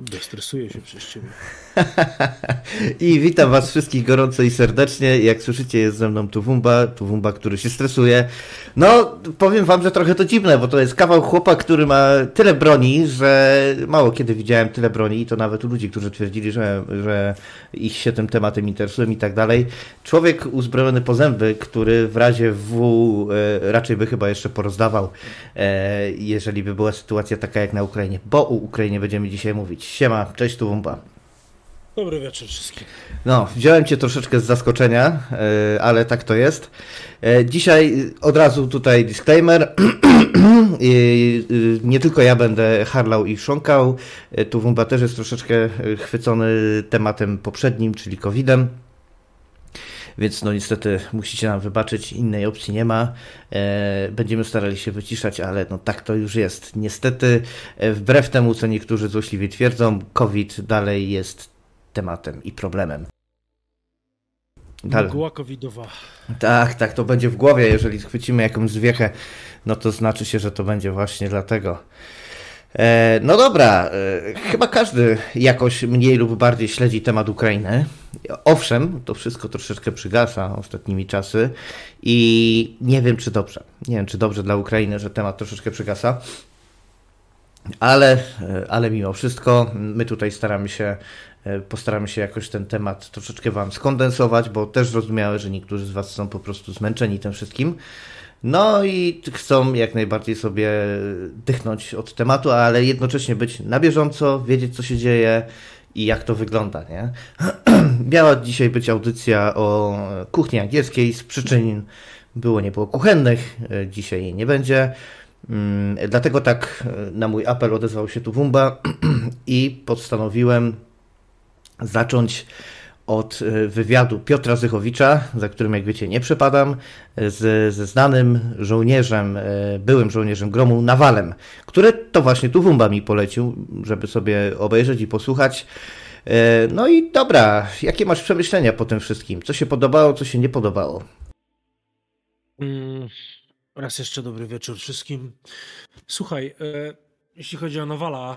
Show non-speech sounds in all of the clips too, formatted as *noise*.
Kurde, stresuję się przez ciebie. *laughs* I witam was wszystkich gorąco i serdecznie. Jak słyszycie, jest ze mną Tuwumba, Tuwumba, który się stresuje. No, powiem wam, że trochę to dziwne, bo to jest kawał chłopa, który ma tyle broni, że mało kiedy widziałem tyle broni i to nawet u ludzi, którzy twierdzili, że, że ich się tym tematem interesują i tak dalej. Człowiek uzbrojony po zęby, który w razie W e, raczej by chyba jeszcze porozdawał, e, jeżeli by była sytuacja taka jak na Ukrainie, bo o Ukrainie będziemy dzisiaj mówić. Siema, cześć Tuwumba. Dobry wieczór wszystkim. No, wziąłem cię troszeczkę z zaskoczenia, e, ale tak to jest. E, dzisiaj od razu tutaj disclaimer. *clears throat* Nie tylko ja będę harlał i chrząkał. E, tu Wumba też jest troszeczkę chwycony tematem poprzednim, czyli COVID-em. Więc no niestety musicie nam wybaczyć, innej opcji nie ma. Będziemy starali się wyciszać, ale no tak to już jest. Niestety, wbrew temu, co niektórzy złośliwie twierdzą, COVID dalej jest tematem i problemem. Mgła covidowa. Tak, tak, to będzie w głowie. Jeżeli schwycimy jakąś zwiechę, no to znaczy się, że to będzie właśnie dlatego. E, no dobra, e, chyba każdy jakoś mniej lub bardziej śledzi temat Ukrainy. Owszem, to wszystko troszeczkę przygasa ostatnimi czasy i nie wiem, czy dobrze. Nie wiem, czy dobrze dla Ukrainy, że temat troszeczkę przygasa. Ale, e, ale mimo wszystko, my tutaj staramy się postaramy się jakoś ten temat troszeczkę Wam skondensować, bo też zrozumiałe, że niektórzy z Was są po prostu zmęczeni tym wszystkim. No i chcą jak najbardziej sobie dychnąć od tematu, ale jednocześnie być na bieżąco, wiedzieć co się dzieje i jak to wygląda, nie? *clears throat* Miała dzisiaj być audycja o kuchni angielskiej z przyczyn było, nie było kuchennych, dzisiaj jej nie będzie. Mm, dlatego tak e, na mój apel odezwał się tu Wumba *clears throat* i postanowiłem zacząć od e, wywiadu Piotra Zychowicza, za którym, jak wiecie, nie przepadam, z, ze znanym żołnierzem, e, byłym żołnierzem gromu Nawalem, które to właśnie tu Wumba mi polecił, żeby sobie obejrzeć i posłuchać. E, no i dobra, jakie masz przemyślenia po tym wszystkim? Co się podobało, co się nie podobało? Mm, raz jeszcze dobry wieczór wszystkim. Słuchaj, jeśli chodzi o Nawala,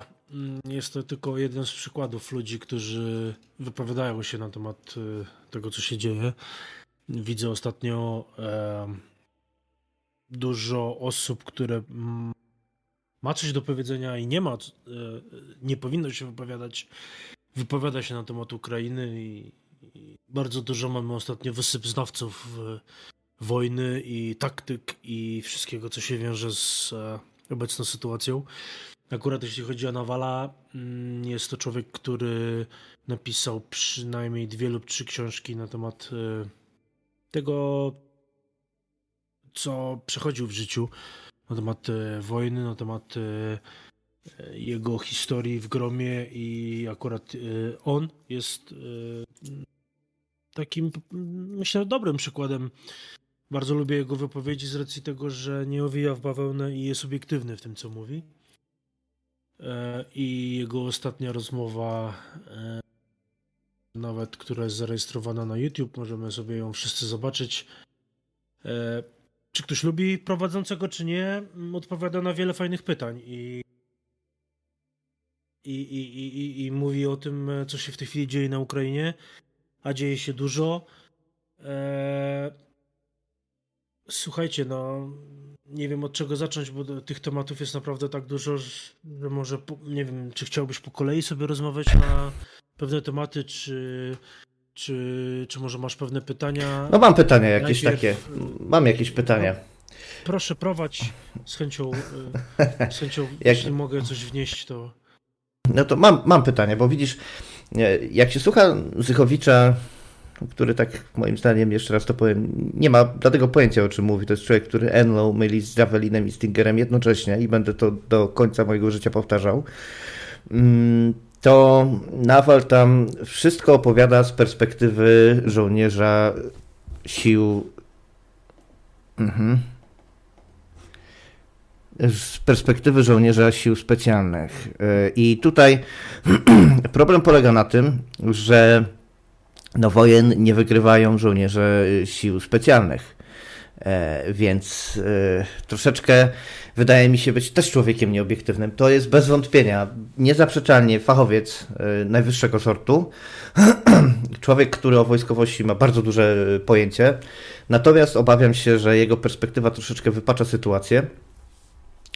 jest to tylko jeden z przykładów ludzi, którzy wypowiadają się na temat y, tego, co się dzieje. Widzę ostatnio dużo osób, które mm, ma coś do powiedzenia i nie ma, e, nie powinno się wypowiadać, wypowiada się na temat Ukrainy i, i bardzo dużo mamy ostatnio wysyp znawców wojny i taktyk i wszystkiego, co się wiąże z e, obecną sytuacją. Akurat jeśli chodzi o Nawala, mm, jest to człowiek, który napisał przynajmniej dwie lub trzy książki na temat y, tego, co przechodził w życiu, na temat y, wojny, na temat y, jego historii w gromie i akurat on jest takim, myślę, dobrym przykładem. Bardzo lubię jego wypowiedzi z racji tego, że nie owija w bawełnę i jest obiektywny w tym, co mówi. E, i jego ostatnia rozmowa, e, nawet która jest zarejestrowana na YouTube, możemy sobie ją wszyscy zobaczyć. E, czy ktoś lubi prowadzącego, czy nie, odpowiada na wiele fajnych pytań i, i, i, i, i mówi o tym, co się w tej chwili dzieje na Ukrainie, a dzieje się dużo. Słuchajcie, no nie wiem od czego zacząć, bo tych tematów jest naprawdę tak dużo, że może nie wiem, czy chciałbyś po kolei sobie rozmawiać na pewne tematy, czy, czy, czy może masz pewne pytania? No mam pytania jakieś Najpierw... takie. Mam jakieś pytania. No, proszę prowadź z chęcią, y, z chęcią *laughs* Jak... jeśli mogę coś wnieść, to. No to mam, mam pytanie, bo widzisz, jak się słucha Zychowicza, który tak moim zdaniem, jeszcze raz to powiem, nie ma dlatego pojęcia o czym mówi. To jest człowiek, który Enlow myli z Javelinem i Stingerem jednocześnie i będę to do końca mojego życia powtarzał. Mm, to Nawal tam wszystko opowiada z perspektywy żołnierza sił. Mhm. Z perspektywy żołnierza sił specjalnych. Y, I tutaj *clears throat* problem polega na tym, że no wojen nie wygrywają żołnierze sił specjalnych. E, więc e, troszeczkę wydaje mi się być też człowiekiem nieobiektywnym. To jest bez wątpienia niezaprzeczalnie fachowiec e, najwyższego sortu. *clears throat* Człowiek, który o wojskowości ma bardzo duże pojęcie. Natomiast obawiam się, że jego perspektywa troszeczkę wypacza sytuację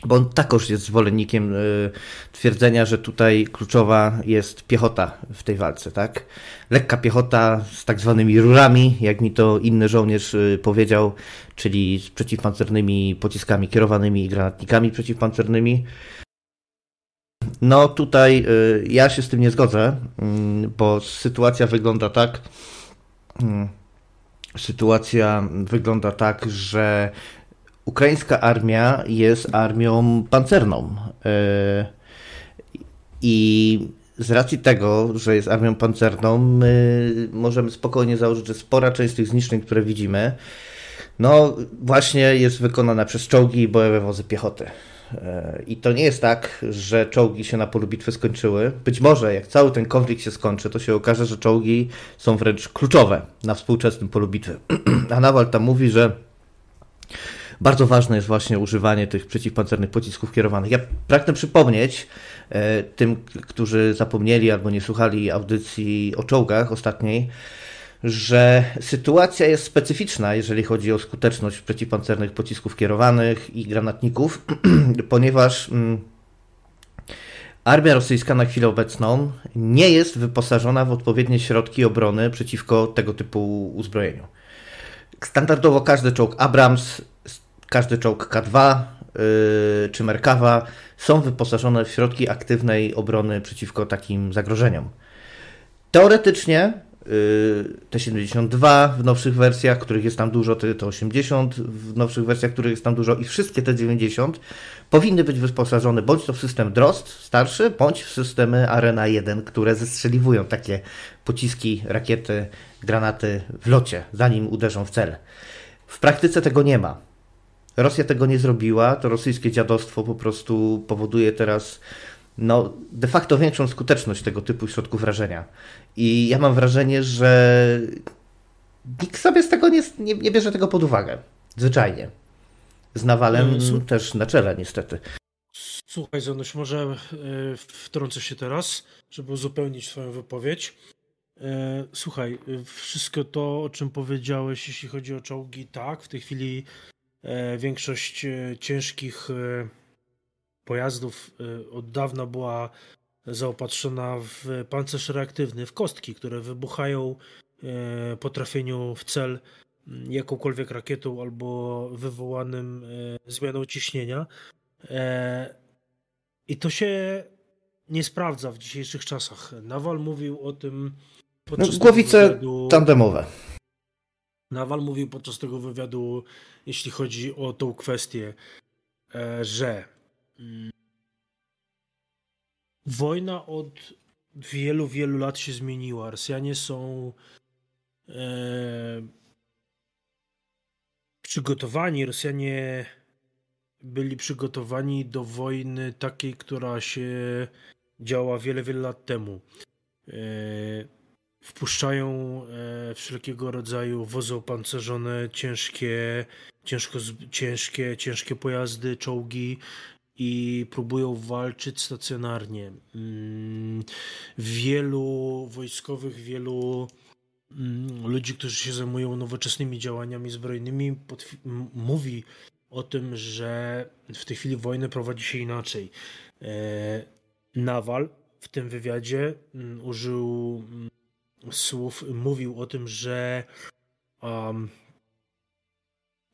bo on takoż jest zwolennikiem y, twierdzenia, że tutaj kluczowa jest piechota w tej walce, tak? Lekka piechota z tak zwanymi rurami, jak mi to inny żołnierz y, powiedział, czyli z przeciwpancernymi pociskami kierowanymi i granatnikami przeciwpancernymi. No tutaj y, ja się z tym nie zgodzę, mm, bo sytuacja wygląda tak, mm, sytuacja wygląda tak, że ukraińska armia jest armią pancerną. E, I z racji tego, że jest armią pancerną, my możemy spokojnie założyć, że spora część tych zniszczeń, które widzimy, no właśnie jest wykonana przez czołgi i bojowe wozy piechoty. E, I to nie jest tak, że czołgi się na polu bitwy skończyły. Być może jak cały ten konflikt się skończy, to się okaże, że czołgi są wręcz kluczowe na współczesnym polu bitwy. *clears throat* A Nawal tam mówi, że bardzo ważne jest właśnie używanie tych przeciwpancernych pocisków kierowanych. Ja pragnę przypomnieć e, tym, którzy zapomnieli albo nie słuchali audycji o czołgach ostatniej, że sytuacja jest specyficzna, jeżeli chodzi o skuteczność przeciwpancernych pocisków kierowanych i granatników, *clears throat* ponieważ mm, armia rosyjska na chwilę obecną nie jest wyposażona w odpowiednie środki obrony przeciwko tego typu uzbrojeniu. Standardowo każdy czołg Abrams każdy czołg K2 yy, czy Merkawa są wyposażone w środki aktywnej obrony przeciwko takim zagrożeniom. Teoretycznie yy, T-72 w nowszych wersjach, których jest tam dużo, T-80 w nowszych wersjach, których jest tam dużo i wszystkie T-90 powinny być wyposażone bądź to w system Drost starszy, bądź w systemy Arena 1, które zestrzeliwują takie pociski, rakiety, granaty w locie, zanim uderzą w cel. W praktyce tego nie ma. Rosja tego nie zrobiła, to rosyjskie dziadostwo po prostu powoduje teraz no, de facto większą skuteczność tego typu środków wrażenia. I ja mam wrażenie, że nikt sobie z tego nie, nie, nie bierze tego pod uwagę. Zwyczajnie. Z Nawalem hmm. też na czele, niestety. Słuchaj, Zanuś, może e, wtrącę się teraz, żeby uzupełnić swoją wypowiedź. E, słuchaj, wszystko to, o czym powiedziałeś, jeśli chodzi o czołgi, tak, w tej chwili E, większość e, ciężkich e, pojazdów od dawna była zaopatrzona w pancerz reaktywny, w kostki, które wybuchają po trafieniu w cel jakąkolwiek rakietą albo wywołanym zmianą ciśnienia. I to się nie sprawdza w dzisiejszych czasach. Nawal mówił o tym podczas no, głowice wywiadu... tandemowe. Nawal mówił podczas tego wywiadu, jeśli chodzi o tą kwestię, e, że mm, wojna od wielu, wielu lat się zmieniła. Rosjanie są e, przygotowani, Rosjanie byli przygotowani do wojny takiej, która się działa wiele, wiele lat temu. E, wpuszczają wszelkiego rodzaju wozy opancerzone, ciężkie, ciężko, ciężkie, ciężkie pojazdy, czołgi i próbują walczyć stacjonarnie. Mm, wielu wojskowych, wielu mm, ludzi, którzy się zajmują nowoczesnymi działaniami zbrojnymi, mówi o tym, że w tej chwili wojnę prowadzi się inaczej. E, Nawal w tym wywiadzie mm, użył słów mówił o tym, że um,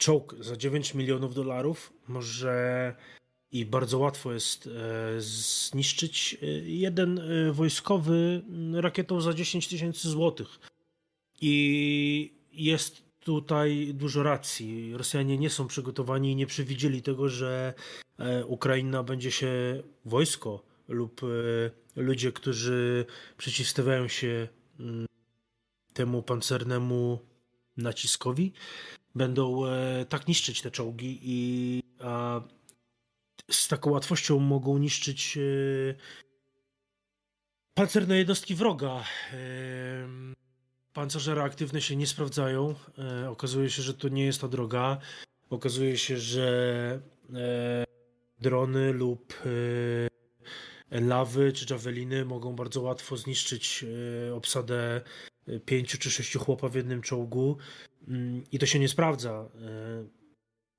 czołg za 9 milionów dolarów może i bardzo łatwo jest e, zniszczyć e, jeden e, wojskowy rakietą za 10 tysięcy złotych. I jest tutaj dużo racji. Rosjanie nie są przygotowani i nie przewidzieli tego, że Ukraina będzie się wojsko lub ludzie, którzy przeciwstawiają się temu pancernemu naciskowi, będą e, tak niszczyć te czołgi i z taką łatwością mogą niszczyć e, pancerne jednostki wroga. pancerze reaktywne się nie sprawdzają. E, okazuje się, że to nie jest ta droga. Okazuje się, że e, drony lub e, lawy czy javeliny mogą bardzo łatwo zniszczyć e, obsadę e, pięciu czy sześciu chłopa w jednym czołgu i to się nie sprawdza. E,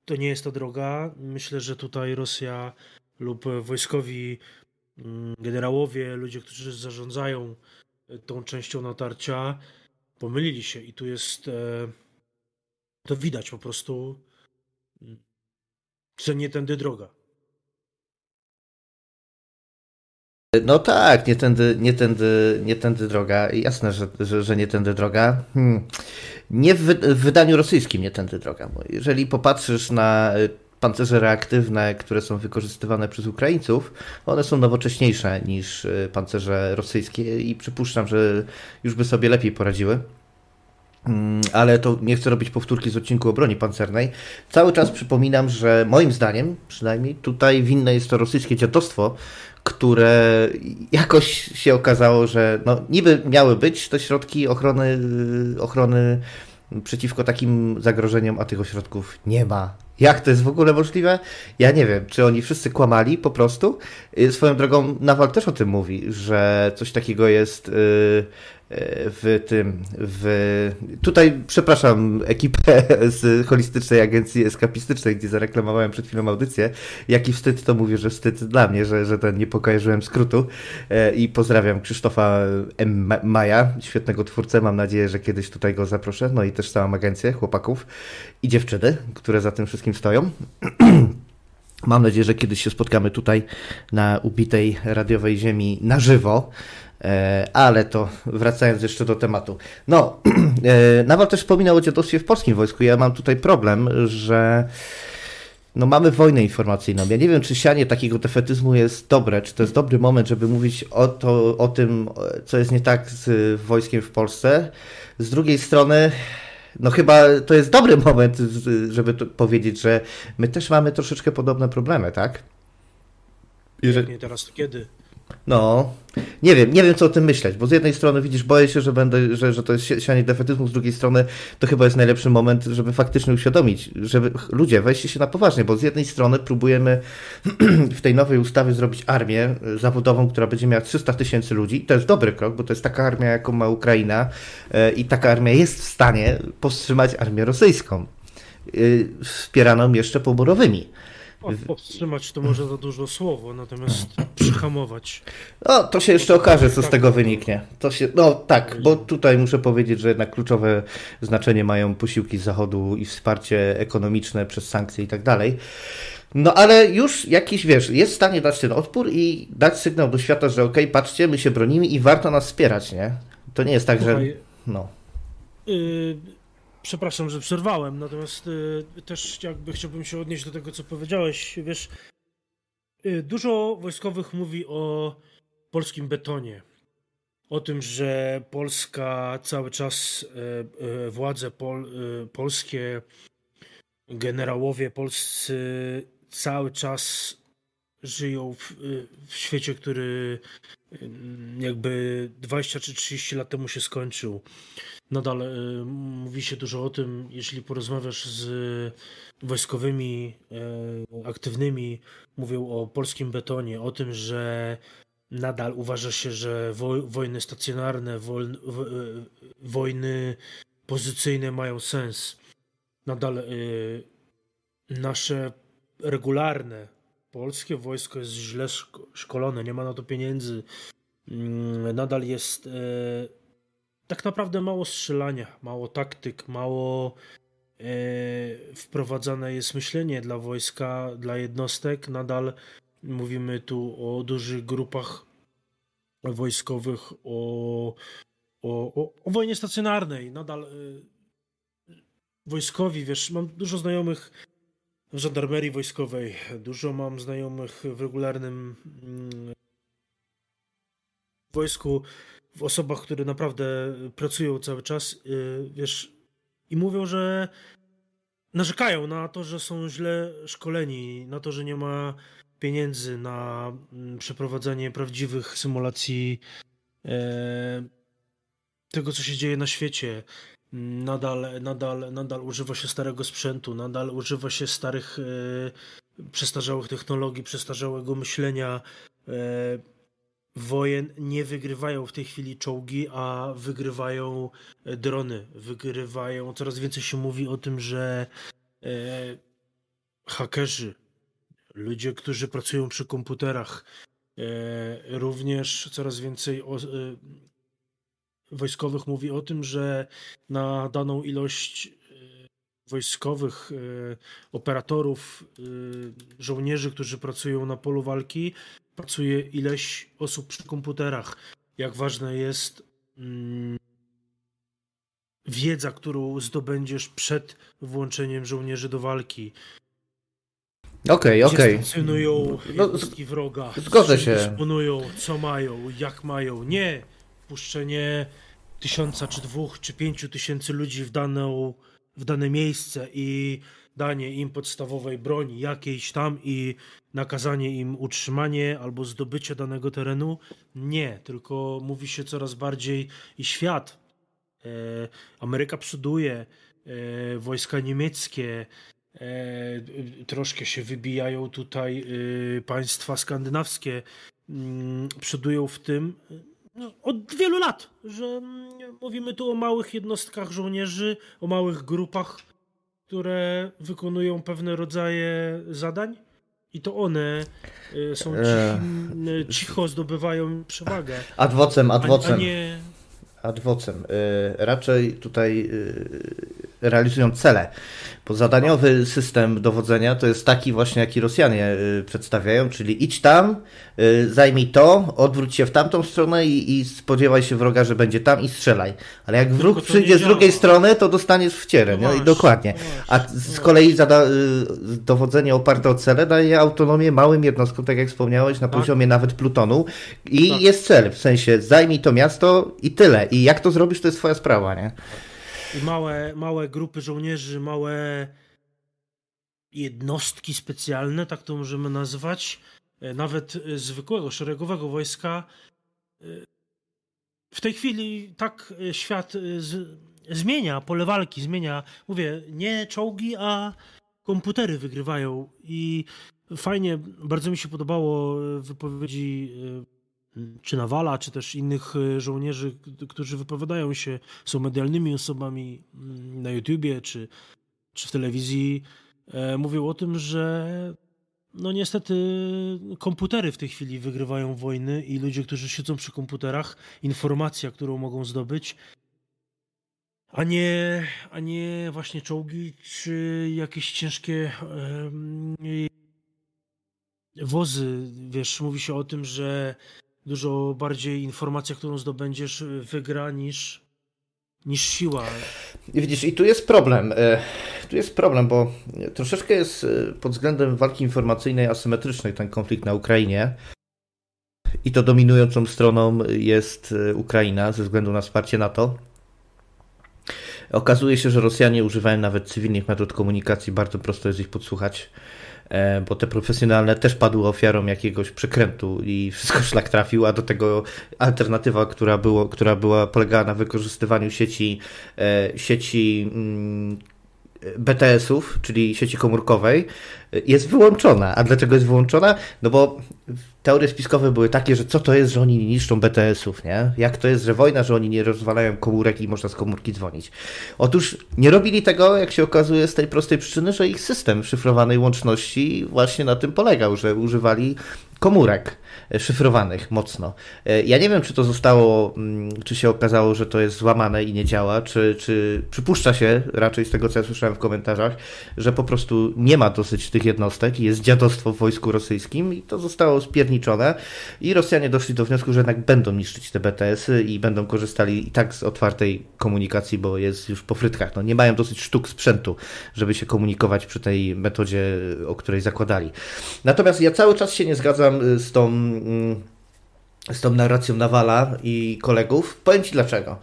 to nie jest ta droga. Myślę, że tutaj Rosja lub wojskowi mm, generałowie, ludzie, którzy zarządzają tą częścią natarcia, pomylili się i tu jest to widać po prostu, mm, że nie tędy droga. No tak, nie tędy, nie tędy, nie tędy droga. Jasne, że, że, że nie tędy droga. Hmm. Nie w, w wydaniu rosyjskim nie tędy droga. Bo jeżeli popatrzysz na y, pancerze reaktywne, które są wykorzystywane przez Ukraińców, one są nowocześniejsze niż y, pancerze rosyjskie i przypuszczam, że już by sobie lepiej poradziły. Mm, ale to nie chcę robić powtórki z odcinku o broni pancernej. Cały czas przypominam, że moim zdaniem, przynajmniej tutaj winne jest to rosyjskie dziadostwo, które jakoś się okazało, że no, niby miały być to środki ochrony, ochrony przeciwko takim zagrożeniom, a tych ośrodków nie ma. Jak to jest w ogóle możliwe? Ja nie wiem, czy oni wszyscy kłamali po prostu. Y, swoją drogą, Nawal też o tym mówi, że coś takiego jest y, w tym, w... Tutaj przepraszam ekipę *laughs* z holistycznej agencji eskapistycznej, gdzie zareklamowałem przed chwilą audycję. Jaki wstyd, to mówię, że wstyd dla mnie, że, że ten nie pokojarzyłem skrótu. E, I pozdrawiam Krzysztofa M. Maja, świetnego twórcę. Mam nadzieję, że kiedyś tutaj go zaproszę. No i też całą agencję chłopaków i dziewczyny, które za tym wszystkim stoją. *clears throat* Mam nadzieję, że kiedyś się spotkamy tutaj na ubitej radiowej ziemi na żywo. E, ale to wracając jeszcze do tematu. No, *clears throat* e, Nawal też wspominał o dziadostwie w polskim wojsku. Ja mam tutaj problem, że no mamy wojnę informacyjną. Ja nie wiem, czy sianie takiego defetyzmu jest dobre, czy to jest dobry moment, żeby mówić o, to, o tym, co jest nie tak z wojskiem w Polsce. Z drugiej strony, no chyba to jest dobry *laughs* moment, żeby powiedzieć, że my też mamy troszeczkę podobne problemy, tak? Jeżeli... Nie teraz, to kiedy? No, nie wiem, nie wiem co o tym myśleć, bo z jednej strony widzisz, boję się, że będę, że, że to jest sianie defetyzmu, z drugiej strony to chyba jest najlepszy moment, żeby faktycznie uświadomić, żeby ludzie, weźcie się na poważnie, bo z jednej strony próbujemy *clears throat* w tej nowej ustawie zrobić armię zawodową, która będzie miała 300 tysięcy ludzi. To jest dobry krok, bo to jest taka armia, jaką ma Ukraina e, i taka armia jest w stanie powstrzymać armię rosyjską, e, wspieraną jeszcze poborowymi. Powstrzymać to może za dużo słowo, natomiast przyhamować. No, to się jeszcze okaże, co z tak. tego wyniknie. To się, no tak, bo tutaj muszę powiedzieć, że jednak kluczowe znaczenie mają posiłki z Zachodu i wsparcie ekonomiczne przez sankcje i tak dalej. No ale już jakiś, wiesz, jest w stanie dać ten odpór i dać sygnał do świata, że okej, okay, patrzcie, my się bronimy i warto nas wspierać, nie? To nie jest tak, Słuchaj, że... No. Y Przepraszam, że przerwałem, natomiast y, też jakby chciałbym się odnieść do tego, co powiedziałeś. Wiesz, y, dużo wojskowych mówi o polskim betonie. O tym, że Polska cały czas, y, y władze pol, y, polskie, generałowie polscy cały czas żyją w, y, w świecie, który jakby 20 czy 30 lat temu się skończył. Nadal y, mówi się dużo o tym, jeśli porozmawiasz z wojskowymi y, aktywnymi, mówią o polskim betonie, o tym, że nadal uważa się, że wo wojny stacjonarne, wo wojny pozycyjne mają sens. Nadal y, nasze regularne polskie wojsko jest źle szkolone, nie ma na to pieniędzy. Mm, nadal jest e, tak naprawdę mało strzelania, mało taktyk, mało e, wprowadzane jest myślenie dla wojska, dla jednostek. Nadal mówimy tu o dużych grupach wojskowych, o, o, o, o wojnie stacjonarnej. Nadal e, wojskowi, wiesz, mam dużo znajomych w żandarmerii wojskowej. Dużo mam znajomych w regularnym mm, wojsku, w osobach, które naprawdę pracują cały czas, y, wiesz, i mówią, że narzekają na to, że są źle szkoleni, na to, że nie ma pieniędzy na mm, przeprowadzanie prawdziwych symulacji e, tego, co się dzieje na świecie. Nadal, nadal, nadal używa się starego sprzętu, nadal używa się starych, e, przestarzałych technologii, przestarzałego myślenia. E, wojen nie wygrywają w tej chwili czołgi, a wygrywają e, drony. Wygrywają, coraz więcej się mówi o tym, że e, hakerzy, ludzie, którzy pracują przy komputerach, e, również coraz więcej o, e, wojskowych mówi o tym, że na daną ilość e, wojskowych, e, operatorów, żołnierzy, którzy pracują na polu walki, pracuje ileś osób przy komputerach. Jak ważne jest mm, wiedza, którą zdobędziesz przed włączeniem żołnierzy do walki. Okej, okay, okej. Okay. Stacjonują no, jednostki wroga. Zgodzę się. Dysponują, co mają, jak mają. Nie puszczenie tysiąca, czy dwóch, czy pięciu tysięcy ludzi w, daną, w dane miejsce i danie im podstawowej broni jakiejś tam i nakazanie im utrzymanie albo zdobycie danego terenu. Nie, tylko mówi się coraz bardziej i świat. E, Ameryka przoduje, e, wojska niemieckie, e, troszkę się wybijają tutaj państwa skandynawskie, mm, przodują w tym od wielu lat, że mm, mówimy tu o małych jednostkach żołnierzy, o małych grupach które wykonują pewne rodzaje zadań i to one y, są cichim, y, cicho zdobywają przewagę. Adwocem, adwocem. A, a nie... Adwocem. Y, raczej tutaj realizują cele. Bo zadaniowy system dowodzenia to jest taki właśnie, jaki Rosjanie y, przedstawiają, czyli idź tam, y, zajmij to, odwróć się w tamtą stronę i, i spodziewaj się wroga, że będzie tam i strzelaj. Ale jak wróg przyjdzie z drugiej strony, to dostaniesz w cierę. No, nie? I dokładnie. A z kolei zada, y, dowodzenie oparte o cele daje autonomię małym jednostkom, tak jak wspomniałeś, na tak. poziomie nawet plutonu. I tak. jest cel, w sensie zajmij to miasto i tyle. I jak to zrobisz, to jest twoja sprawa, nie? I małe, małe grupy żołnierzy, małe jednostki specjalne, tak to możemy nazwać, e, nawet zwykłego, szeregowego wojska. E, w tej chwili tak e, świat z, zmienia, pole walki zmienia. Mówię, nie czołgi, a komputery wygrywają. I fajnie, bardzo mi się podobało wypowiedzi czy Nawala, czy też innych e, żołnierzy, którzy wypowiadają się, są medialnymi osobami mm, na YouTubie czy, czy w telewizji, e, mówią o tym, że no niestety komputery w tej chwili wygrywają wojny i ludzie, którzy siedzą przy komputerach, informacja, którą mogą zdobyć, a nie, a nie właśnie czołgi czy jakieś ciężkie wozy. Wiesz, mówi się o tym, że dużo bardziej informacja, którą zdobędziesz, wygra niż, niż siła. I widzisz, i tu jest problem. E, tu jest problem, bo troszeczkę jest e, pod względem walki informacyjnej asymetrycznej ten konflikt na Ukrainie. I to dominującą stroną jest Ukraina ze względu na wsparcie NATO. Okazuje się, że Rosjanie używają nawet cywilnych metod komunikacji, bardzo prosto jest ich podsłuchać. E, bo te profesjonalne też padły ofiarą jakiegoś przekrętu i wszystko szlak trafił, a do tego alternatywa, która, było, która była polegała na wykorzystywaniu sieci, e, sieci mm, BTS-ów, czyli sieci komórkowej, jest wyłączona. A dlaczego jest wyłączona? No bo teorie spiskowe były takie, że co to jest, że oni nie niszczą BTS-ów, nie? Jak to jest, że wojna, że oni nie rozwalają komórek i można z komórki dzwonić. Otóż nie robili tego, jak się okazuje, z tej prostej przyczyny, że ich system szyfrowanej łączności właśnie na tym polegał, że używali komórek szyfrowanych mocno. E, ja nie wiem, czy to zostało, mm, czy się okazało, że to jest złamane i nie działa, czy, czy przypuszcza się, raczej z tego, co ja słyszałem w komentarzach, że po prostu nie ma dosyć tych jednostek, jest dziadostwo w wojsku rosyjskim i to zostało spierniczone i Rosjanie doszli do wniosku, że jednak będą niszczyć te BTS-y i będą korzystali i tak z otwartej komunikacji, bo jest już po frytkach. No, nie mają dosyć sztuk sprzętu, żeby się komunikować przy tej metodzie, o której zakładali. Natomiast ja cały czas się nie zgadzam z tą z tą narracją Nawala i kolegów. Powiem Ci dlaczego.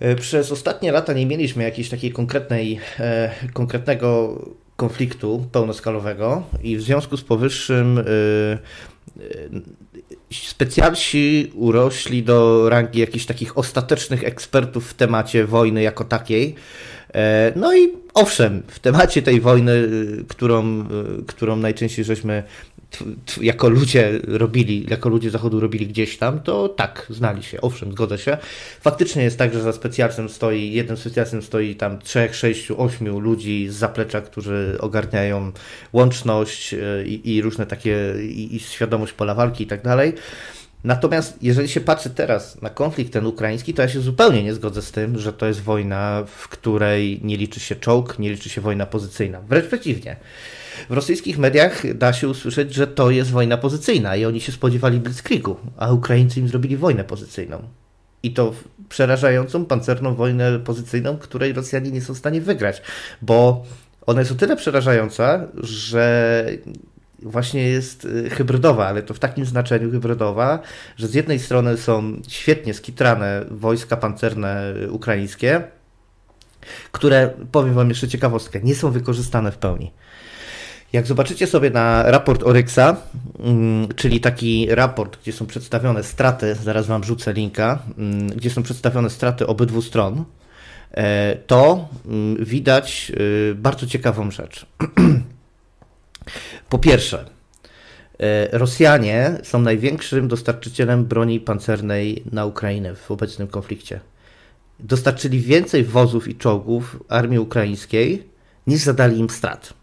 E, przez ostatnie lata nie mieliśmy jakiejś takiej konkretnej, e, konkretnego konfliktu pełnoskalowego i w związku z powyższym e, specjalsi urośli do rangi jakichś takich ostatecznych ekspertów w temacie wojny jako takiej. No i owszem, w temacie tej wojny, którą, którą najczęściej żeśmy jako ludzie robili, jako ludzie Zachodu robili gdzieś tam, to tak, znali się, owszem, zgodzę się. Faktycznie jest tak, że za specjalcem stoi, jednym specjalcem stoi tam trzech, sześciu, ośmiu ludzi z zaplecza, którzy ogarniają łączność y, i, i różne takie, i, i świadomość pola walki i tak dalej. Natomiast jeżeli się patrzy teraz na konflikt ten ukraiński, to ja się zupełnie nie zgodzę z tym, że to jest wojna, w której nie liczy się czołg, nie liczy się wojna pozycyjna. Wręcz przeciwnie. W rosyjskich mediach da się usłyszeć, że to jest wojna pozycyjna i oni się spodziewali blitzkriegu, a Ukraińcy im zrobili wojnę pozycyjną. I to przerażającą pancerną wojnę pozycyjną, której Rosjanie nie są w stanie wygrać, bo ona jest o tyle przerażająca, że właśnie jest y, hybrydowa, ale to w takim znaczeniu hybrydowa, że z jednej strony są świetnie skitrane wojska pancerne ukraińskie, które, powiem Wam jeszcze ciekawostkę, nie są wykorzystane w pełni. Jak zobaczycie sobie na raport Oryxa, mm, czyli taki raport, gdzie są przedstawione straty, zaraz Wam rzucę linka, mm, gdzie są przedstawione straty obydwu stron, e, to mm, widać y, bardzo ciekawą rzecz. *clears throat* Po pierwsze, e, Rosjanie są największym dostarczycielem broni pancernej na Ukrainę w obecnym konflikcie. Dostarczyli więcej wozów i czołgów armii ukraińskiej niż zadali im strat.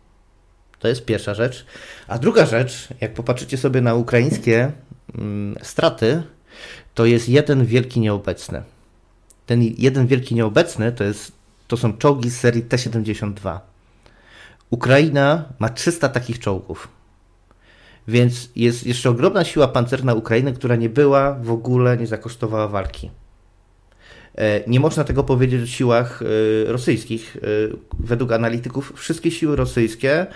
To jest pierwsza rzecz. A druga rzecz, jak popatrzycie sobie na ukraińskie mm, straty, to jest jeden wielki nieobecny. Ten jeden wielki nieobecny to, jest, to są czołgi z serii T-72. Ukraina ma 300 takich czołgów. Więc jest jeszcze ogromna siła pancerna Ukrainy, która nie była w ogóle, nie zakosztowała walki. E, nie można tego powiedzieć o siłach e, rosyjskich. E, według analityków wszystkie siły rosyjskie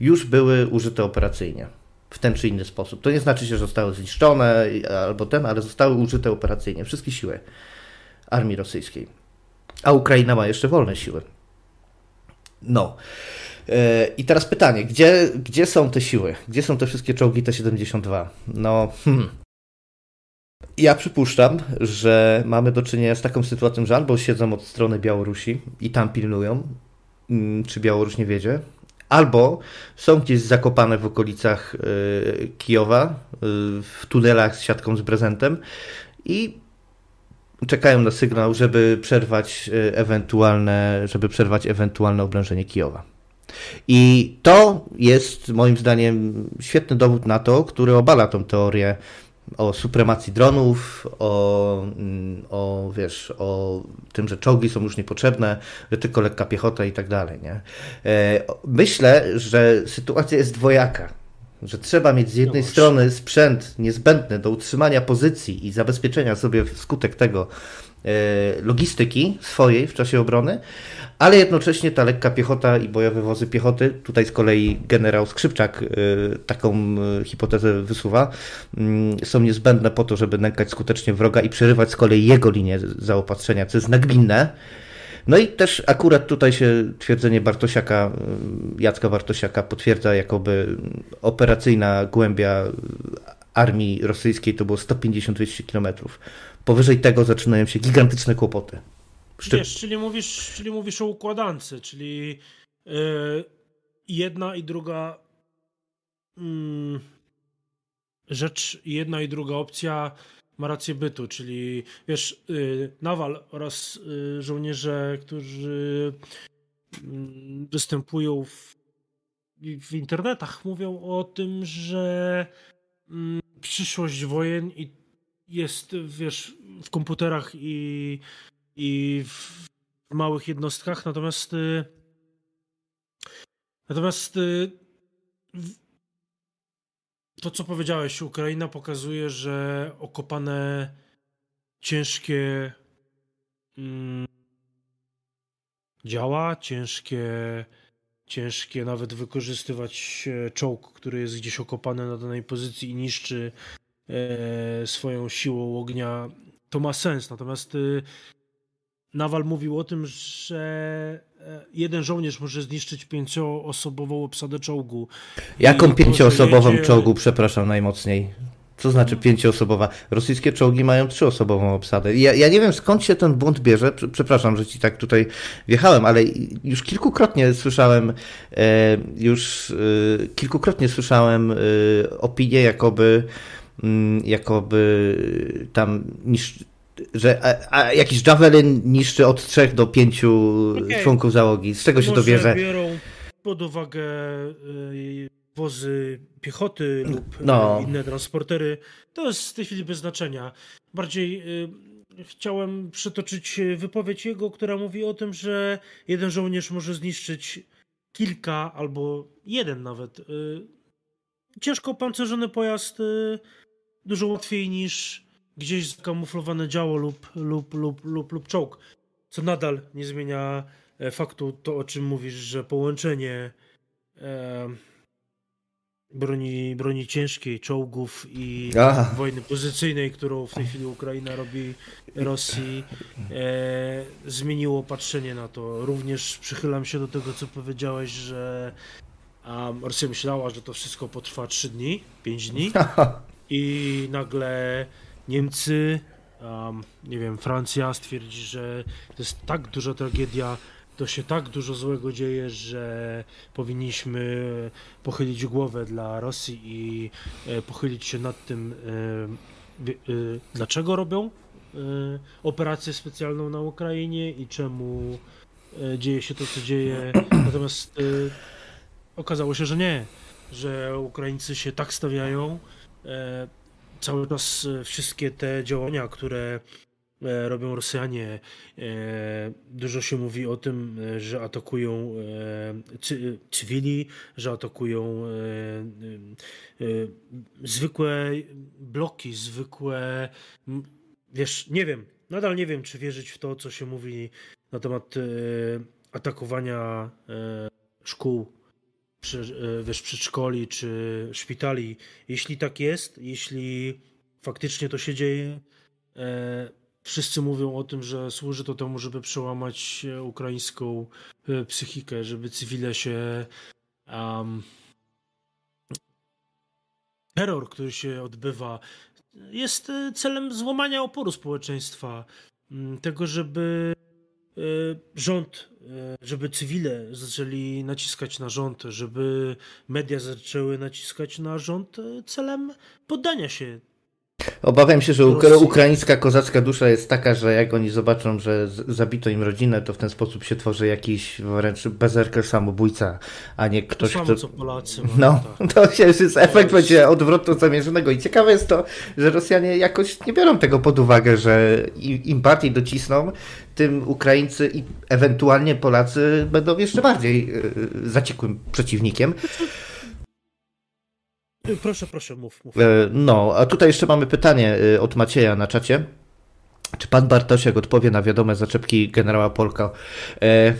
już były użyte operacyjnie w ten czy inny sposób. To nie znaczy, że zostały zniszczone albo ten, ale zostały użyte operacyjnie. Wszystkie siły armii rosyjskiej. A Ukraina ma jeszcze wolne siły. No. I teraz pytanie, gdzie, gdzie są te siły? Gdzie są te wszystkie czołgi T-72? No, hmm. Ja przypuszczam, że mamy do czynienia z taką sytuacją, że albo siedzą od strony Białorusi i tam pilnują, mm, czy Białoruś nie wiedzie, albo są gdzieś zakopane w okolicach y, Kijowa, y, w tunelach z siatką z prezentem i czekają na sygnał, żeby przerwać y, ewentualne, żeby przerwać ewentualne oblężenie Kijowa. I to jest moim zdaniem świetny dowód na to, który obala tą teorię o supremacji dronów, o, mm, o, wiesz, o tym, że czołgi są już niepotrzebne, że tylko lekka piechota i tak dalej. Nie? E, myślę, że sytuacja jest dwojaka. Że trzeba mieć z jednej no strony sprzęt niezbędny do utrzymania pozycji i zabezpieczenia sobie wskutek tego logistyki swojej w czasie obrony, ale jednocześnie ta lekka piechota i bojowe wozy piechoty, tutaj z kolei generał Skrzypczak y, taką y, hipotezę wysuwa, mm, są niezbędne po to, żeby nękać skutecznie wroga i przerywać z kolei jego linię zaopatrzenia, co jest nagminne. No i też akurat tutaj się twierdzenie Bartosiaka, Jacka Bartosiaka potwierdza, jakoby operacyjna głębia armii rosyjskiej to było 150-200 kilometrów. Powyżej tego zaczynają się gigantyczne kłopoty. Wiesz, czyli mówisz, czyli mówisz o układance, czyli yy, jedna i druga yy, rzecz, jedna i druga opcja ma rację bytu, czyli wiesz, yy, Nawal oraz y, żołnierze, którzy mm, występują w, w internetach, mówią o tym, że mm, przyszłość wojen jest, wiesz, w komputerach i i w małych jednostkach, natomiast y, natomiast y, to, co powiedziałeś, Ukraina pokazuje, że okopane ciężkie mm, działa, ciężkie, ciężkie nawet wykorzystywać czołg, który jest gdzieś okopany na danej pozycji i niszczy e, swoją siłą ognia, to ma sens. Natomiast y, Nawal mówił o tym, że e, jeden żołnierz może zniszczyć pięcioosobową obsadę czołgu. Jaką pięcioosobową jedzie... czołgu, przepraszam najmocniej? Co znaczy pięcioosobowa? Rosyjskie czołgi mają trzyosobową obsadę. Ja, ja nie wiem skąd się ten błąd bierze. Przepraszam, że ci tak tutaj wjechałem, ale już kilkukrotnie słyszałem, e, już e, kilkukrotnie słyszałem e, opinie, jakoby, jakoby tam niż, że a, a jakiś Javelin niszczy od trzech do pięciu okay. członków załogi. Z czego się to bierze? biorą pod uwagę wozy piechoty lub no. inne transportery, to jest w tej chwili bez znaczenia. Bardziej y, chciałem przytoczyć wypowiedź jego, która mówi o tym, że jeden żołnierz może zniszczyć kilka albo jeden nawet. Y, ciężko pancerzony pojazd y, dużo łatwiej niż gdzieś zakamuflowane działo lub, lub, lub, lub, lub czołg. Co nadal nie zmienia e, faktu to, o czym mówisz, że połączenie e, broni, broni ciężkiej, czołgów i Aha. wojny pozycyjnej, którą w tej chwili Ukraina robi Rosji, e, zmieniło patrzenie na to. Również przychylam się do tego, co powiedziałeś, że um, Rosja myślała, że to wszystko potrwa 3 dni, 5 dni *laughs* i nagle Niemcy, um, nie wiem, Francja stwierdzi, że to jest tak duża tragedia, to się tak dużo złego dzieje, że powinniśmy pochylić głowę dla Rosji i e, pochylić się nad tym, e, e, dlaczego robią operację specjalną na Ukrainie i czemu dzieje się to, co dzieje. Natomiast okazało się, że nie, że Ukraińcy się tak stawiają. Cały czas wszystkie te działania, które E, robią Rosjanie. E, dużo się mówi o tym, e, że atakują cywili, że atakują zwykłe bloki, zwykłe. Wiesz, nie wiem, nadal nie wiem, czy wierzyć w to, co się mówi na temat atakowania szkół, wiesz, przedszkoli czy szpitali. Jeśli tak jest, jeśli faktycznie to się dzieje, Wszyscy mówią o tym, że służy to temu, żeby przełamać ukraińską e, psychikę, żeby cywile się. Um, terror, który się odbywa, jest e, celem złamania oporu społeczeństwa. Mm, tego, żeby e, rząd, żeby cywile zaczęli naciskać na rząd, żeby media zaczęły naciskać na rząd celem poddania się Obawiam się, że ukraińska kozacka dusza jest taka, że jak oni zobaczą, że zabito im rodzinę, to w ten sposób się tworzy jakiś wręcz bezerker samobójca, a nie ktoś, to samo, kto... co Polacy. *laughs* No, tak. *laughs* to się jest efekt będzie odwrotu zamierzonego. I ciekawe jest to, że Rosjanie jakoś nie biorą tego pod uwagę, że im bardziej docisną, tym Ukraińcy i ewentualnie Polacy będą jeszcze bardziej y, zaciekłym przeciwnikiem. Proszę, proszę, mów, mów. E, no, a tutaj jeszcze mamy pytanie y, od Macieja na czacie. Czy pan Bartosiak odpowie na wiadome zaczepki generała Polko? E,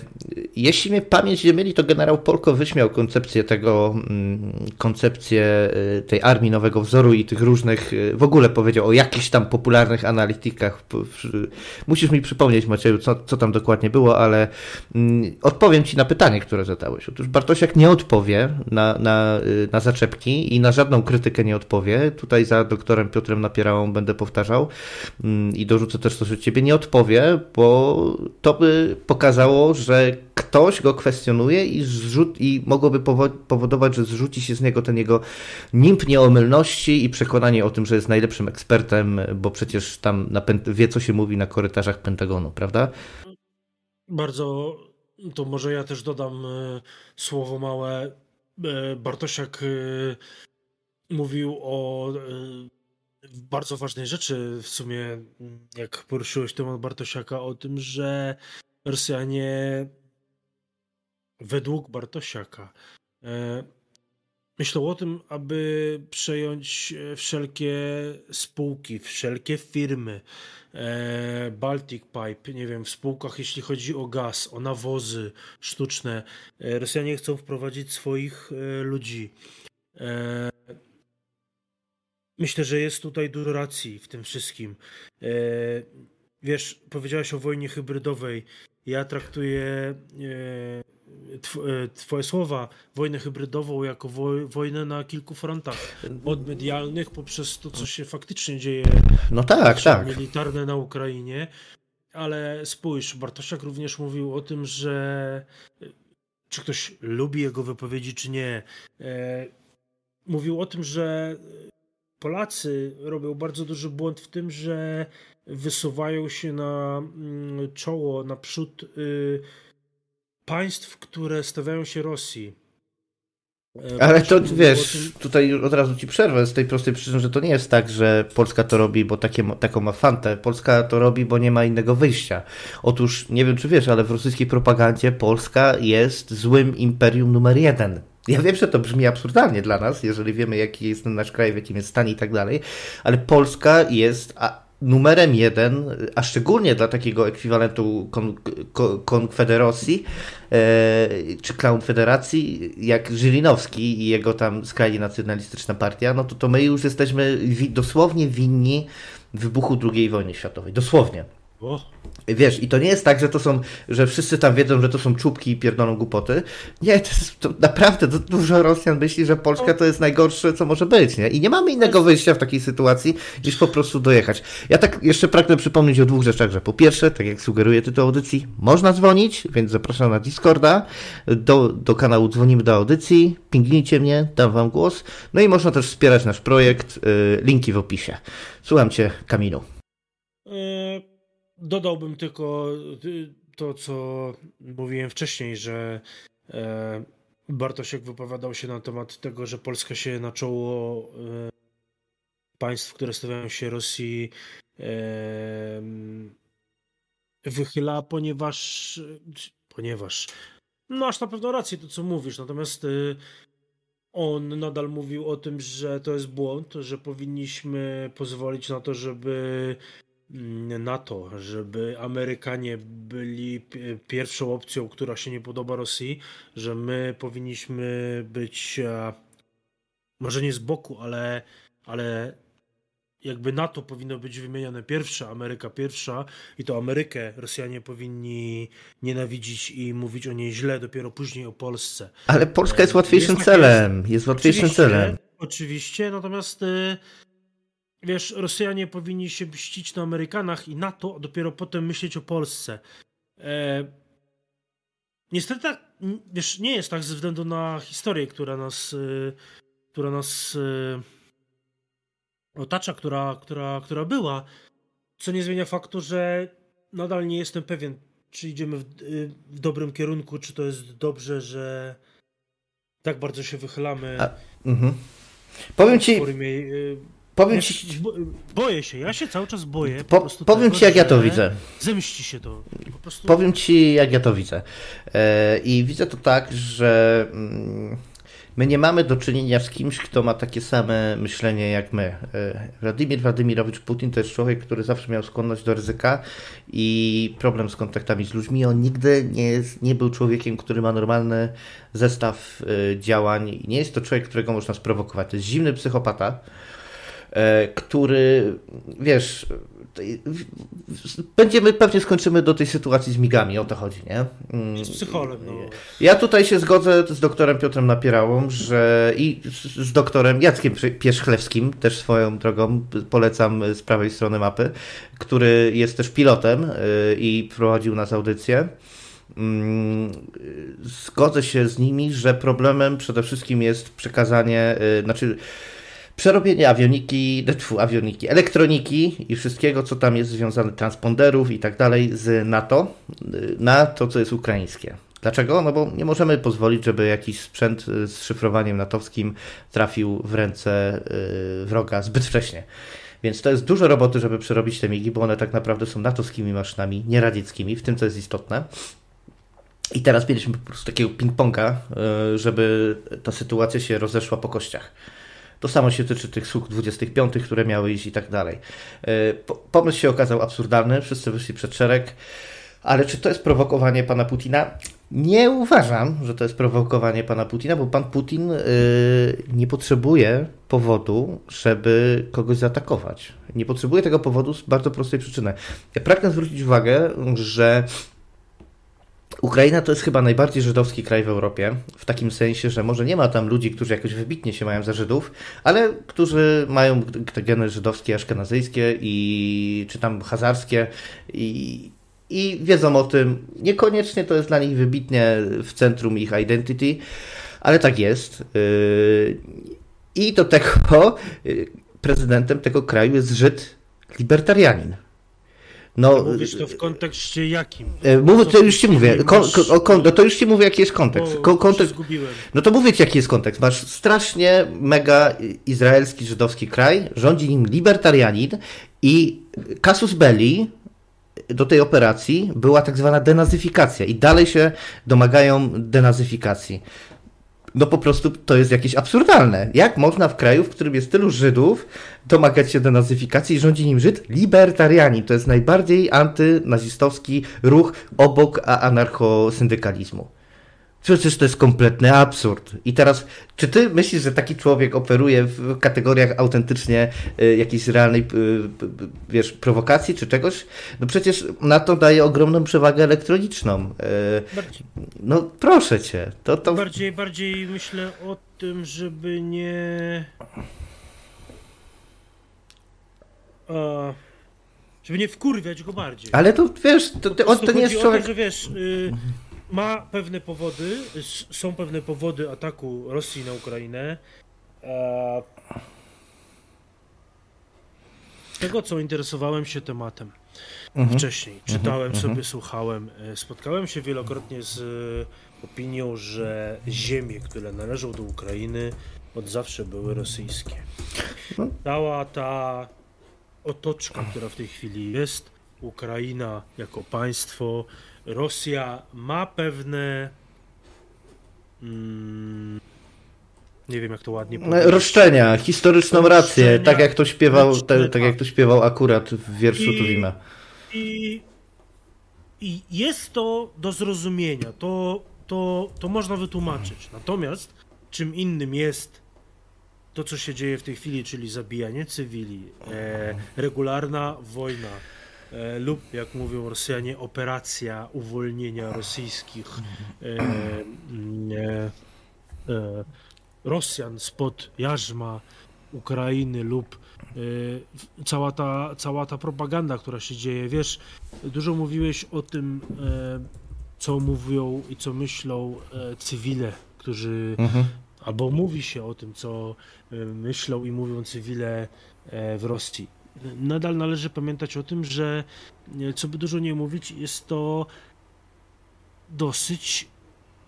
jeśli mnie pamięć nie myli, to generał Polko wyśmiał koncepcję tego, mm, koncepcję e, tej armii nowego wzoru i tych różnych, e, w ogóle powiedział o jakichś tam popularnych analitykach. Musisz mi przypomnieć, Macieju, co, co tam dokładnie było, ale mm, odpowiem ci na pytanie, które zadałeś. Otóż Bartosiak nie odpowie na, na, na zaczepki i na żadną krytykę nie odpowie. Tutaj za doktorem Piotrem Napierałą będę powtarzał mm, i dorzucę też to, że ciebie nie odpowie, bo to by pokazało, że ktoś go kwestionuje i, zrzut, i mogłoby powodować, że zrzuci się z niego ten jego nimb nieomylności i przekonanie o tym, że jest najlepszym ekspertem, bo przecież tam wie, co się mówi na korytarzach Pentagonu, prawda? Bardzo, to może ja też dodam e, słowo małe. E, Bartosiak e, mówił o bardzo ważnej rzeczy w sumie, jak poruszyłeś temat Bartosiaka, o tym, że Rosjanie według Bartosiaka e, myślą o tym, aby przejąć e, wszelkie spółki, wszelkie firmy, e, Baltic Pipe, nie wiem, w spółkach jeśli chodzi o gaz, o nawozy sztuczne. Rosjanie chcą wprowadzić swoich ludzi. Myślę, że jest tutaj dużo racji w tym wszystkim. E, wiesz, powiedziałaś o wojnie hybrydowej. Ja traktuję e, twoje słowa, wojnę hybrydową jako wojnę na kilku frontach, od medialnych poprzez to, co się faktycznie dzieje. No tak, tak. Militarne na Ukrainie, ale spójrz, Bartosiak również mówił o tym, że czy ktoś lubi jego wypowiedzi, czy nie. E, mówił o tym, że Polacy robią bardzo duży błąd w tym, że wysuwają się na mm, czoło, naprzód y, państw, które stawiają się Rosji. E, Ale to wiesz, tutaj od razu ci przerwę z tej prostej przyczyny, że to nie jest tak, że Polska to robi, bo takie, taką ma fantę. Polska to robi, bo nie ma innego wyjścia. Otóż nie wiem, czy wiesz, ale w rosyjskiej propagandzie Polska jest złym imperium numer jeden. Ja wiem, że to brzmi absurdalnie dla nas, jeżeli wiemy, jaki jest nasz kraj, w jakim jest stan i tak dalej, ale Polska jest numerem jeden, a szczególnie dla takiego ekwiwalentu kon, kon, konfederacji e, czy Clown Federacji, jak Żylinowski i jego tam skrajnie nacjonalistyczna partia, no to, to my już jesteśmy wi dosłownie winni wybuchu II wojny światowej. Dosłownie. Wiesz, i to nie jest tak, że to są, że wszyscy tam wiedzą, że to są czubki i pierdolą głupoty. Nie, to, jest, to naprawdę to dużo Rosjan myśli, że Polska to jest najgorsze, co może być, nie? I nie mamy innego wyjścia w takiej sytuacji, niż po prostu dojechać. Ja tak jeszcze pragnę przypomnieć o dwóch rzeczach, że po pierwsze, tak jak sugeruje tytuł audycji, można dzwonić, więc zapraszam na Discorda, do, do kanału Dzwonimy do audycji, pingnijcie mnie, dam wam głos, no i można też wspierać nasz projekt, y, linki w opisie. Słucham cię, Kamilu. Y Dodałbym tylko y, to, co mówiłem wcześniej, że e, Bartosiek wypowiadał się na temat tego, że Polska się na czoło e, państw, które stawiają się Rosji, e, wychyla, ponieważ, ponieważ, no masz na pewno rację to, co mówisz, natomiast on nadal mówił o tym, że to jest błąd, że powinniśmy pozwolić na to, żeby na to, żeby Amerykanie byli pierwszą opcją, która się nie podoba Rosji, że my powinniśmy być e, może nie z boku, ale, ale jakby NATO powinno być wymieniane pierwsze, Ameryka pierwsza i to Amerykę Rosjanie powinni nienawidzić i mówić o niej źle, dopiero później o Polsce. Ale Polska jest łatwiejszym jest celem, jest łatwiejszym celem. Oczywiście, natomiast y, wiesz, Rosjanie powinni się mścić na Amerykanach i NATO, a dopiero potem myśleć o Polsce. E... Niestety tak, wiesz, nie jest tak ze względu na historię, która nas, y, która nas y, otacza, która, która, która była, co nie zmienia faktu, że nadal nie jestem pewien, czy idziemy w, y, w dobrym kierunku, czy to jest dobrze, że tak bardzo się wychylamy. A, mhm. Powiem ci. Formie, Powiem ja ci... Boję się, ja się cały czas boję. Po, powiem tego, ci, jak ja to widzę. Zemści się to. Prostu... Powiem ci, jak ja to widzę. E, I widzę to tak, że mm, my nie mamy do czynienia z kimś, kto ma takie same myślenie jak my. E, Władimir Władimirowicz Putin to jest człowiek, który zawsze miał skłonność do ryzyka i problem z kontaktami z ludźmi. On nigdy nie, jest, nie był człowiekiem, który ma normalny zestaw e, działań. Nie jest to człowiek, którego można sprowokować. To jest zimny psychopata który, wiesz, będziemy, pewnie skończymy do tej sytuacji z migami, o to chodzi, nie? Mm. Z psycholem, no. Ja tutaj się zgodzę z doktorem Piotrem Napierałą, że i z doktorem Jackiem Pierzchlewskim, też swoją drogą polecam z prawej strony mapy, który jest też pilotem e, i prowadził nas audycję. Mm, zgodzę się z nimi, że problemem przede wszystkim jest przekazanie, e, znaczy przerobienie awioniki, tfu, awioniki, elektroniki i wszystkiego, co tam jest związane, transponderów i tak dalej z NATO na to, co jest ukraińskie. Dlaczego? No bo nie możemy pozwolić, żeby jakiś sprzęt z szyfrowaniem natowskim trafił w ręce y, wroga zbyt wcześnie. Więc to jest dużo roboty, żeby przerobić te migi, bo one tak naprawdę są natowskimi maszynami, nie radzieckimi, w tym co jest istotne. I teraz mieliśmy po prostu takiego ping-ponga, y, żeby ta sytuacja się rozeszła po kościach. To samo się tyczy tych sług 25, które miały iść i tak dalej. E, pomysł się okazał absurdalny, wszyscy wyszli przed szereg. Ale czy to jest prowokowanie pana Putina? Nie uważam, że to jest prowokowanie pana Putina, bo pan Putin yy, nie potrzebuje powodu, żeby kogoś zaatakować. Nie potrzebuje tego powodu z bardzo prostej przyczyny. Ja pragnę zwrócić uwagę, że Ukraina to jest chyba najbardziej żydowski kraj w Europie, w takim sensie, że może nie ma tam ludzi, którzy jakoś wybitnie się mają za Żydów, ale którzy mają te geny żydowskie, aszkenazyjskie i czy tam hazarskie i, i wiedzą o tym. Niekoniecznie to jest dla nich wybitnie w centrum ich identity, ale tak jest. Yy, I do tego yy, prezydentem tego kraju jest Żyd libertarianin. No, mówisz to w kontekście jakim? E, mówię, to już ci mówię. Kon, kon, no to już ci mówię, jaki jest kontekst. Kon, kontekst no to mówię ci, jaki jest kontekst. Masz strasznie mega izraelski, żydowski kraj, rządzi nim libertarianin i casus belli do tej operacji była tak zwana denazyfikacja i dalej się domagają denazyfikacji no po prostu to jest jakieś absurdalne. Jak można w kraju, w którym jest tylu Żydów, domagać się denazyfikacji i rządzi nim Żyd? Libertarianin. To jest najbardziej antynazistowski ruch obok anarchosyndykalizmu. Przecież to jest kompletny absurd. I teraz, czy ty myślisz, że taki człowiek operuje w kategoriach autentycznie y, jakiejś realnej, y, wiesz, prowokacji czy czegoś? No przecież na to daje ogromną przewagę elektroniczną. Y, bardziej. No proszę cię. To, to... Bardziej, bardziej myślę o tym, żeby nie... A żeby nie wkurwiać go bardziej. Ale to wiesz, to, to, on to nie jest człowiek... To, że wiesz, ma pewne powody, są pewne powody ataku Rosji na Ukrainę. Z tego co interesowałem się tematem mhm. wcześniej, mhm. czytałem mhm. sobie, słuchałem, e, spotkałem się wielokrotnie z e, opinią, że ziemie, które należą do Ukrainy, od zawsze były rosyjskie. No. Cała ta otoczka, która w tej chwili jest, Ukraina jako państwo, Rosja ma pewne. Mm, nie wiem jak to ładnie powiedzieć. Roszczenia, historyczną Roszczenia, rację, tak jak to śpiewał, te, tak jak to śpiewał akurat w wierszu Tuwima. I, I jest to do zrozumienia, to, to, to można wytłumaczyć. Natomiast czym innym jest to, co się dzieje w tej chwili, czyli zabijanie cywili, e, regularna wojna, E, lub jak mówią Rosjanie, operacja uwolnienia rosyjskich e, e, e, Rosjan spod jarzma Ukrainy lub cała ta, cała ta propaganda, która się dzieje. Wiesz, dużo mówiłeś o tym, co mówią i co myślą cywile, którzy mhm. albo mówi się o tym, co myślą i mówią cywile w Rosji nadal należy pamiętać o tym, że co by dużo nie mówić, jest to dosyć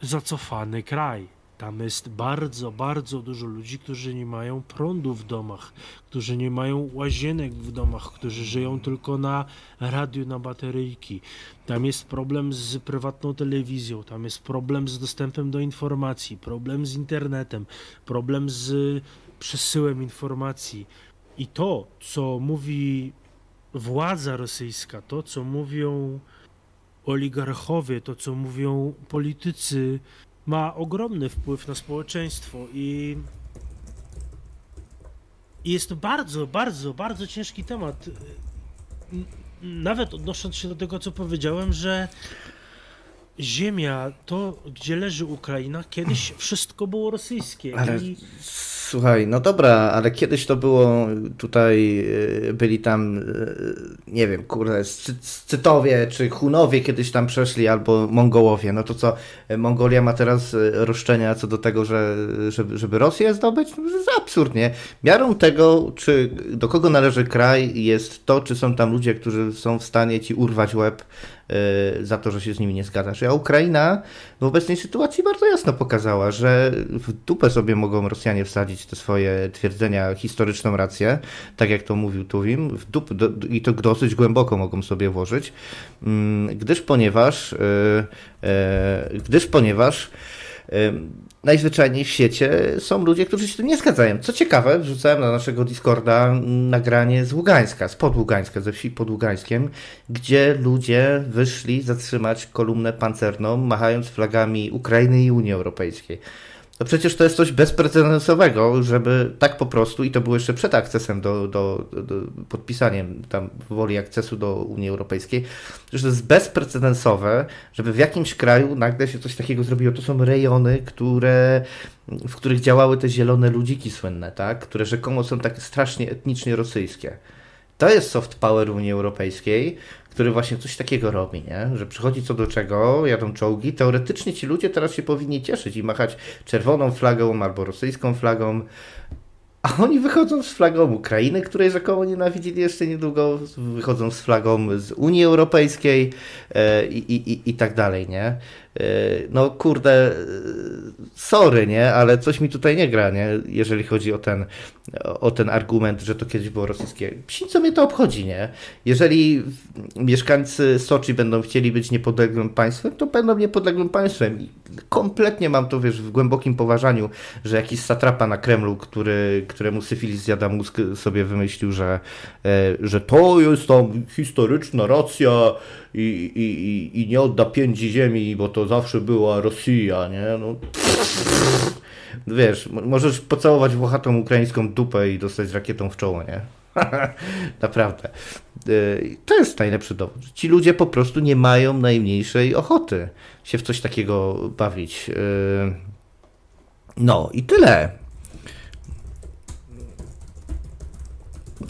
zacofany kraj. Tam jest bardzo, bardzo dużo ludzi, którzy nie mają prądu w domach, którzy nie mają łazienek w domach, którzy żyją tylko na radiu, na bateryjki. Tam jest problem z prywatną telewizją, tam jest problem z dostępem do informacji, problem z internetem, problem z przesyłem informacji i to, co mówi władza rosyjska, to, co mówią oligarchowie, to, co mówią politycy, ma ogromny wpływ na społeczeństwo i, i jest to bardzo, bardzo, bardzo ciężki temat. Nawet odnosząc się do tego, co powiedziałem, że ziemia, to gdzie leży Ukraina, kiedyś wszystko było rosyjskie. Ale i... słuchaj, no dobra, ale kiedyś to było tutaj, y, byli tam, y, nie wiem, kurde, Scytowie czy Hunowie kiedyś tam przeszli, albo Mongołowie. No to co, Mongolia ma teraz y, roszczenia co do tego, że, żeby, żeby Rosję zdobyć? No, to jest absurdnie. Miarą tego, czy do kogo należy kraj, jest to, czy są tam ludzie, którzy są w stanie ci urwać łeb za to, że się z nimi nie zgadzasz. A Ukraina w obecnej sytuacji bardzo jasno pokazała, że w dupę sobie mogą Rosjanie wsadzić te swoje twierdzenia, historyczną rację, tak jak to mówił Tuwim, w dup, do, i to dosyć głęboko mogą sobie włożyć, mm, gdyż ponieważ, y, y, gdyż ponieważ najzwyczajniej w świecie są ludzie, którzy się tym nie zgadzają. Co ciekawe, wrzucałem na naszego Discorda nagranie z Ługańska, z Podługańska, ze wsi pod Ługańskiem, gdzie ludzie wyszli zatrzymać kolumnę pancerną, machając flagami Ukrainy i Unii Europejskiej. No przecież to jest coś bezprecedensowego, żeby tak po prostu, i to było jeszcze przed akcesem do, do, do podpisaniem tam woli akcesu do Unii Europejskiej, że to jest bezprecedensowe, żeby w jakimś kraju nagle się coś takiego zrobiło. To są rejony, które, w których działały te zielone ludziki słynne, tak? które rzekomo są tak strasznie etnicznie rosyjskie. To jest soft power Unii Europejskiej, który właśnie coś takiego robi, nie? że przychodzi co do czego, jadą czołgi. Teoretycznie ci ludzie teraz się powinni cieszyć i machać czerwoną flagą albo rosyjską flagą, a oni wychodzą z flagą Ukrainy, której rzekomo nienawidzili jeszcze niedługo, wychodzą z flagą z Unii Europejskiej e, i, i, i tak dalej, nie? E, no kurde, e, sorry, nie? Ale coś mi tutaj nie gra, nie? Jeżeli chodzi o ten, o ten argument, że to kiedyś było rosyjskie. Psi, co mnie to obchodzi, nie? Jeżeli mieszkańcy Soczi będą chcieli być niepodległym państwem, to będą niepodległym państwem. I kompletnie mam to, wiesz, w głębokim poważaniu, że jakiś satrapa na Kremlu, który, któremu syfilis zjada mózg, sobie wymyślił, że, e, że to jest tam historyczna racja i, i, i nie odda pięci ziemi, bo to zawsze była Rosja, nie? No, *laughs* wiesz, możesz pocałować włochatą ukraińską dupę i dostać rakietą w czoło, nie? *laughs* Naprawdę. E, to jest najlepszy dowód. Ci ludzie po prostu nie mają najmniejszej ochoty się w coś takiego bawić. E, no i tyle.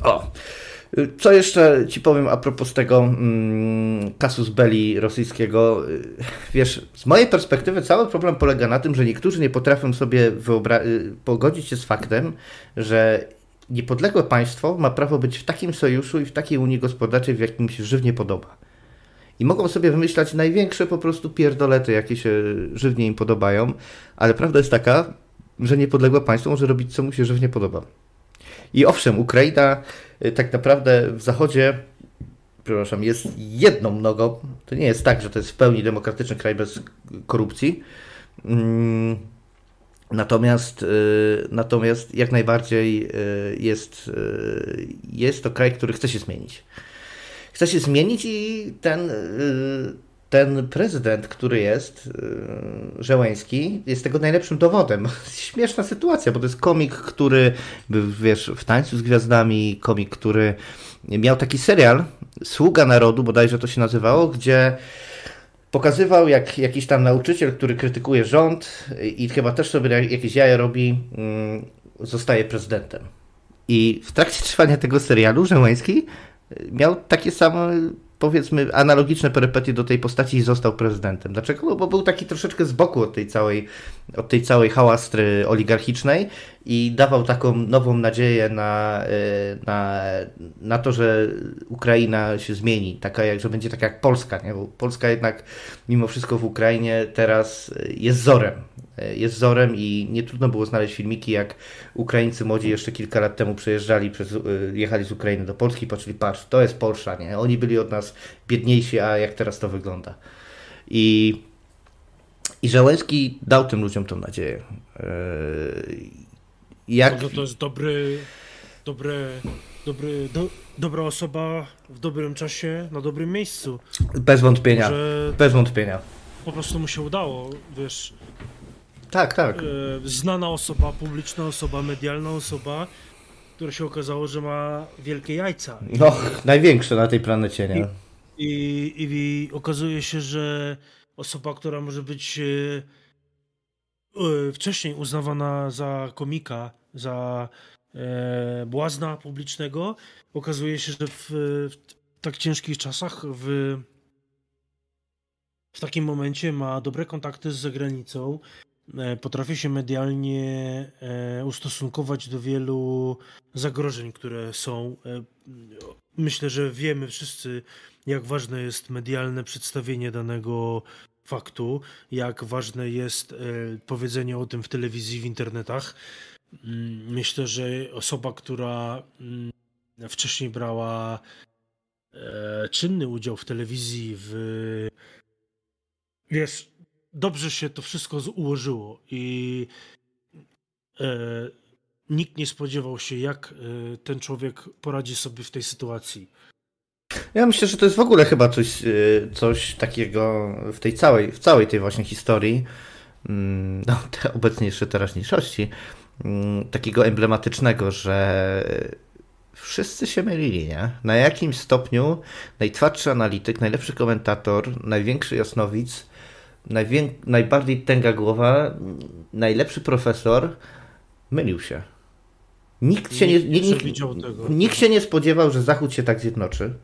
O. Co jeszcze ci powiem a propos tego mm, kasus belli rosyjskiego? Wiesz, z mojej perspektywy cały problem polega na tym, że niektórzy nie potrafią sobie pogodzić się z faktem, że niepodległe państwo ma prawo być w takim sojuszu i w takiej unii gospodarczej, w jakim się żywnie podoba. I mogą sobie wymyślać największe po prostu pierdolety, jakie się żywnie im podobają, ale prawda jest taka, że niepodległe państwo może robić, co mu się żywnie podoba. I owszem, Ukraina y, tak naprawdę w Zachodzie, przepraszam, jest jedną nogą. To nie jest tak, że to jest w pełni demokratyczny kraj bez korupcji. Mm, natomiast, y, natomiast jak najbardziej y, jest, jest to kraj, który chce się zmienić. Chce się zmienić i ten ten prezydent, który jest, yy, Żeleński, jest tego najlepszym dowodem. *laughs* Śmieszna sytuacja, bo to jest komik, który wiesz, w tańcu z gwiazdami, komik, który miał taki serial, Sługa Narodu, bodajże to się nazywało, gdzie pokazywał, jak jakiś tam nauczyciel, który krytykuje rząd i chyba też sobie jakieś jaja robi, yy, zostaje prezydentem. I w trakcie trwania tego serialu Żeleński miał takie same powiedzmy analogiczne perypetie do tej postaci i został prezydentem. Dlaczego? No bo był taki troszeczkę z boku od tej całej, od tej całej hałastry oligarchicznej i dawał taką nową nadzieję na, e, na, na to, że Ukraina się zmieni, taka jak, że będzie taka jak Polska, nie? bo Polska jednak mimo wszystko w Ukrainie teraz jest wzorem. E, jest wzorem i nie trudno było znaleźć filmiki, jak Ukraińcy młodzi jeszcze kilka lat temu przejeżdżali, przez, e, jechali z Ukrainy do Polski, patrzyli, patrz, to jest Polsza, nie? Oni byli od nas biedniejsi, a jak teraz to wygląda. I, i Żałęski dał tym ludziom tą nadzieję. Jak... Może to jest dobry, dobry, dobry, do, dobra osoba w dobrym czasie, na dobrym miejscu. Bez wątpienia, bez wątpienia. Po prostu mu się udało, wiesz. Tak, tak. E, znana osoba, publiczna osoba, medialna osoba, która się okazało, że ma wielkie jajca. No, największe na tej planecie, nie? I, i, i okazuje się, że osoba, która może być e, E, wcześniej uznawana za komika, za błazna publicznego, okazuje się, że w, w tak ciężkich czasach, w, w takim momencie ma dobre kontakty z zagranicą, e, potrafi się medialnie e, ustosunkować do wielu zagrożeń, które są. E, myślę, że wiemy wszyscy, jak ważne jest medialne przedstawienie danego faktu, jak ważne jest powiedzenie o tym w telewizji, w internetach. Mm, myślę, że osoba, która mm, wcześniej brała czynny udział w telewizji, w wiesz, dobrze się to wszystko ułożyło i e, nikt nie spodziewał się, jak ten człowiek poradzi sobie w tej sytuacji. Ja myślę, że to jest w ogóle chyba coś, y, coś takiego w tej całej, w całej tej właśnie historii, mm, no, te teraźniejszości, mm, takiego emblematycznego, że wszyscy się mylili, nie? Na jakim stopniu najtwardszy analityk, najlepszy komentator, największy jasnowic, najwię... najbardziej tęga głowa, najlepszy profesor mylił się. Nikt się nie, nikt, nikt, nikt się nie spodziewał, że Zachód się tak zjednoczy.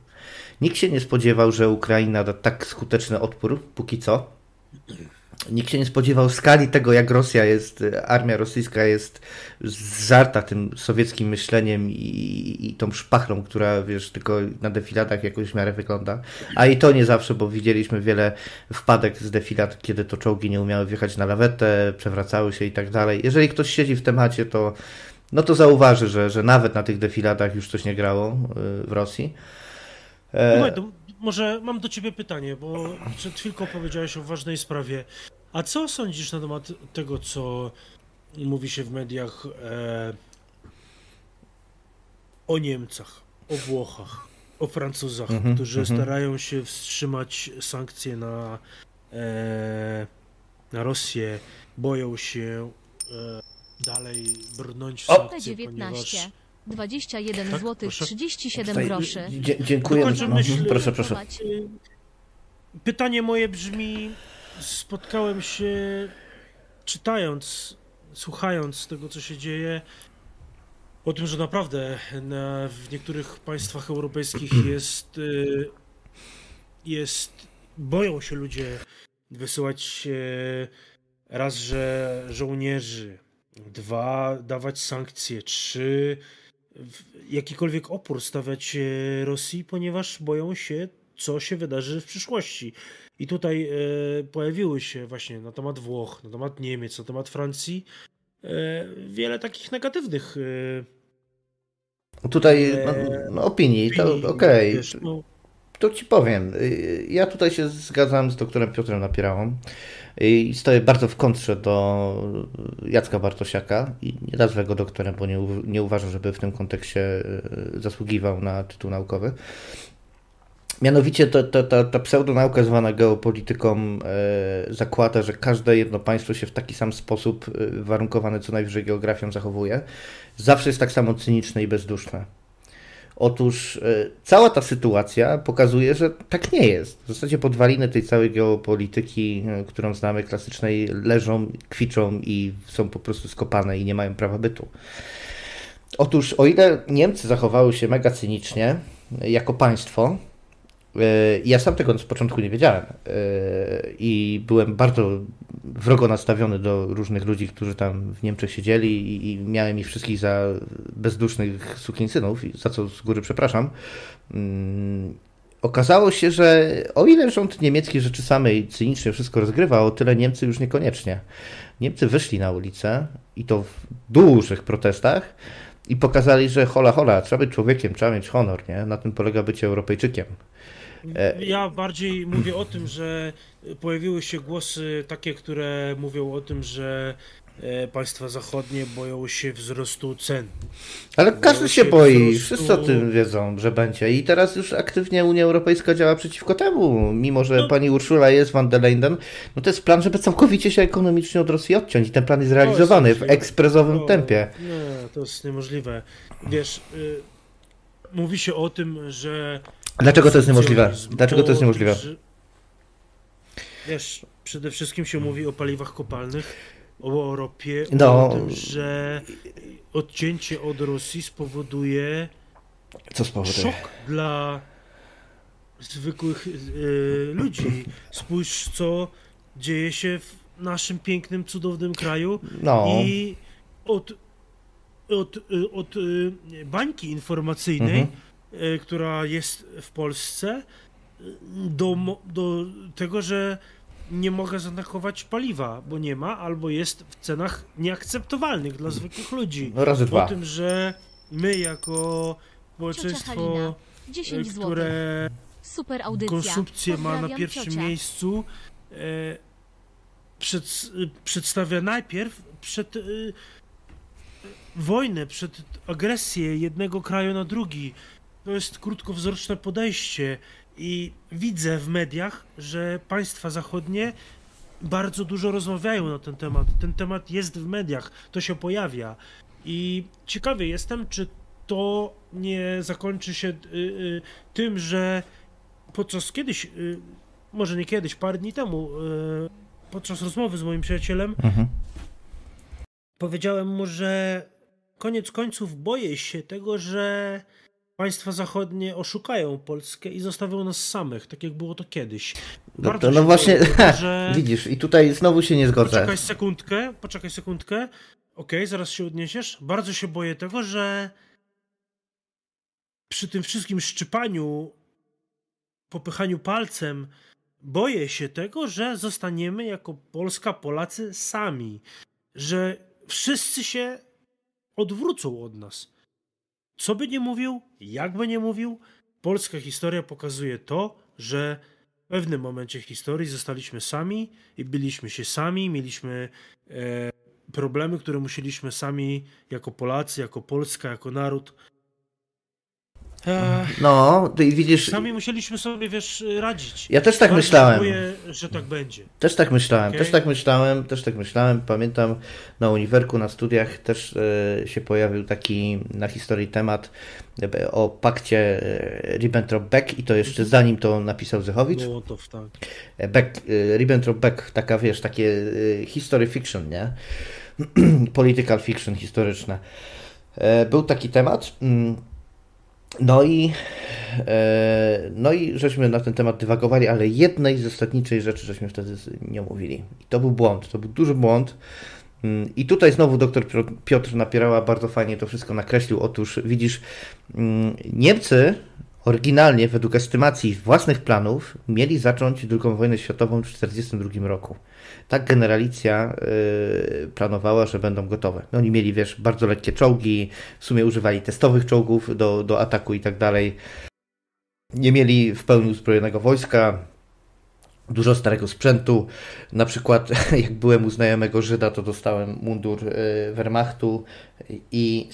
Nikt się nie spodziewał, że Ukraina da tak skuteczny odpór, póki co. Nikt się nie spodziewał skali tego, jak Rosja jest, armia rosyjska jest zżarta tym sowieckim myśleniem i, i tą szpachlą, która wiesz, tylko na defiladach jakoś w miarę wygląda. A i to nie zawsze, bo widzieliśmy wiele wpadek z defilat, kiedy to czołgi nie umiały wjechać na lawetę, przewracały się i tak dalej. Jeżeli ktoś siedzi w temacie, to no to zauważy, że, że nawet na tych defiladach już coś nie grało y, w Rosji. No, może mam do ciebie pytanie, bo przed chwilką powiedziałeś o ważnej sprawie. A co sądzisz na temat tego, co mówi się w mediach e... o Niemcach, o Włochach, o Francuzach, mm -hmm, którzy mm -hmm. starają się wstrzymać sankcje na, e... na Rosję, boją się e... dalej brnąć w sankcje, 19. ponieważ 21 tak? zł 37 Tutaj, groszy. Dziękuję. Myśl, proszę, proszę. Pytanie moje brzmi: spotkałem się czytając, słuchając tego, co się dzieje, o tym, że naprawdę na, w niektórych państwach europejskich jest, y, jest, boją się ludzie wysyłać raz, że żołnierzy, dwa, dawać sankcje, trzy, jakikolwiek opór stawiać e, Rosji, ponieważ boją się, co się wydarzy w przyszłości. I tutaj e, pojawiły się właśnie na temat Włoch, na temat Niemiec, na temat Francji e, wiele takich negatywnych tutaj no, no, opinii, to okej. Okay. No. To ci powiem. Ja tutaj się zgadzam z doktorem Piotrem Napierałą. I stoję bardzo w kontrze do Jacka Bartosiaka i nie nazwę go doktorem, bo nie, nie uważam, żeby w tym kontekście e, zasługiwał na tytuł naukowy. Mianowicie ta, ta, ta, ta pseudonauka zwana geopolityką zakłada, że każde jedno państwo się w taki sam sposób warunkowane co najwyżej geografią zachowuje. Zawsze jest tak samo cyniczne i bezduszne. Otóż e, cała ta sytuacja pokazuje, że tak nie jest. W zasadzie podwaliny tej całej geopolityki, e, którą znamy, klasycznej, leżą, kwiczą i są po prostu skopane i nie mają prawa bytu. Otóż, o ile Niemcy zachowały się mega cynicznie jako państwo, E, ja sam tego z początku nie wiedziałem e, i byłem bardzo wrogo nastawiony do różnych ludzi, którzy tam w Niemczech siedzieli i miałem ich wszystkich za bezdusznych sukinsynów, za co z góry przepraszam. Mm, okazało się, że o ile rząd niemiecki rzeczy samej cynicznie wszystko rozgrywa, o tyle Niemcy już niekoniecznie. Niemcy wyszli na ulicę i to w dużych protestach i pokazali, że hola hola, trzeba być człowiekiem, trzeba mieć honor, nie? Na tym polega bycie Europejczykiem. E, ja bardziej mówię o tym, że pojawiły się głosy takie, które mówią o tym, że e, państwa zachodnie boją się wzrostu cen. Ale boją każdy się, boi, wzrostu... wszyscy o tym wiedzą, że będzie. I teraz już aktywnie Unia Europejska działa przeciwko temu, mimo że no. pani Urszula jest van der Leyen. No to jest plan, żeby całkowicie się ekonomicznie od Rosji odciąć. I ten plan jest realizowany jest w ekspresowym tempie. Nie, to jest niemożliwe. Wiesz, y, mówi się o tym, że Dlaczego to jest niemożliwe? Dlaczego to jest niemożliwe? Wiesz, przede wszystkim się mówi o paliwach kopalnych, o ropie, no. o tym, że odcięcie od Rosji spowoduje co spowoduje? szok dla zwykłych y, ludzi. Spójrz, co dzieje się w naszym pięknym, cudownym kraju no. i od, od, y, od, od bańki informacyjnej mhm która jest w Polsce, do, do tego, że nie mogę zanakować paliwa, bo nie ma, albo jest w cenach nieakceptowalnych dla zwykłych ludzi. No razy dwa. O tym, że my jako społeczeństwo, e, które Super audycja. konsumpcję ma na pierwszym ciocia. miejscu, e, przed, przedstawia najpierw przed e, wojnę, przed agresję jednego kraju na drugi, to jest krótkowzroczne podejście i widzę w mediach, że państwa zachodnie bardzo dużo rozmawiają na ten temat. Ten temat jest w mediach, to się pojawia. I ciekawy jestem, czy to nie zakończy się y, y, tym, że podczas kiedyś, y, może nie kiedyś, parę dni temu, y, podczas rozmowy z moim przyjacielem, Mhm. powiedziałem mu, że koniec końców boję się tego, że państwa zachodnie oszukają Polskę i zostawią nas samych, tak jak było to kiedyś. No, Bardzo się no właśnie, tego, że... *laughs* widzisz, i tutaj znowu się nie zgodzę. Poczekaj sekundkę, poczekaj sekundkę. Okej, zaraz się odniesiesz. Bardzo się boję tego, że przy tym wszystkim szczypaniu, popychaniu palcem, boję się tego, że zostaniemy jako Polska, Polacy sami. Że wszyscy się odwrócą od nas. Co by nie mówił, jak by nie mówił, polska historia pokazuje to, że w pewnym momencie historii zostaliśmy sami i byliśmy się sami, mieliśmy e, problemy, które musieliśmy sami jako Polacy, jako Polska, jako naród. No, ty widzisz, sami musieliśmy sobie, wiesz, radzić. ja też tak Bardzo myślałem. Czuję, że tak będzie. Też tak myślałem, Okej. też tak myślałem, też tak myślałem. Pamiętam na uniwerku, na studiach też e, się pojawił taki na historii temat e, o pakcie e, Ribbentrop-Beck i to jeszcze zanim to napisał Zechowicz. W tak. E, Beck, Ribbentrop-Beck, taka wiesz, takie history fiction, nie? *clears throat* Political fiction historyczne. Był taki temat. No i, e, no i żeśmy na ten temat dywagowali, ale jednej zasadniczej rzeczy żeśmy wtedy z- nie omówili. I to był błąd, to był duży błąd. Mm, I tutaj znowu doktor Pio- Piotr Napierała bardzo fajnie to wszystko nakreślił. Otóż widzisz, mm, Niemcy oryginalnie według estymacji własnych planów mieli zacząć II wojnę światową w 1942 roku. Tak generalicja y, planowała, że będą gotowe. No, Oni mieli, wiesz, bardzo lekkie czołgi, w sumie używali testowych czołgów do, do ataku i tak dalej. Nie mieli w pełni uzbrojonego wojska, dużo starego sprzętu. Na przykład, *laughs* jak byłem u znajomego Żyda, to dostałem mundur y, Wehrmachtu i,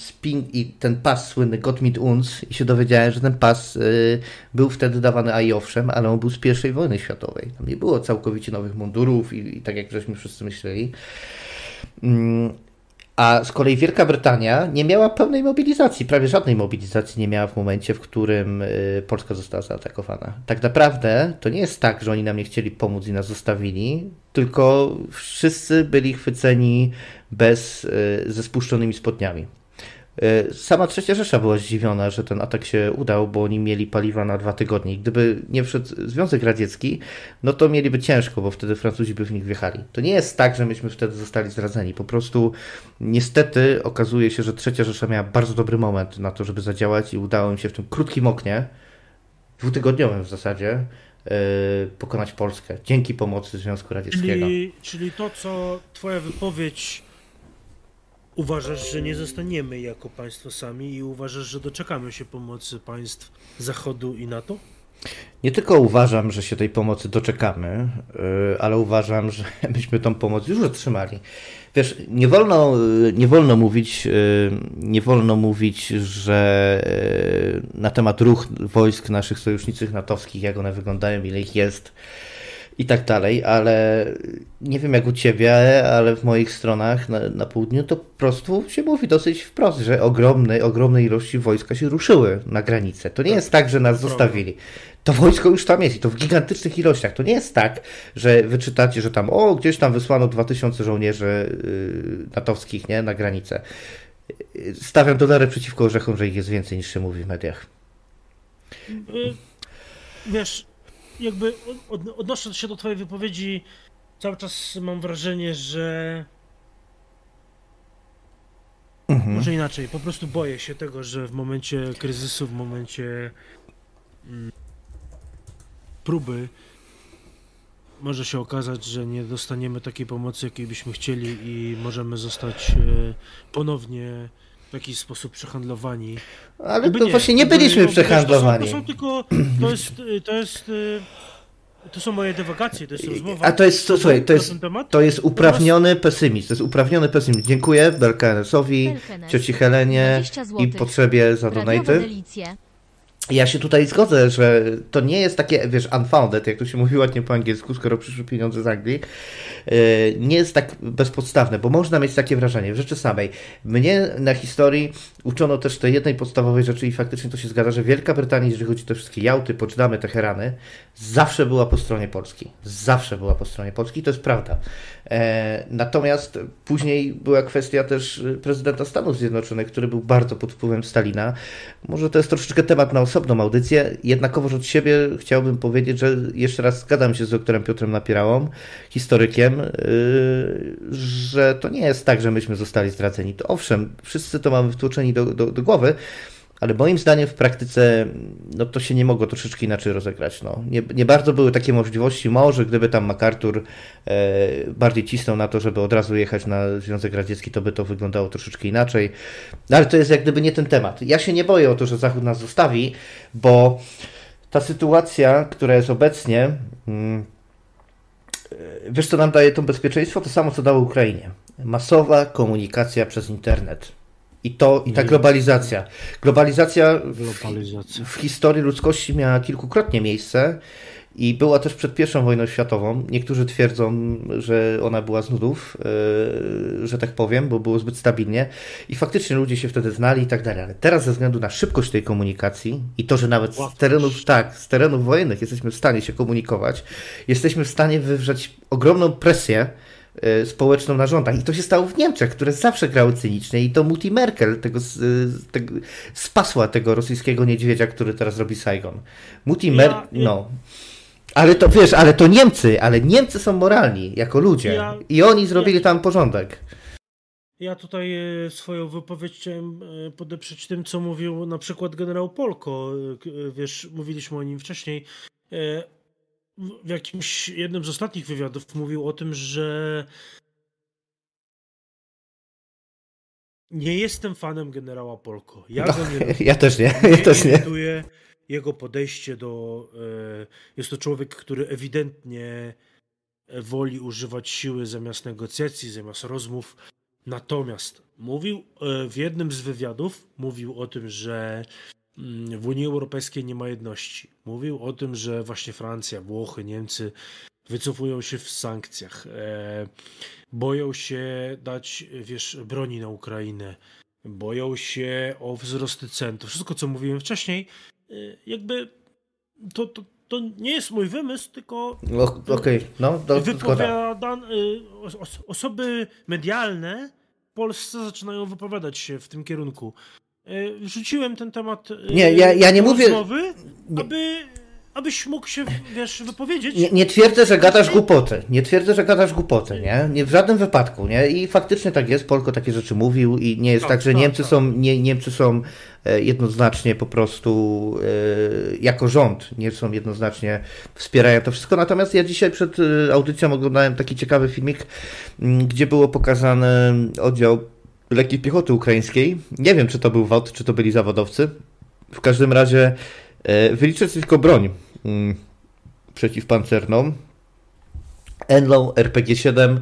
i ten pas słynny Gott mit uns i się dowiedziałem, że ten pas y, był wtedy dawany, a i owszem, ale on był z pierwszej wojny światowej. Tam nie było całkowicie nowych mundurów i, i tak jak żeśmy wszyscy myśleli. Mm, A z kolei Wielka Brytania nie miała pełnej mobilizacji, prawie żadnej mobilizacji nie miała w momencie, w którym y, Polska została zaatakowana. Tak naprawdę to nie jest tak, że oni nam nie chcieli pomóc i nas zostawili, tylko wszyscy byli chwyceni bez, y, ze spuszczonymi spodniami. Y, Sama Trzecia Rzesza była zdziwiona, że ten atak się udał, bo oni mieli paliwa na dwa tygodnie. Gdyby nie wszedł Związek Radziecki, no to mieliby ciężko, bo wtedy Francuzi by w nich wjechali. To nie jest tak, że myśmy wtedy zostali zdradzeni. Po prostu niestety okazuje się, że Trzecia Rzesza miała bardzo dobry moment na to, żeby zadziałać i udało im się w tym krótkim oknie, dwutygodniowym w zasadzie, yy, pokonać Polskę. Dzięki pomocy Związku Radzieckiego. Czyli, czyli to, co twoja wypowiedź uważasz, że nie zostaniemy jako państwo sami i uważasz, że doczekamy się pomocy państw Zachodu i NATO? Nie tylko uważam, że się tej pomocy doczekamy, yy, ale uważam, że *laughs* myśmy tą pomoc już otrzymali. Wiesz, nie wolno, yy, nie wolno mówić, yy, nie wolno mówić, że na temat ruch wojsk naszych sojuszniczych natowskich, jak one wyglądają, ile ich jest i tak dalej, ale nie wiem jak u Ciebie, ale w moich stronach na, na południu to po prostu się mówi dosyć wprost, że ogromne, ogromne ilości wojska się ruszyły na granicę. To nie jest tak, że nas zostawili. To wojsko już tam jest i to w gigantycznych ilościach. To nie jest tak, że wyczytacie, że tam, o, gdzieś tam wysłano 2000 żołnierzy yy, natowskich, nie, na granicę. Stawiam dolarę przeciwko orzechom, że ich jest więcej niż się mówi w mediach. Y, Wiesz, jakby od, odnosząc się do twojej wypowiedzi, cały czas mam wrażenie, że może inaczej, po prostu boję się tego, że w momencie kryzysu, w momencie mm, próby może się okazać, że nie dostaniemy takiej pomocy, jakiej byśmy chcieli i możemy zostać e, ponownie w jakiś sposób przehandlowani. Ale to właśnie nie byliśmy przehandlowani. To są, to są tylko, to jest, to jest, y, to są moje dywagacje, to jest rozmowa. A to jest, to, słuchaj, to jest, to jest uprawniony pesymizm. To jest uprawniony pesymizm. Dziękuję Belkanesowi, Belkenes. cioci Helenie 20 i potrzebie za donaty. Ja się tutaj zgodzę, że to nie jest takie, wiesz, unfounded, jak to się mówi ładnie po angielsku, skoro przyszły pieniądze z Anglii, e, nie jest tak bezpodstawne, bo można mieć takie wrażenie w rzeczy samej. Mnie na historii uczono też tej jednej podstawowej rzeczy i faktycznie to się zgadza, że Wielka Brytania, jeżeli chodzi o te wszystkie Jałty, Poczdamy, Teherany, zawsze była po stronie Polski. Zawsze była po stronie Polski, to jest prawda. E, natomiast później była kwestia też prezydenta Stanów Zjednoczonych, który był bardzo pod wpływem Stalina. Może to jest troszeczkę temat na osobną audycję, jednakowoż od siebie chciałbym powiedzieć, że jeszcze raz zgadzam się z doktorem Piotrem Napierałą, historykiem, y, że to nie jest tak, że myśmy zostali zdradzeni. To owszem, wszyscy to mamy wtłoczeni do, do, do głowy, ale moim zdaniem w praktyce no, to się nie mogło troszeczkę inaczej rozegrać. No. Nie, nie bardzo były takie możliwości. Może gdyby tam MacArthur e, bardziej cisnął na to, żeby od razu jechać na Związek Radziecki, to by to wyglądało troszeczkę inaczej. No, ale to jest jak gdyby nie ten temat. Ja się nie boję o to, że Zachód nas zostawi, bo ta sytuacja, która jest obecnie, mm, wiesz co nam daje to bezpieczeństwo? To samo, co dało Ukrainie. Masowa komunikacja przez internet. I to, i ta globalizacja. Globalizacja, globalizacja. W, w historii ludzkości miała kilkukrotnie miejsce i była też przed I wojną światową. Niektórzy twierdzą, że ona była z nudów, yy, że tak powiem, bo było zbyt stabilnie. I faktycznie ludzie się wtedy znali i tak dalej. Ale teraz ze względu na szybkość tej komunikacji i to, że nawet z terenów, tak, z terenów wojennych jesteśmy w stanie się komunikować, jesteśmy w stanie wywrzeć ogromną presję E, społeczną na rządach. I to się stało w Niemczech, które zawsze grały cynicznie i to Mutti Merkel tego, tego, spasła tego rosyjskiego niedźwiedzia, który teraz robi Saigon. Mutti Merkel, ja, no. Ale to wiesz, ale to Niemcy, ale Niemcy są moralni jako ludzie ja, i oni zrobili ja, tam porządek. Ja tutaj e, swoją wypowiedź chciałem e, podeprzeć tym, co mówił na przykład generał Polko. Wiesz, mówiliśmy o nim wcześniej w jakimś jednym z ostatnich wywiadów mówił o tym, że nie jestem fanem generała Polko. Ja, no, nie ja też nie. Ja też nie. Jego podejście do. E, jest to człowiek, który ewidentnie woli używać siły zamiast negocjacji, zamiast rozmów. Natomiast mówił e, w jednym z wywiadów, mówił o tym, że w Unii Europejskiej nie ma jedności. Mówił o tym, że właśnie Francja, Włochy, Niemcy wycofują się w sankcjach, e, boją się dać, wiesz, broni na Ukrainę, boją się o wzrosty cen. To wszystko, co mówiłem wcześniej, e, jakby to, to, to nie jest mój wymysł, tylko no, okay. no, do, wypowiadan, e, osoby medialne w Polsce zaczynają wypowiadać się w tym kierunku. E, rzuciłem ten temat e, nie, ja, ja nie mówię, rozmowy, nie. aby abyś mógł się, wiesz, wypowiedzieć. Nie, nie twierdzę, że gadasz głupotę. Nie twierdzę, że gadasz głupotę, nie? nie? W żadnym wypadku, nie? I faktycznie tak jest. Polko takie rzeczy mówił i nie jest tak, tak że tak, Niemcy, tak. Są, nie, Niemcy są e, jednoznacznie po prostu jako rząd, nie są jednoznacznie, wspierają to wszystko. Natomiast ja dzisiaj przed audycją oglądałem taki ciekawy filmik, gdzie było pokazany oddział lekkiej piechoty ukraińskiej. Nie wiem, czy to był WOT, czy to byli zawodowcy. W każdym razie e, wyliczę tylko broń mm, przeciwpancerną. Enlow RPG-7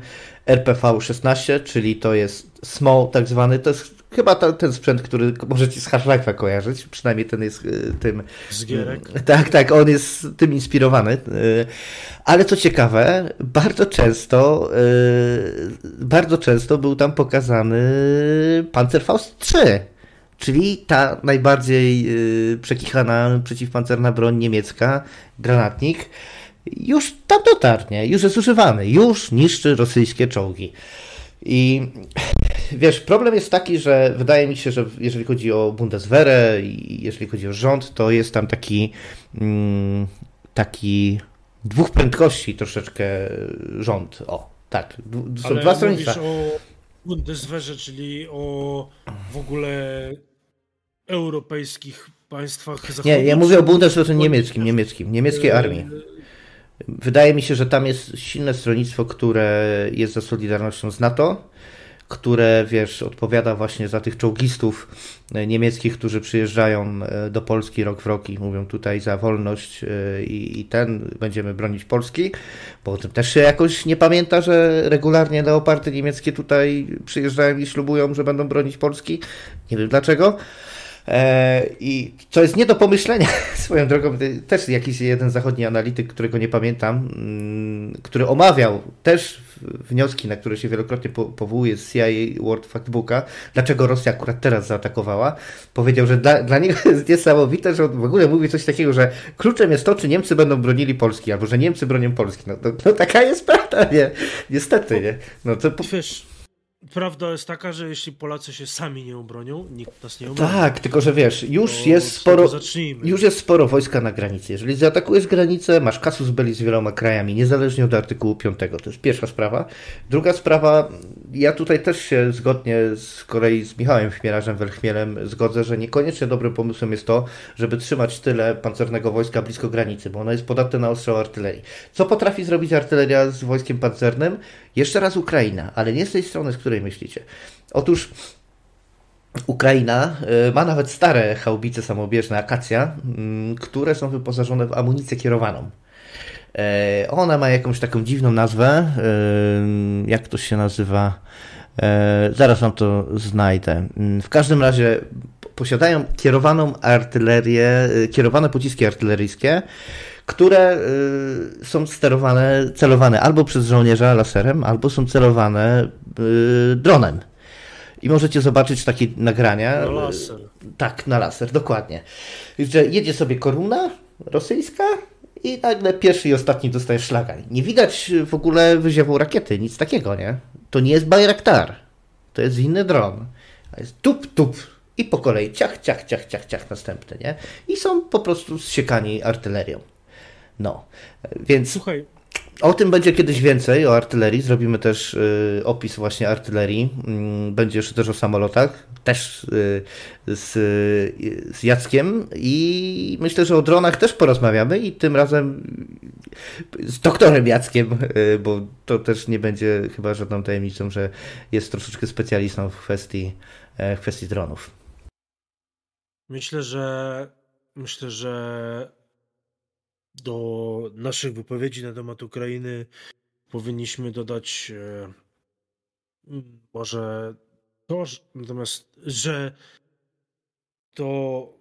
RPV-16, czyli to jest small tak zwany, to jest chyba ta, ten sprzęt, który możecie z Half-Life'a kojarzyć, przynajmniej ten jest e, tym... Z gierek. Tak, tak, on jest tym inspirowany. E, ale co ciekawe, bardzo często e, bardzo często był tam pokazany Panzerfaust 3, czyli ta najbardziej przekichana przeciwpancerna broń niemiecka, granatnik, już tam dotarł, nie? już jest używany, już niszczy rosyjskie czołgi. I wiesz, problem jest taki, że wydaje mi się, że jeżeli chodzi o Bundeswehrę i jeżeli chodzi o rząd, to jest tam taki mm, taki dwóch prędkości troszeczkę rząd. O, tak. Są Ale dwa stronnictwa. o Bundeswehrze, czyli o w ogóle europejskich państwach zachodnich. Nie, ja mówię o Bundeswehrze niemieckim, niemieckim, niemieckiej armii. Wydaje mi się, że tam jest silne stronnictwo, które jest za solidarnością z NATO, które, wiesz, odpowiada właśnie za tych czołgistów e, niemieckich, którzy przyjeżdżają e, do Polski rok w rok i mówią tutaj za wolność e, i, i ten, będziemy bronić Polski, bo o tym też się jakoś nie pamięta, że regularnie leopardy niemieckie tutaj przyjeżdżają i ślubują, że będą bronić Polski. Nie wiem dlaczego. E, I co jest nie do pomyślenia *laughs* swoją drogą, też jakiś jeden zachodni analityk, którego nie pamiętam, mm, który omawiał też wnioski, na które się wielokrotnie powołuje z CIA World Factbooka, dlaczego Rosja akurat teraz zaatakowała, powiedział, że dla, dla niego *laughs* jest niesamowite, że on w ogóle mówi coś takiego, że kluczem jest to, czy Niemcy będą bronili Polski, albo że Niemcy bronią Polski. No, no, no taka jest prawda, nie? Niestety, nie? No to... Wiesz, Prawda jest taka, że jeśli Polacy się sami nie obronią, nikt nas nie obroni. Tak, tylko że wiesz, już jest sporo już jest sporo wojska na granicy. Jeżeli zaatakujesz granicę, masz kasus belli z wieloma krajami, niezależnie od artykułu 5. To jest pierwsza sprawa. Druga sprawa, ja tutaj też się zgodnie z kolei z Michałem Chmielarzem Welchmielem zgodzę, że niekoniecznie dobrym pomysłem jest to, żeby trzymać tyle pancernego wojska blisko granicy, bo ono jest podatne na ostrzał artylerii. Co potrafi zrobić artyleria z wojskiem pancernym? Jeszcze raz Ukraina, ale nie z tej strony, z której myślicie. Otóż Ukraina y, ma nawet stare chałbice samobieżne Akacja, mm, które są wyposażone w amunicję kierowaną. E, ona ma jakąś taką dziwną nazwę. Y, jak to się nazywa? E, zaraz wam to znajdę. Mm, w każdym razie posiadają kierowaną artylerię, y, kierowane pociski artyleryjskie, które y, są sterowane, celowane albo przez żołnierza laserem, albo są celowane y, dronem. I możecie zobaczyć takie nagrania. Na laser. Tak, na laser, dokładnie. Że jedzie sobie koruna rosyjska i nagle pierwszy i ostatni dostaje szlaga. Nie widać w ogóle wyziewu rakiety, nic takiego, nie? To nie jest Bayraktar. To jest inny dron. To jest tup, tup. I po kolei ciach, ciach, ciach, ciach, ciach następny, nie? I są po prostu zsiekani artylerią. No, więc Słuchaj. o tym będzie kiedyś więcej, o artylerii. Zrobimy też y, opis właśnie artylerii. Y, będzie jeszcze też o samolotach, też y, z, z Jackiem i myślę, że o dronach też porozmawiamy i tym razem z doktorem Jackiem, y, bo to też nie będzie chyba żadną tajemnicą, że jest troszeczkę specjalistą w kwestii, e, w kwestii dronów. Myślę, że myślę, że do naszych wypowiedzi na temat Ukrainy powinniśmy dodać e, może to, natomiast, że to,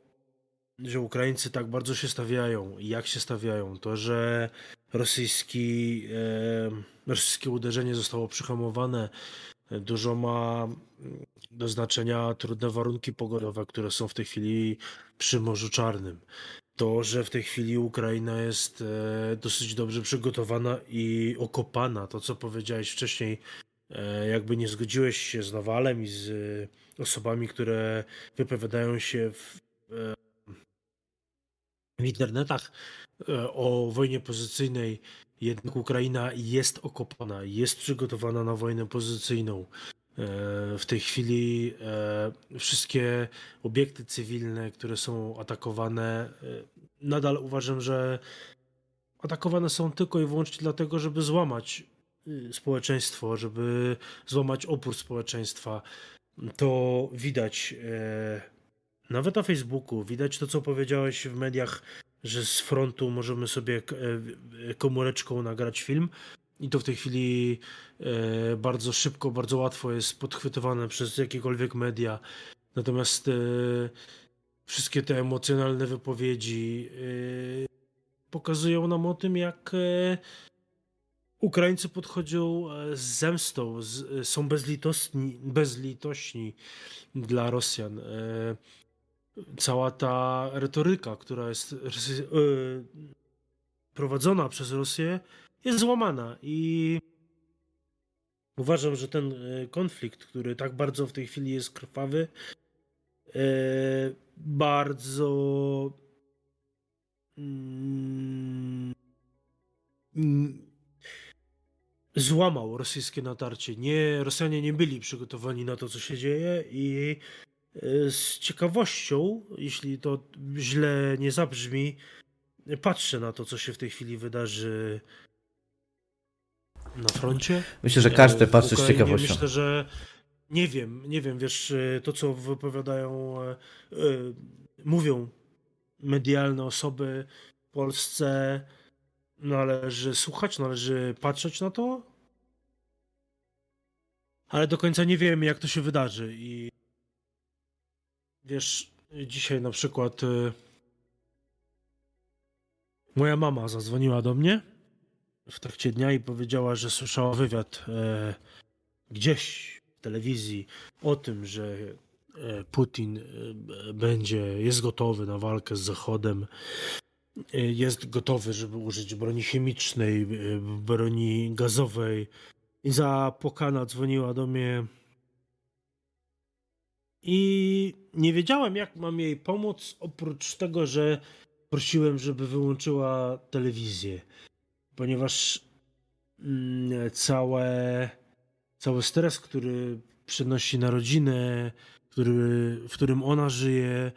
że Ukraińcy tak bardzo się stawiają i jak się stawiają, to, że rosyjski, e, rosyjskie uderzenie zostało przyhamowane, dużo ma do znaczenia trudne warunki pogodowe, które są w tej chwili przy Morzu Czarnym to, że w tej chwili Ukraina jest e, dosyć dobrze przygotowana i okopana. To, co powiedziałeś wcześniej, e, jakby nie zgodziłeś się z Nawalem i z e, osobami, które wypowiadają się w, w internetach o wojnie pozycyjnej, jednak Ukraina jest okopana, jest przygotowana na wojnę pozycyjną. E, w tej chwili e, wszystkie obiekty cywilne, które są atakowane, e, nadal uważam, że atakowane są tylko i wyłącznie dlatego, żeby złamać społeczeństwo, żeby złamać opór społeczeństwa. To widać nawet na Facebooku, widać to, co powiedziałeś w mediach, że z frontu możemy sobie komóreczką nagrać film. I to w tej chwili e, bardzo szybko, bardzo łatwo jest podchwytywane przez jakiekolwiek media. Natomiast e, wszystkie te emocjonalne wypowiedzi e, pokazują nam o tym, jak Ukraińcy podchodzą z zemstą, z, są bezlitosni, bezlitośni dla Rosjan. Cała ta retoryka, która jest prowadzona przez Rosję, jest złamana i uważam, że ten e, konflikt, który tak bardzo w tej chwili jest krwawy, e, bardzo mm, złamał rosyjskie natarcie. Nie, Rosjanie nie byli przygotowani na to, co się dzieje i e, z ciekawością, jeśli to źle nie zabrzmi, patrzę na to, co się w tej chwili wydarzy na froncie? Myślę, że każdy patrzy z ciekawością. Myślę, że nie wiem, nie wiem, wiesz, y, to co wypowiadają, yy, mówią medialne osoby w Polsce, należy słuchać, należy patrzeć na to, ale do końca nie wiemy, jak to się wydarzy i wiesz, dzisiaj na przykład moja mama zadzwoniła do mnie w trakcie dnia i powiedziała, że słyszała wywiad e, gdzieś w telewizji o tym, że e, Putin e, będzie, jest gotowy na walkę z Zachodem, e, jest gotowy, żeby użyć broni chemicznej, broni gazowej. I za Pokana dzwoniła do mnie i nie wiedziałem, jak mam jej pomóc, oprócz tego, że prosiłem, żeby wyłączyła telewizję, ponieważ mm, całe, cały stres, który przynosi na rodzinę, który, w którym ona żyje,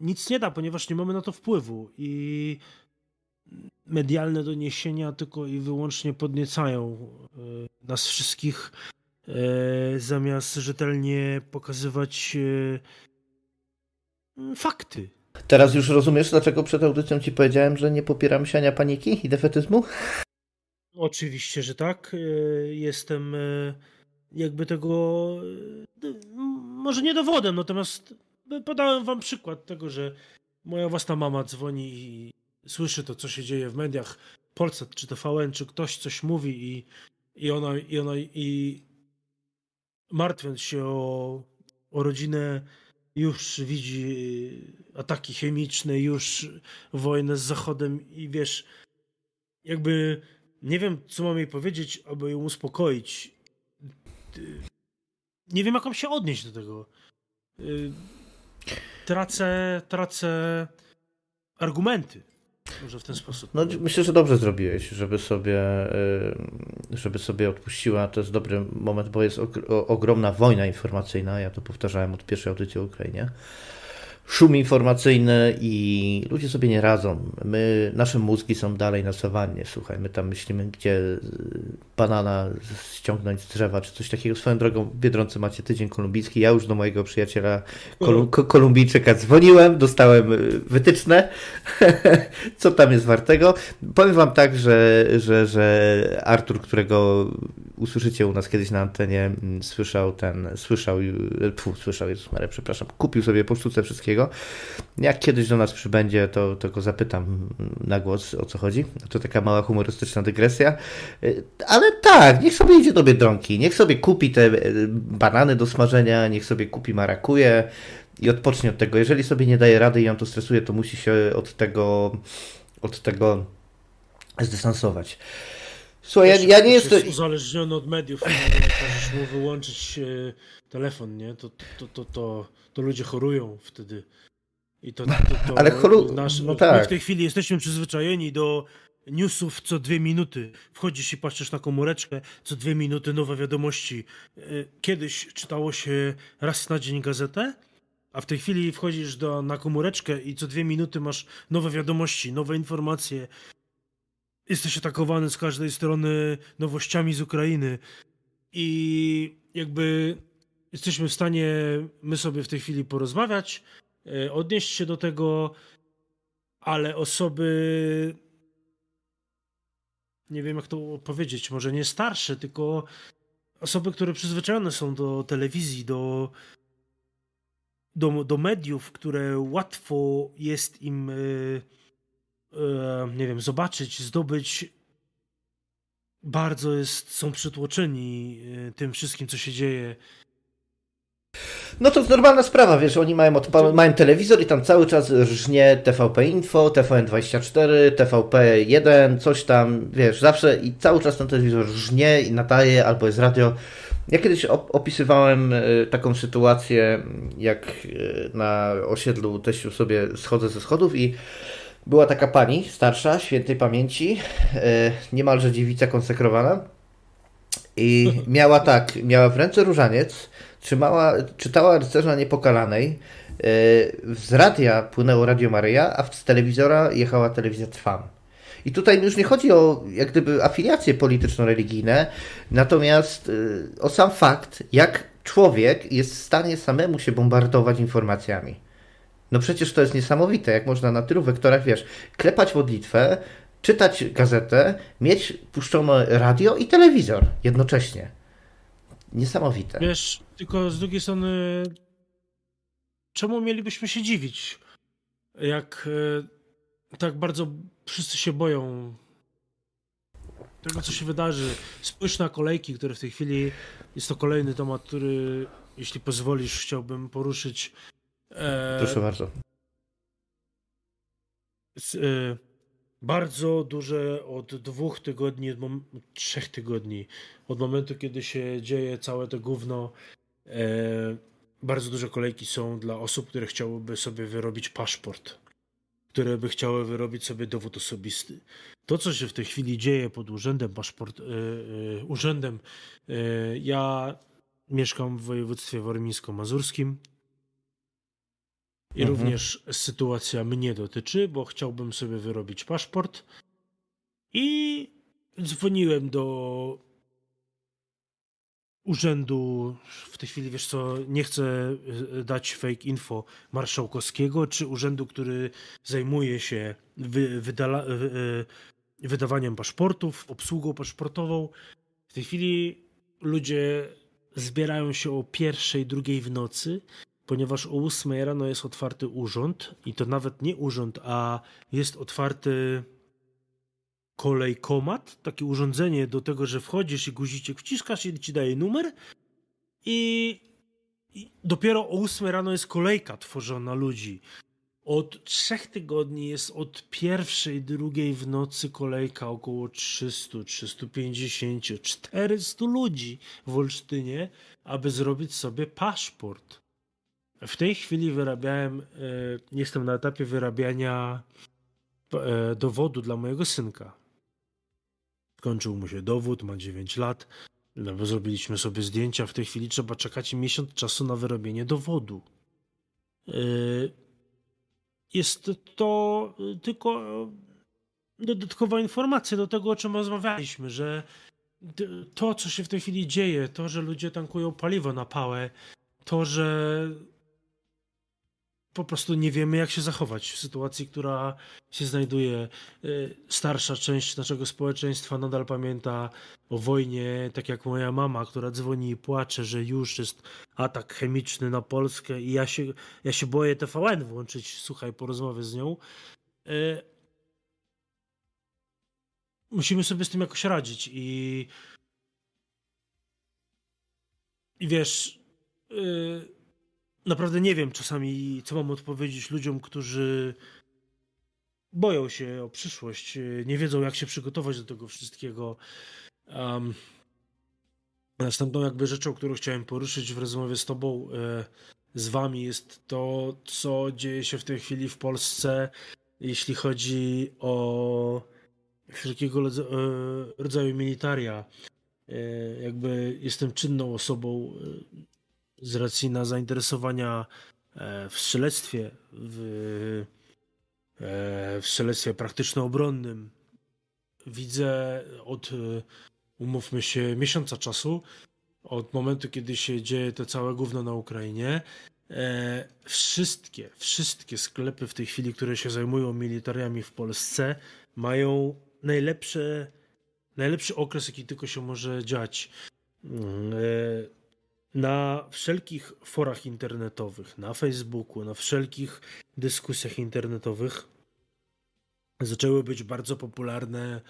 nic nie da, ponieważ nie mamy na to wpływu i medialne doniesienia tylko i wyłącznie podniecają e, nas wszystkich E, zamiast rzetelnie pokazywać e, fakty. Teraz już rozumiesz, dlaczego przed audycją ci powiedziałem, że nie popieram siania paniki i defetyzmu? Oczywiście, że tak. E, jestem jakby tego może nie dowodem, natomiast podałem wam przykład tego, że moja własna mama dzwoni i słyszy to, co się dzieje w mediach, Polsat czy TVN, czy ktoś coś mówi i, i ona, i ona i martwiąc się o, o rodzinę, już widzi ataki chemiczne, już wojnę z Zachodem i wiesz, jakby nie wiem, co mam jej powiedzieć, aby ją uspokoić. Nie wiem, jak mam się odnieść do tego. Tracę, tracę argumenty. Może w ten sposób. No, myślę, że dobrze zrobiłeś, żeby sobie, y, żeby sobie odpuściła. To jest dobry moment, bo jest ogromna wojna informacyjna. Ja to powtarzałem od pierwszej audycji o Ukrainie szum informacyjny i ludzie sobie nie radzą. My, nasze mózgi są dalej na sawannie, słuchaj, my tam myślimy, gdzie banana ściągnąć z drzewa, czy coś takiego. Swoją drogą, w Biedronce macie tydzień kolumbijski, ja już do mojego przyjaciela kolum kolumbijczyka dzwoniłem, dostałem y, wytyczne, *laughs* co tam jest wartego. Powiem wam tak, że, że, że Artur, którego usłyszycie u nas kiedyś na antenie, mm, słyszał ten, słyszał, pfu, słyszał, Jezus Maria, przepraszam, kupił sobie po sztuce wszystkiego. Jak kiedyś do nas przybędzie, to, to go zapytam na głos, o co chodzi. To taka mała humorystyczna dygresja. Y, ale tak, niech sobie idzie do Biedronki, niech sobie kupi te y, banany do smażenia, niech sobie kupi marakuje i odpocznie od tego. Jeżeli sobie nie daje rady i ją to stresuje, to musi się od tego, od tego zdystansować. Słuchaj, ja, ja nie jestem... Jest uzależniony od mediów, nie możesz mu wyłączyć e, telefon, nie? To, to, to, to, to ludzie chorują wtedy. I to, to, to Ale choru... Nasz, no tak. My w tej chwili jesteśmy przyzwyczajeni do newsów co dwie minuty. Wchodzisz i patrzysz na komóreczkę, co dwie minuty nowe wiadomości. E, kiedyś czytało się raz na dzień gazetę, a w tej chwili wchodzisz do, na komóreczkę i co dwie minuty masz nowe wiadomości, nowe informacje, jesteś atakowany z każdej strony nowościami z Ukrainy. I jakby jesteśmy w stanie my sobie w tej chwili porozmawiać, e, odnieść się do tego, ale osoby nie wiem jak to powiedzieć, może nie starsze, tylko osoby, które przyzwyczajone są do telewizji, do, do, do mediów, które łatwo jest im e, nie wiem, zobaczyć, zdobyć, bardzo jest, są przytłoczeni e, tym wszystkim, co się dzieje. No to jest normalna sprawa, wiesz, oni mają, odpal- mają telewizor i tam cały czas rżnie TVP Info, TVN24, TVP1, coś tam, wiesz, zawsze i cały czas ten telewizor rżnie i nadaje, albo jest radio. Ja kiedyś opisywałem e, taką sytuację, jak na osiedlu teściu sobie schodzę ze schodów i była taka pani, starsza, świętej pamięci, e, niemalże dziewica konsekrowana. I *laughs* miała tak, miała w ręce różaniec, trzymała, czytała rycerza niepokalanej, e, z radia płynęło Radio Maryja, a z telewizora jechała telewizja Trwam. I tutaj już nie chodzi o jak gdyby afiliacje polityczno-religijne, natomiast e, o sam fakt, jak człowiek jest w stanie samemu się bombardować informacjami. No przecież to jest niesamowite, jak można na tylu wektorach, wiesz, klepać modlitwę, czytać gazetę, mieć puszczone radio i telewizor jednocześnie. Niesamowite. Wiesz, tylko z drugiej strony czemu mielibyśmy się dziwić, jak e, tak bardzo wszyscy się boją tego, co się wydarzy. Spójrz na kolejki, które w tej chwili jest to kolejny temat, który, jeśli pozwolisz, chciałbym poruszyć. E, Proszę bardzo. E, bardzo duże od dwóch tygodni, od trzech tygodni, od momentu, kiedy się dzieje całe to gówno, e, bardzo duże kolejki są dla osób, które chciałyby sobie wyrobić paszport, które by chciały wyrobić sobie dowód osobisty. To, co się w tej chwili dzieje pod urzędem paszport, urzędem, ja mieszkam w województwie warmińsko-mazurskim i mhm. również sytuacja mnie dotyczy, bo chciałbym sobie wyrobić paszport i dzwoniłem do urzędu, w tej chwili wiesz co, nie chcę e, dać fake info marszałkowskiego, czy urzędu, który zajmuje się wy, wydala, e, wydawaniem paszportów, obsługą paszportową. W tej chwili ludzie zbierają się o pierwszej, drugiej w nocy, ponieważ o 8 rano jest otwarty urząd i to nawet nie urząd, a jest otwarty kolejkomat, takie urządzenie do tego, że wchodzisz i guziczek wciskasz i ci daje numer i, i dopiero o 8 rano jest kolejka tworzona ludzi. Od trzech tygodni jest od pierwszej, drugiej w nocy kolejka około 300, 350, 400 ludzi w Olsztynie, aby zrobić sobie paszport. W tej chwili wyrabiałem, e, jestem na etapie wyrabiania e, dowodu dla mojego synka. Skończył mu się dowód, ma 9 lat. No, zrobiliśmy sobie zdjęcia. W tej chwili trzeba czekać miesiąc czasu na wyrobienie dowodu. Yy, jest to tylko dodatkowa informacja do tego, o czym rozmawialiśmy, że to, co się w tej chwili dzieje, to, że ludzie tankują paliwo na pałę, to, że po prostu nie wiemy, jak się zachować w sytuacji, która się znajduje. Y, starsza część naszego społeczeństwa nadal pamięta o wojnie, tak jak moja mama, która dzwoni i płacze, że już jest atak chemiczny na Polskę i ja się, ja się boję TVN włączyć, słuchaj, po rozmowie z nią. Y, musimy sobie z tym jakoś radzić i i wiesz, yy, naprawdę nie wiem czasami, co mam odpowiedzieć ludziom, którzy boją się o przyszłość, nie wiedzą, jak się przygotować do tego wszystkiego. Um, następną jakby rzeczą, którą chciałem poruszyć w rozmowie z tobą, e, z wami, jest to, co dzieje się w tej chwili w Polsce, jeśli chodzi o wszelkiego e, rodzaju militaria. E, jakby jestem czynną osobą z racji na zainteresowania e, w strzelectwie, w, e, w strzelectwie praktyczno-obronnym, widzę od, e, umówmy się, miesiąca czasu, od momentu, kiedy się dzieje to całe gówno na Ukrainie, wszystkie, wszystkie sklepy w tej chwili, które się zajmują militariami w Polsce, mają najlepsze, najlepszy okres, jaki tylko się może dziać. Na wszelkich forach internetowych, na Facebooku, na wszelkich dyskusjach internetowych zaczęły być bardzo popularne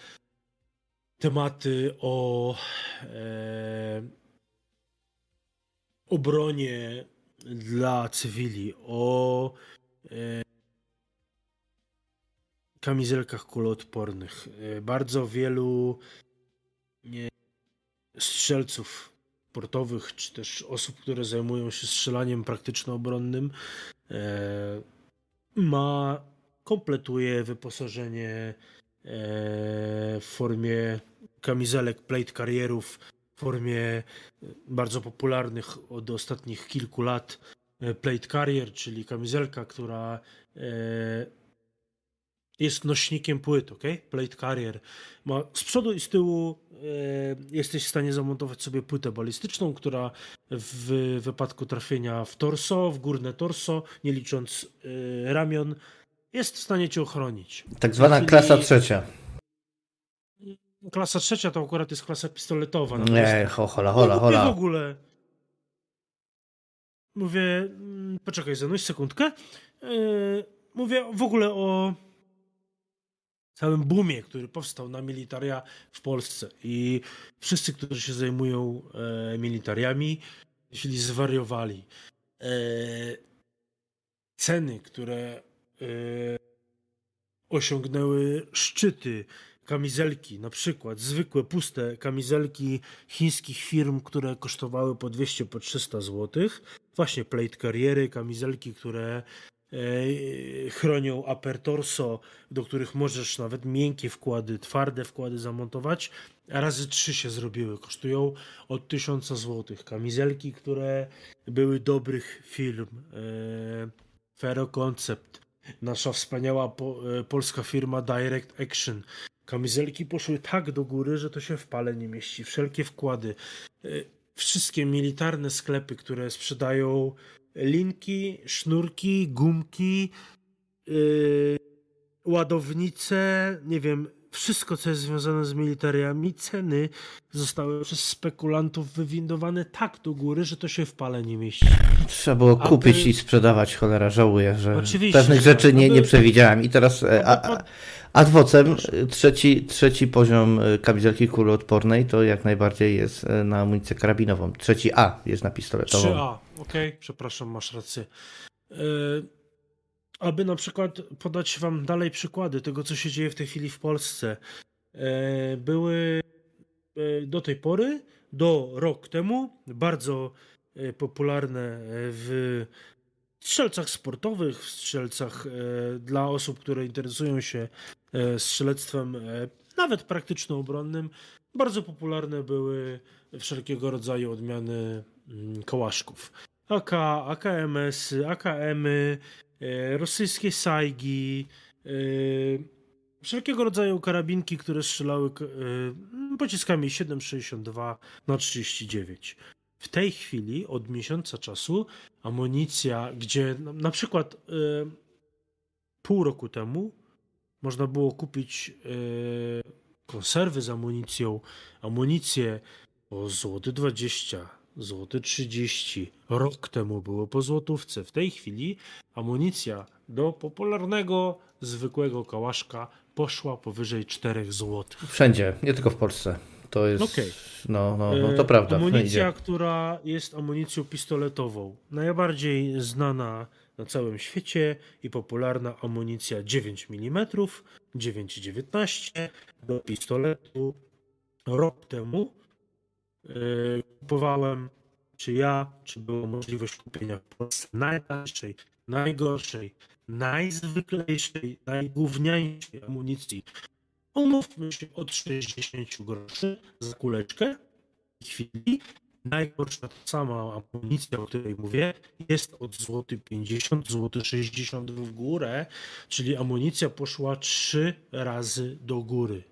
tematy o e, obronie dla cywili, o e, kamizelkach kuloodpornych. E, bardzo wielu nie, strzelców sportowych, czy też osób, które zajmują się strzelaniem praktyczno-obronnym, e, ma, kompletuje wyposażenie e, w formie kamizelek, plate karierów, w formie bardzo popularnych od ostatnich kilku lat e, plate carrier, czyli kamizelka, która jest nośnikiem płyt, ok? Plate carrier. Ma z przodu i z tyłu e, jesteś w stanie zamontować sobie płytę balistyczną, która w wypadku trafienia w torso, w górne torso, nie licząc e, ramion, jest w stanie cię ochronić. Tak zwana klasa trzecia. Klasa trzecia to akurat jest klasa pistoletowa. Nie, ho, hola, hola, hola. W ogóle mówię, mm, poczekaj, zanuś sekundkę. Yy, mówię w ogóle o całym boomie, który powstał na militaria w Polsce. I wszyscy, którzy się zajmują e, militariami, jeśli zwariowali. E, ceny, które e, osiągnęły szczyty, kamizelki, na przykład zwykłe, puste kamizelki chińskich firm, które kosztowały po 200, po 300 zł. Właśnie plate kariery, kamizelki, które chronią apertorso, do których możesz nawet miękkie wkłady, twarde wkłady zamontować, a razy trzy się zrobiły. Kosztują od 1000 zł. Kamizelki, które były dobrych firm. E, Fero Concept, nasza wspaniała e, polska firma Direct Action. Kamizelki poszły tak do góry, że to się w pale nie mieści. Wszelkie wkłady. Wszystkie militarne sklepy, które sprzedają linki, sznurki, gumki, yy, ładownice, nie wiem, wszystko, co jest związane z militariami, ceny zostały przez spekulantów wywindowane tak do góry, że to się w pale nie mieści. Trzeba było kupić i sprzedawać, cholera, żałuję, że Oczywiście, pewnych rzeczy nie, nie przewidziałem. I teraz e, a, adwocem trzeci, trzeci poziom e, kamizelki kuloodpornej to jak najbardziej jest e, na amunicję karabinową. Trzeci A jest na pistoletową. 3A, okej, okay. przepraszam, masz rację. Aby na przykład podać Wam dalej przykłady tego, co się dzieje w tej chwili w Polsce. E, były e, do tej pory, do rok temu, bardzo e, popularne w strzelcach sportowych, w strzelcach dla osób, które interesują się strzelectwem, nawet praktyczno-obronnym. Bardzo popularne były wszelkiego rodzaju odmiany mm, kołaszków. AK, AKMS, AKM-y, E, rosyjskie sajgi, e, wszelkiego rodzaju karabinki, które strzelały e, pociskami 7,62 na 39. W tej chwili, od miesiąca czasu, amunicja, gdzie na przykład pół roku temu można było kupić konserwy z amunicją, amunicję o złoty 20, złoty 30. Rok temu było po złotówce. W tej chwili amunicja do popularnego, zwykłego kałaszka poszła powyżej 4 zł. Wszędzie, nie tylko w Polsce. To jest. Okay. No, no, no, to e, prawda. Amunicja, która jest amunicją pistoletową. Najbardziej znana na całym świecie i popularna amunicja 9 mm, 9,19 do pistoletu. Rok temu kupowałem, czy ja, czy była możliwość kupienia w Polsce najtańszej, najgorszej, najzwyklejszej, najgówniańszej amunicji. Umówmy się od 60 groszy za kuleczkę. W chwili najgorsza ta sama amunicja, o której mówię, jest od złoty 50, złoty 60 w górę, czyli amunicja poszła trzy razy do góry.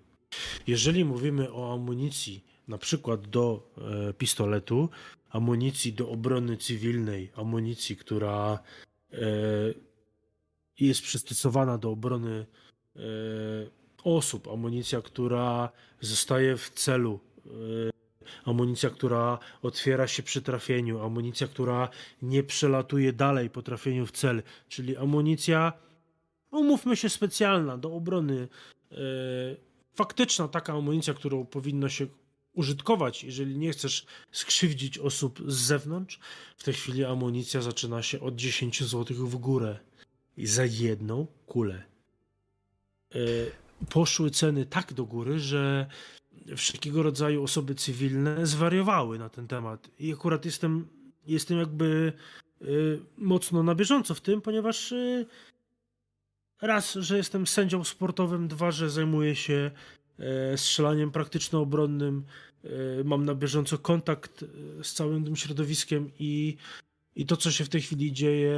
Jeżeli mówimy o amunicji na przykład do e, pistoletu, amunicji do obrony cywilnej, amunicji, która e, jest przystosowana do obrony e, osób, amunicja, która zostaje w celu, amunicja, która otwiera się przy trafieniu, amunicja, która nie przelatuje dalej po trafieniu w cel, czyli amunicja, umówmy się, specjalna do obrony faktyczna taka amunicja, którą powinno się użytkować, jeżeli nie chcesz skrzywdzić osób z zewnątrz, w tej chwili amunicja zaczyna się od 10 zł w górę. I za jedną kulę. E, poszły ceny tak do góry, że wszelkiego rodzaju osoby cywilne zwariowały na ten temat. I akurat jestem, jestem jakby e, mocno na bieżąco w tym, ponieważ e, raz, że jestem sędzią sportowym, dwa, że zajmuję się strzelaniem praktyczno-obronnym. E, mam na bieżąco kontakt e, z całym tym środowiskiem i, i to, co się w tej chwili dzieje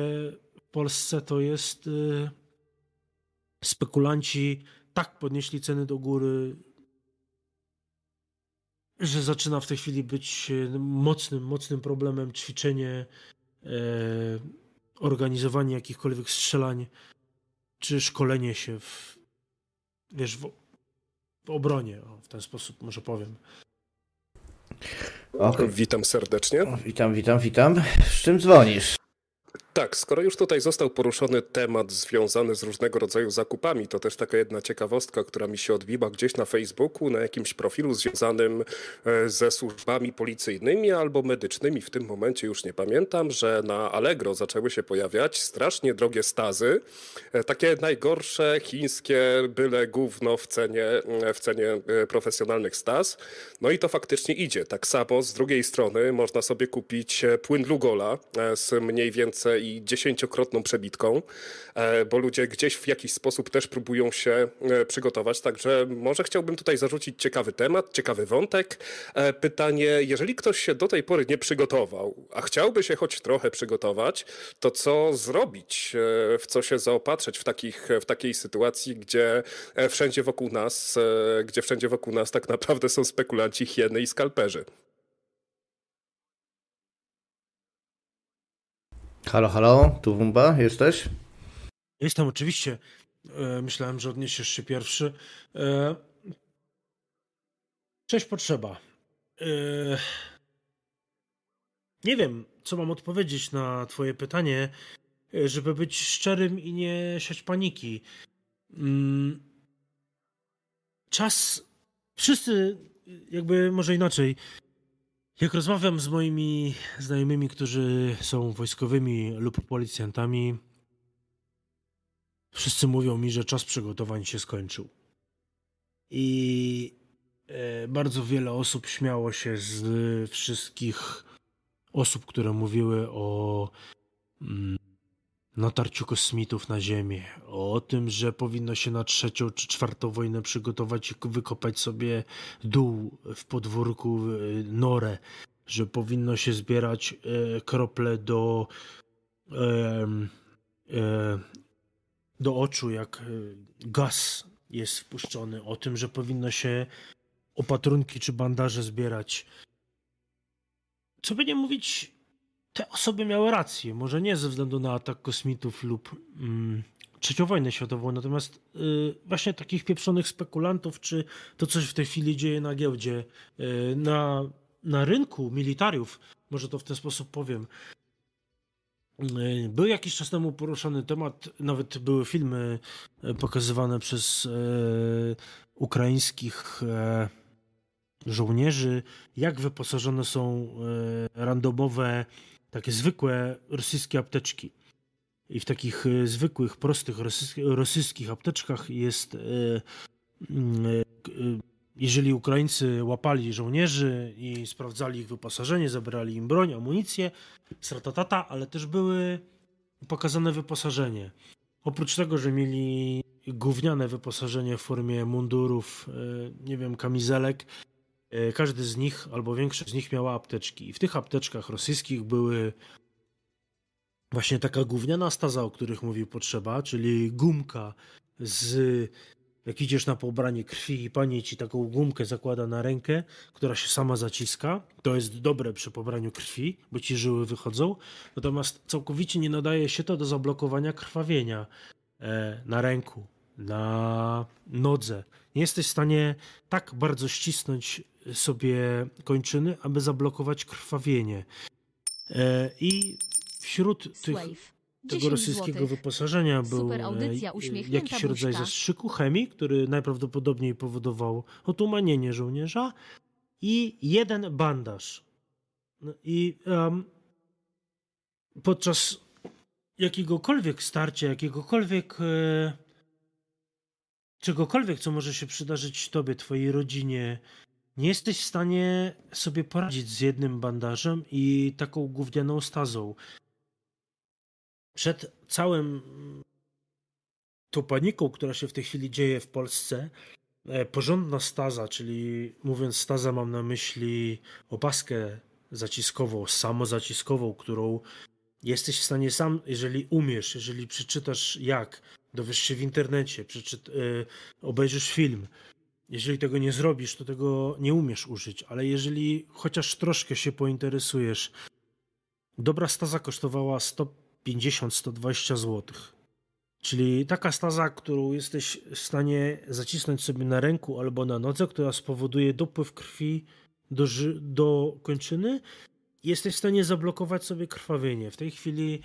w Polsce, to jest spekulanci tak podnieśli ceny do góry, że zaczyna w tej chwili być mocnym, mocnym problemem ćwiczenie, organizowanie jakichkolwiek strzelań, czy szkolenie się w, wiesz, w obronie, o, w ten sposób może powiem. Okay. Witam serdecznie. Witam, witam, witam. Z czym dzwonisz? Tak, skoro już tutaj został poruszony temat związany z różnego rodzaju zakupami, to też taka jedna ciekawostka, która mi się odbiła gdzieś na Facebooku, na jakimś profilu związanym e, ze służbami policyjnymi albo medycznymi. W tym momencie już nie pamiętam, że na Allegro zaczęły się pojawiać strasznie drogie stazy, e, takie najgorsze chińskie byle gówno w cenie, e, w cenie profesjonalnych staz. No i to faktycznie idzie. Tak samo z drugiej strony można sobie kupić płyn Lugola z mniej więcej i dziesięciokrotną przebitką, e, bo ludzie gdzieś w jakiś sposób też próbują się e, przygotować. Także może chciałbym tutaj zarzucić ciekawy temat, ciekawy wątek. E, pytanie, jeżeli ktoś się do tej pory nie przygotował, a chciałby się choć trochę przygotować, to co zrobić, w co się zaopatrzyć w, takich, w takiej sytuacji, gdzie wszędzie wokół nas, gdzie wszędzie wokół nas tak naprawdę są spekulanci, hieny i skalperzy. Halo, halo, tu Wumba, jesteś? Jestem oczywiście. E, myślałem, że odniesiesz się pierwszy. E, cześć potrzeba. E, nie wiem, co mam odpowiedzieć na twoje pytanie, żeby być szczerym i nie siać paniki. Mm, czas. Wszyscy, jakby może inaczej, jak rozmawiam z moimi znajomymi, którzy są wojskowymi lub policjantami, wszyscy mówią mi, że czas przygotowań się skończył. I e, bardzo wiele osób śmiało się z wszystkich osób, które mówiły o mm, natarciu kosmitów na Ziemię, o tym, że powinno się na trzecią czy czwartą wojnę przygotować i wykopać sobie dół w podwórku, norę, że powinno się zbierać e, krople do, e, do oczu, jak e, gaz jest wpuszczony, o tym, że powinno się opatrunki czy bandaże zbierać. Co by nie mówić, te osoby miały rację. Może nie ze względu na atak kosmitów lub mm, trzecią wojnę światową, natomiast y, właśnie takich pieprzonych spekulantów, czy to coś w tej chwili dzieje na giełdzie, y, na, na rynku militariów, może to w ten sposób powiem. Y, był jakiś czas temu poruszany temat, nawet były filmy y, pokazywane przez y, ukraińskich żołnierzy, jak wyposażone są randomowe takie zwykłe rosyjskie apteczki. I w takich e, zwykłych, prostych rosyjskich apteczkach jest, e, e, jeżeli Ukraińcy łapali żołnierzy i sprawdzali ich wyposażenie, zabrali im broń, amunicję, stratatata, ale też były pokazane wyposażenie. Oprócz tego, że mieli gówniane wyposażenie w formie mundurów, nie wiem, kamizelek, każdy z nich, albo większość z nich miała apteczki. I w tych apteczkach rosyjskich były właśnie taka gówniana staza, o których mówił Potrzeba, czyli gumka z... Jak idziesz na pobranie krwi i pani ci taką gumkę zakłada na rękę, która się sama zaciska, to jest dobre przy pobraniu krwi, bo ci żyły wychodzą. Natomiast całkowicie nie nadaje się to do zablokowania krwawienia e, na ręku, na nodze. Nie jesteś w stanie tak bardzo ścisnąć sobie kończyny, aby zablokować krwawienie. E, I wśród tych, tego rosyjskiego wyposażenia był e, jakiś rodzaj zastrzyku chemii, który najprawdopodobniej powodował otumanienie żołnierza i jeden bandaż. No I um, podczas jakiegokolwiek starcia, jakiegokolwiek e, czegokolwiek, co może się przydarzyć tobie, twojej rodzinie, nie jesteś w stanie sobie poradzić z jednym bandażem i taką gównianą stazą. Przed całym tą paniką, która się w tej chwili dzieje w Polsce, e, porządna staza, czyli mówiąc staza mam na myśli opaskę zaciskową, samozaciskową, którą jesteś w stanie sam, jeżeli umiesz, jeżeli przeczytasz jak, dowiesz się w internecie, przeczyt, yy, obejrzysz film, jeżeli tego nie zrobisz, to tego nie umiesz użyć, ale jeżeli chociaż troszkę się pointeresujesz, dobra staza kosztowała 150-120 zł. Czyli taka staza, którą jesteś w stanie zacisnąć sobie na ręku albo na nodze, która spowoduje dopływ krwi do, do kończyny jesteś w stanie zablokować sobie krwawienie. W tej chwili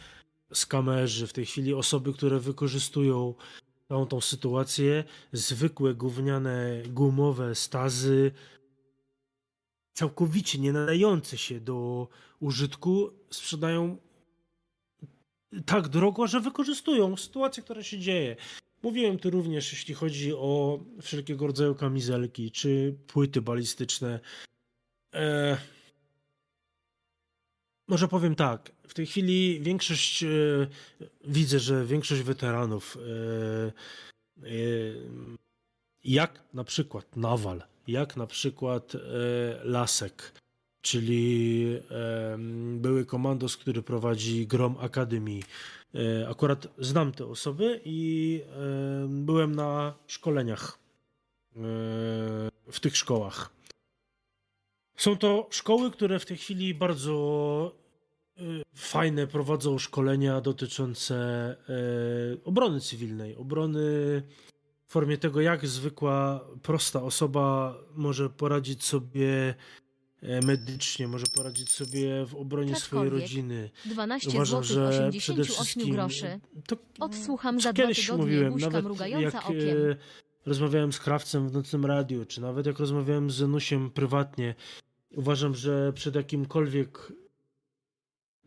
skamerzy, w tej chwili osoby, które wykorzystują całą tą sytuację, zwykłe gówniane gumowe stazy, całkowicie nie nadające się do użytku, sprzedają tak drogo, że wykorzystują sytuację, która się dzieje. Mówiłem tu również, jeśli chodzi o wszelkiego rodzaju kamizelki czy płyty balistyczne. E... Może powiem tak. W tej chwili większość, e... widzę, że większość weteranów, e... e jak na przykład Nawal, jak na przykład Lasek, czyli były komandos, który prowadzi Grom Academy. E, akurat znam te osoby i byłem na szkoleniach w tych szkołach. Są to szkoły, które w tej chwili bardzo fajne prowadzą szkolenia dotyczące obrony cywilnej, obrony w formie tego, jak zwykła, prosta osoba może poradzić sobie e, medycznie, może poradzić sobie w obronie swojej rodziny. 12 Uważam, zł, że 88 groszy. To, Odsłucham za dwa tygodnie mówiłem, nawet mrugająca jak, okiem. E, rozmawiałem z krawcem w nocnym radiu, czy nawet jak rozmawiałem z Zenusiem prywatnie, uważam, że przed jakimkolwiek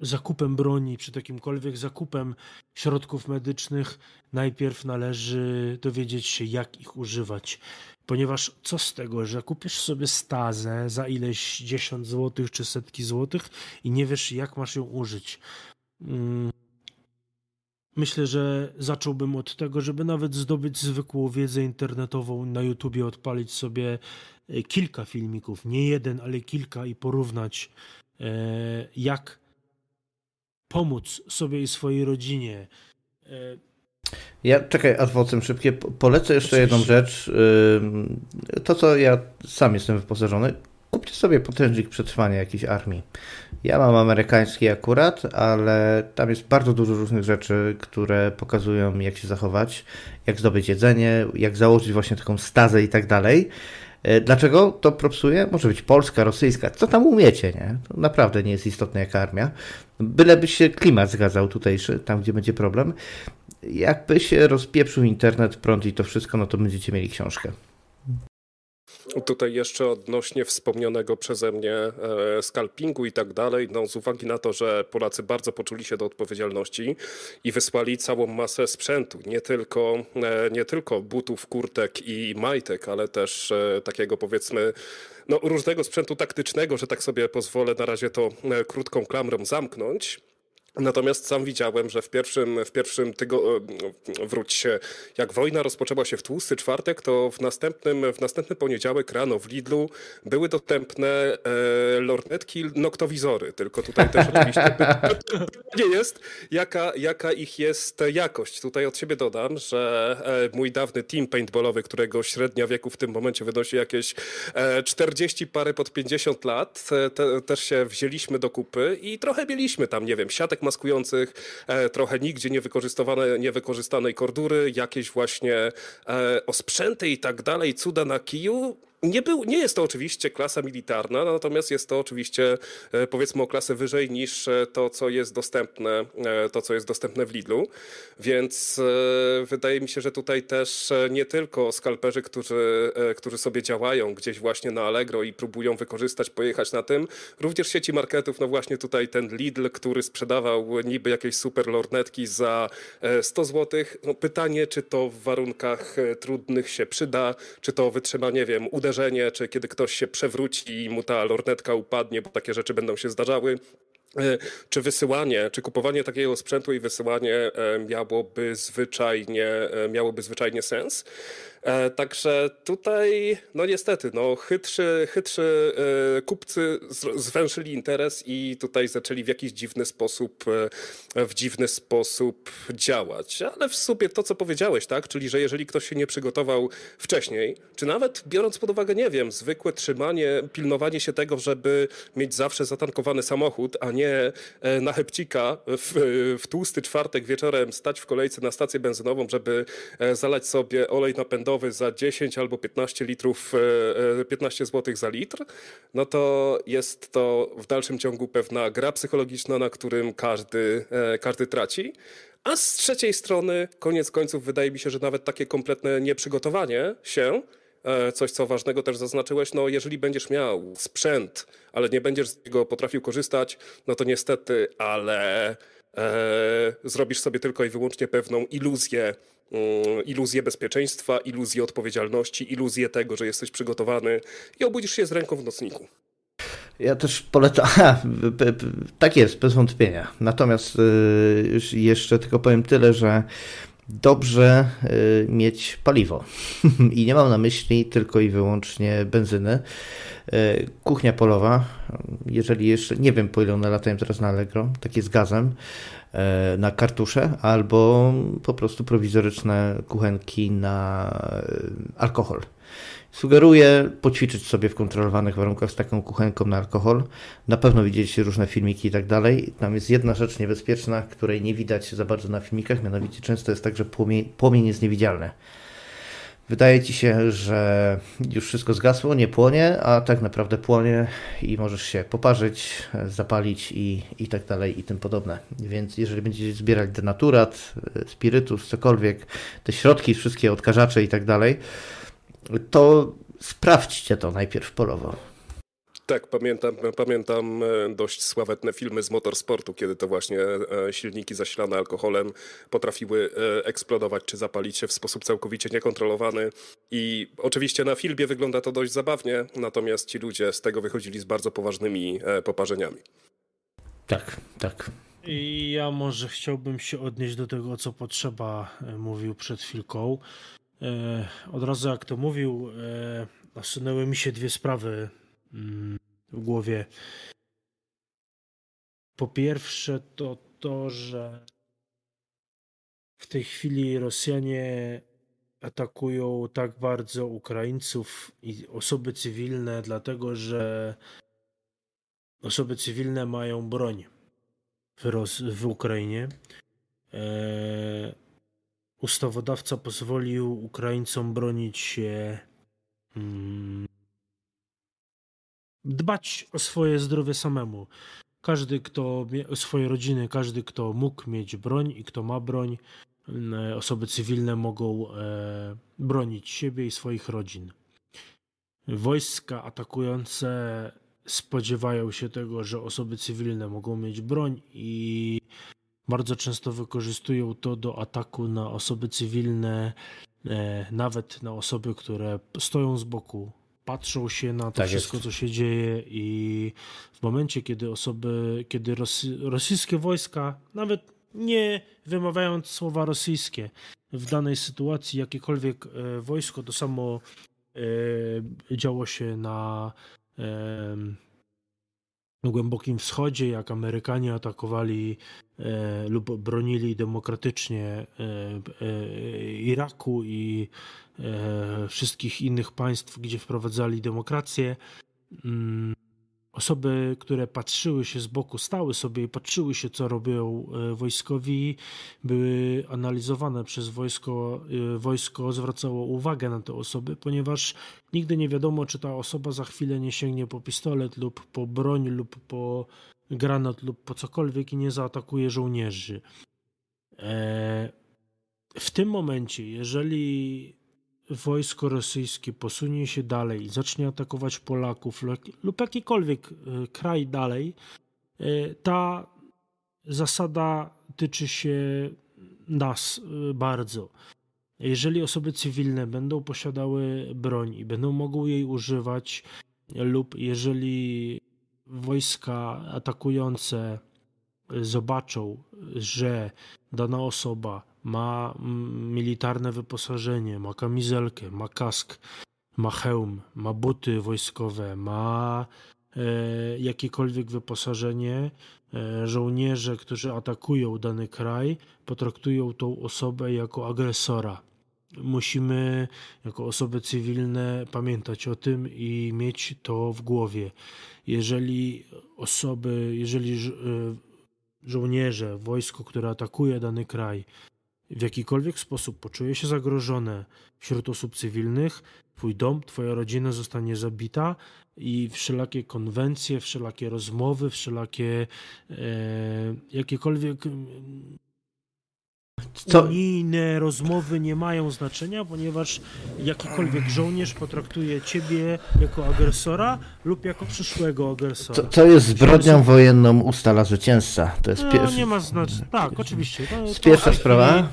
zakupem broni, przed jakimkolwiek zakupem środków medycznych, najpierw należy dowiedzieć się, jak ich używać. Ponieważ co z tego, że kupisz sobie stazę za ileś 10 złotych czy setki złotych i nie wiesz, jak masz ją użyć. Mm. Myślę, że zacząłbym od tego, żeby nawet zdobyć zwykłą wiedzę internetową na YouTubie, odpalić sobie e, kilka filmików, nie jeden, ale kilka i porównać, e, jak pomóc sobie i swojej rodzinie. E, ja czekaj, adwocem szybkie. Polecę jeszcze Oczywiście. jedną rzecz. To, co ja sam jestem wyposażony. Kupcie sobie potężnik przetrwania jakiejś armii. Ja mam amerykański akurat, ale tam jest bardzo dużo różnych rzeczy, które pokazują, jak się zachować, jak zdobyć jedzenie, jak założyć właśnie taką stazę i tak dalej. E, dlaczego to propsuje? Może być polska, rosyjska, co tam umiecie, nie? To naprawdę nie jest istotne jaka armia. Byleby się klimat zgadzał tutejszy, tam gdzie będzie problem. Jakby się rozpieprzył internet, prąd i to wszystko, no to będziecie mieli książkę. Tutaj jeszcze odnośnie wspomnianego przeze mnie e, skalpingu i tak dalej, no z uwagi na to, że Polacy bardzo poczuli się do odpowiedzialności i wysłali całą masę sprzętu, nie tylko, e, nie tylko butów, kurtek i majtek, ale też e, takiego powiedzmy no, różnego sprzętu taktycznego, że tak sobie pozwolę na razie to krótką klamrą zamknąć. Natomiast sam widziałem, że w pierwszym, w pierwszym tygodniu, wróć się, jak wojna rozpoczęła się w tłusty czwartek, to w następnym, w następny poniedziałek rano w Lidlu były dostępne e, lornetki noktowizory, tylko tutaj też oczywiście *laughs* nie jest, jaka, jaka ich jest jakość. Tutaj od siebie dodam, że e, mój dawny team paintballowy, którego średnia wieku w tym momencie wynosi jakieś e, 40 parę pod 50 lat, e, te, też się wzięliśmy do kupy i trochę mieliśmy tam, nie wiem, siatek maskujących, e, trochę nigdzie niewykorzystywane, niewykorzystanej kordury, jakieś właśnie e, osprzęty i tak dalej, cuda na kiju. Nie, był, nie jest to oczywiście klasa militarna, natomiast jest to oczywiście e, powiedzmy o klasę wyżej niż e, to, co jest dostępne, e, to, co jest dostępne w Lidlu. Więc wydaje mi się, że tutaj też nie tylko skalperzy, którzy, którzy sobie działają gdzieś właśnie na Allegro i próbują wykorzystać, pojechać na tym, również sieci marketów, no właśnie tutaj ten Lidl, który sprzedawał niby jakieś super lornetki za 100 zł. No pytanie, czy to w warunkach trudnych się przyda, czy to wytrzyma, nie wiem, uderzenie uderzenie, czy kiedy ktoś się przewróci i mu ta lornetka upadnie, bo takie rzeczy będą się zdarzały. E, czy wysyłanie, czy kupowanie takiego sprzętu i wysyłanie e, miałoby zwyczajnie, e, miałoby zwyczajnie sens? E, także tutaj, no niestety, no chytrzy, chytrzy e, kupcy zwęszyli interes i tutaj zaczęli w jakiś dziwny sposób, e, w dziwny sposób działać. Ale w sumie to, co powiedziałeś, tak, czyli że jeżeli ktoś się nie przygotował wcześniej, czy nawet biorąc pod uwagę, nie wiem, zwykłe trzymanie, pilnowanie się tego, żeby mieć zawsze zatankowany samochód, a nie na chepcika w, w tłusty czwartek wieczorem stać w kolejce na stację benzynową, żeby zalać sobie olej napędowy, za 10 albo 15 litrów, 15 zł za litr, no to jest to w dalszym ciągu pewna gra psychologiczna, na którym każdy, każdy traci. A z trzeciej strony, koniec końców, wydaje mi się, że nawet takie kompletne nieprzygotowanie się, e, coś co ważnego też zaznaczyłeś, no jeżeli będziesz miał sprzęt, ale nie będziesz z niego potrafił korzystać, no to niestety, ale e, zrobisz sobie tylko i wyłącznie pewną iluzję, mm, iluzję bezpieczeństwa, iluzję odpowiedzialności, iluzję tego, że jesteś przygotowany i obudzisz się z ręką w nocniku. Ja też polecam. *laughs* Tak jest, bez wątpienia. Natomiast y, jeszcze tylko powiem tyle, że dobrze y, mieć paliwo. *laughs* I nie mam na myśli tylko i wyłącznie benzyny. Y, kuchnia polowa, jeżeli jeszcze, nie wiem po ile one latają teraz na Allegro, takie z gazem, na kartusze, albo po prostu prowizoryczne kuchenki na alkohol. Sugeruję poćwiczyć sobie w kontrolowanych warunkach z taką kuchenką na alkohol. Na pewno widzieliście różne filmiki i tak dalej. Tam jest jedna rzecz niebezpieczna, której nie widać za bardzo na filmikach, mianowicie często jest tak, że płomień, płomień jest niewidzialny. Wydaje ci się, że już wszystko zgasło, nie płonie, a tak naprawdę płonie i możesz się poparzyć, zapalić i, i tak dalej i tym podobne. Więc jeżeli będziecie zbierać denaturat, spirytus, cokolwiek, te środki, wszystkie odkażacze i tak dalej, to sprawdźcie to najpierw polowo. Tak, pamiętam, pamiętam e, dość sławetne filmy z motorsportu, kiedy to właśnie e, silniki zasilane alkoholem potrafiły e, eksplodować czy zapalić się w sposób całkowicie niekontrolowany. I oczywiście na filmie wygląda to dość zabawnie, natomiast ci ludzie z tego wychodzili z bardzo poważnymi poparzeniami. Tak, tak. I ja może chciałbym się odnieść do tego, co potrzeba mówił przed chwilką. E, od razu jak to mówił, e, nasunęły mi się dwie sprawy mm, w głowie. Po pierwsze to to, że w tej chwili Rosjanie atakują tak bardzo Ukraińców i osoby cywilne, dlatego że osoby cywilne mają broń w, Ros- w Ukrainie. E, ustawodawca pozwolił Ukraińcom bronić się, mm, dbać o swoje zdrowie samemu. Każdy, kto swoje rodziny, każdy, kto mógł mieć broń i kto ma broń, mm, osoby cywilne mogą e, bronić siebie i swoich rodzin. Wojska atakujące spodziewają się tego, że osoby cywilne mogą mieć broń i bardzo często wykorzystują to do ataku na osoby cywilne, e, nawet na osoby, które stoją z boku, patrzą się na to tak wszystko, jest. co się dzieje i w momencie, kiedy osoby, kiedy rosy, rosyjskie wojska, nawet nie wymawiając słowa rosyjskie, w danej sytuacji jakiekolwiek e, wojsko, to samo e, działo się na Głębokim Wschodzie, jak Amerykanie atakowali e, lub bronili demokratycznie e, e, Iraku i e, wszystkich innych państw, gdzie wprowadzali demokrację. Osoby, które patrzyły się z boku, stały sobie i patrzyły się, co robią e, wojskowi, były analizowane przez wojsko. E, wojsko zwracało uwagę na te osoby, ponieważ nigdy nie wiadomo, czy ta osoba za chwilę nie sięgnie po pistolet lub po broń lub po granat lub po cokolwiek i nie zaatakuje żołnierzy. E, w tym momencie, jeżeli wojsko rosyjskie posunie się dalej zacznie atakować Polaków lub jakikolwiek e, kraj dalej, e, ta zasada tyczy się nas e, bardzo. Jeżeli osoby cywilne będą posiadały broń i będą mogły jej używać, lub jeżeli wojska atakujące zobaczą, że dana osoba ma militarne wyposażenie, ma kamizelkę, ma kask, ma hełm, ma buty wojskowe, ma e, jakiekolwiek wyposażenie, e, żołnierze, którzy atakują dany kraj, potraktują tą osobę jako agresora. Musimy, jako osoby cywilne, pamiętać o tym i mieć to w głowie. Jeżeli osoby, jeżeli e, żołnierze, wojsko, które atakuje dany kraj, w jakikolwiek sposób poczuje się zagrożone wśród osób cywilnych, twój dom, twoja rodzina zostanie zabita i wszelakie konwencje, wszelakie rozmowy, wszelakie e, jakiekolwiek co? Unijne rozmowy nie mają znaczenia, ponieważ jakikolwiek żołnierz potraktuje ciebie jako agresora lub jako przyszłego agresora. Co, co jest zbrodnią wojenną ustala zwycięzca. To jest no, pierwszy... nie ma znaczenia. Tak, oczywiście. To, to pierwsza sprawa.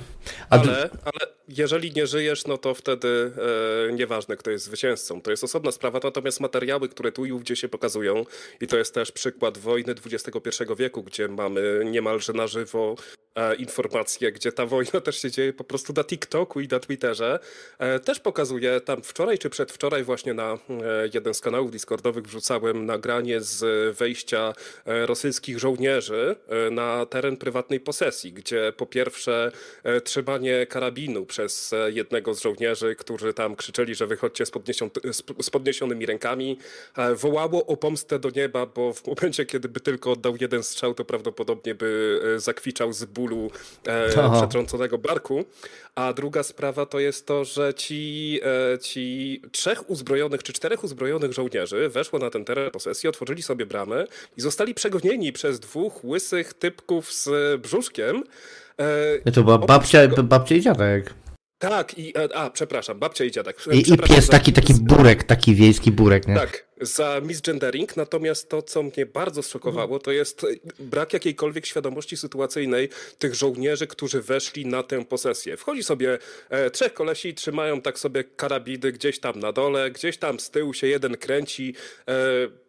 Ale, ale jeżeli nie żyjesz, no to wtedy e, nieważne, kto jest zwycięzcą. To jest osobna sprawa, natomiast materiały, które tu i ówdzie się pokazują, i to jest też przykład wojny XXI wieku, gdzie mamy niemalże na żywo e, informacje, gdzie ta wojna też się dzieje po prostu na TikToku i na Twitterze, e, też pokazuje, tam wczoraj czy przedwczoraj właśnie na e, jeden z kanałów Discordowych wrzucałem nagranie z wejścia e, rosyjskich żołnierzy e, na teren prywatnej posesji, gdzie po pierwsze trzymanie karabinu przez e, jednego z żołnierzy, którzy tam krzyczeli, że wychodźcie z, podniesion, z podniesionymi rękami. E, wołało o pomstę do nieba, bo w momencie, kiedy by tylko oddał jeden strzał, to prawdopodobnie by e, zakwiczał z bólu *laughs* Aha. przetrąconego barku. A druga sprawa to jest to, że ci, ci trzech uzbrojonych czy czterech uzbrojonych żołnierzy weszło na ten teren posesji, otworzyli sobie bramę i zostali przegonieni przez dwóch łysych typków z brzuszkiem. To była babcia, babcia i dziadek. Tak, i, a, przepraszam, babcia i dziadek. I, i pies taki, taki burek, taki wiejski burek, nie? Tak, za misgendering, natomiast to, co mnie bardzo zszokowało, to jest brak jakiejkolwiek świadomości sytuacyjnej tych żołnierzy, którzy weszli na tę posesję. Wchodzi sobie e, trzech kolesi, trzymają tak sobie karabidy gdzieś tam na dole, gdzieś tam z tyłu się jeden kręci, e,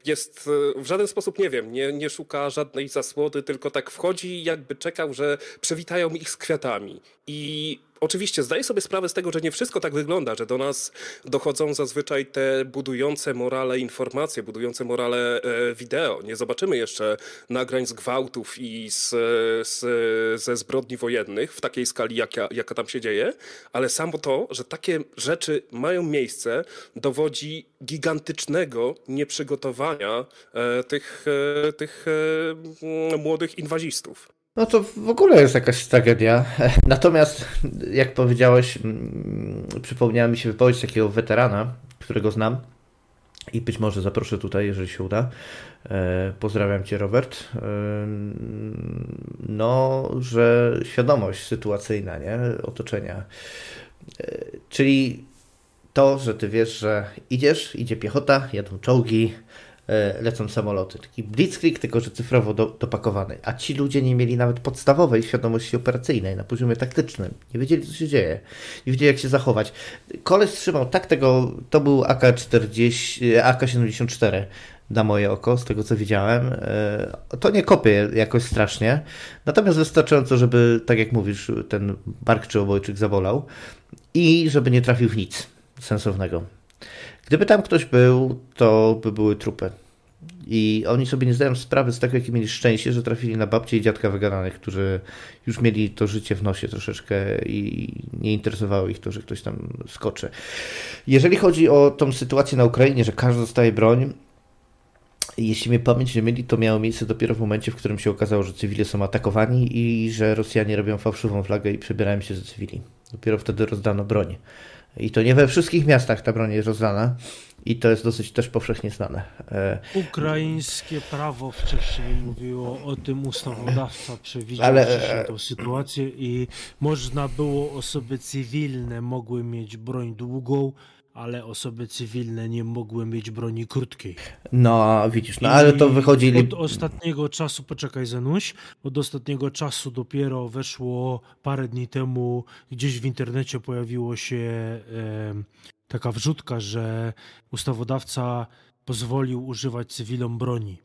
jest e, w żaden sposób, nie wiem, nie, nie szuka żadnej zasłody, tylko tak wchodzi jakby czekał, że przywitają ich z kwiatami. I oczywiście zdaję sobie sprawę z tego, że nie wszystko tak wygląda, że do nas dochodzą zazwyczaj te budujące morale informacje, budujące morale e, wideo. Nie zobaczymy jeszcze nagrań z gwałtów i z, z, ze zbrodni wojennych w takiej skali, jaka, jaka tam się dzieje, ale samo to, że takie rzeczy mają miejsce, dowodzi gigantycznego nieprzygotowania e, tych, e, tych młodych inwazistów. No to w ogóle jest jakaś tragedia. *laughs* Natomiast, jak powiedziałeś, przypomniała mi się wypowiedź takiego weterana, którego znam i być może zaproszę tutaj, jeżeli się uda. E, pozdrawiam Cię, Robert. E, no, że świadomość sytuacyjna, nie? Otoczenia. E, czyli to, że Ty wiesz, że idziesz, idzie piechota, jadą czołgi, lecą samoloty. Taki blitzkrieg, tylko że cyfrowo do, dopakowany. A ci ludzie nie mieli nawet podstawowej świadomości operacyjnej na poziomie taktycznym. Nie wiedzieli, co się dzieje. Nie wiedzieli, jak się zachować. Koleś trzymał tak tego, to był AK-40, AK-74 na moje oko, z tego co widziałem. E, to nie kopie jakoś strasznie. Natomiast wystarczająco, żeby, tak jak mówisz, ten bark czy obojczyk zabolał i żeby nie trafił w nic sensownego. Gdyby tam ktoś był, to by były trupy. I oni sobie nie zdają sprawy z tego, jakie mieli szczęście, że trafili na babcie i dziadka wygadanych, którzy już mieli to życie w nosie troszeczkę i nie interesowało ich to, że ktoś tam skoczy. Jeżeli chodzi o tą sytuację na Ukrainie, że każdy dostaje broń, jeśli mnie pamięć nie myli, to miało miejsce dopiero w momencie, w którym się okazało, że cywile są atakowani i że Rosjanie robią fałszywą flagę i przebierają się za cywili. Dopiero wtedy rozdano broń. I to nie we wszystkich miastach ta broń jest rozdana. I to jest dosyć też powszechnie znane. E, Ukraińskie prawo wcześniej mówiło o tym, ustawodawca przewidział Ale... E, tę sytuację i można było osoby cywilne mogły mieć broń długą, ale osoby cywilne nie mogły mieć broni krótkiej. No, widzisz, no ale to wychodzi... Od ostatniego czasu, poczekaj Zenuś, od ostatniego czasu dopiero weszło parę dni temu, gdzieś w internecie pojawiło się e, taka wrzutka, że ustawodawca pozwolił używać cywilom broni.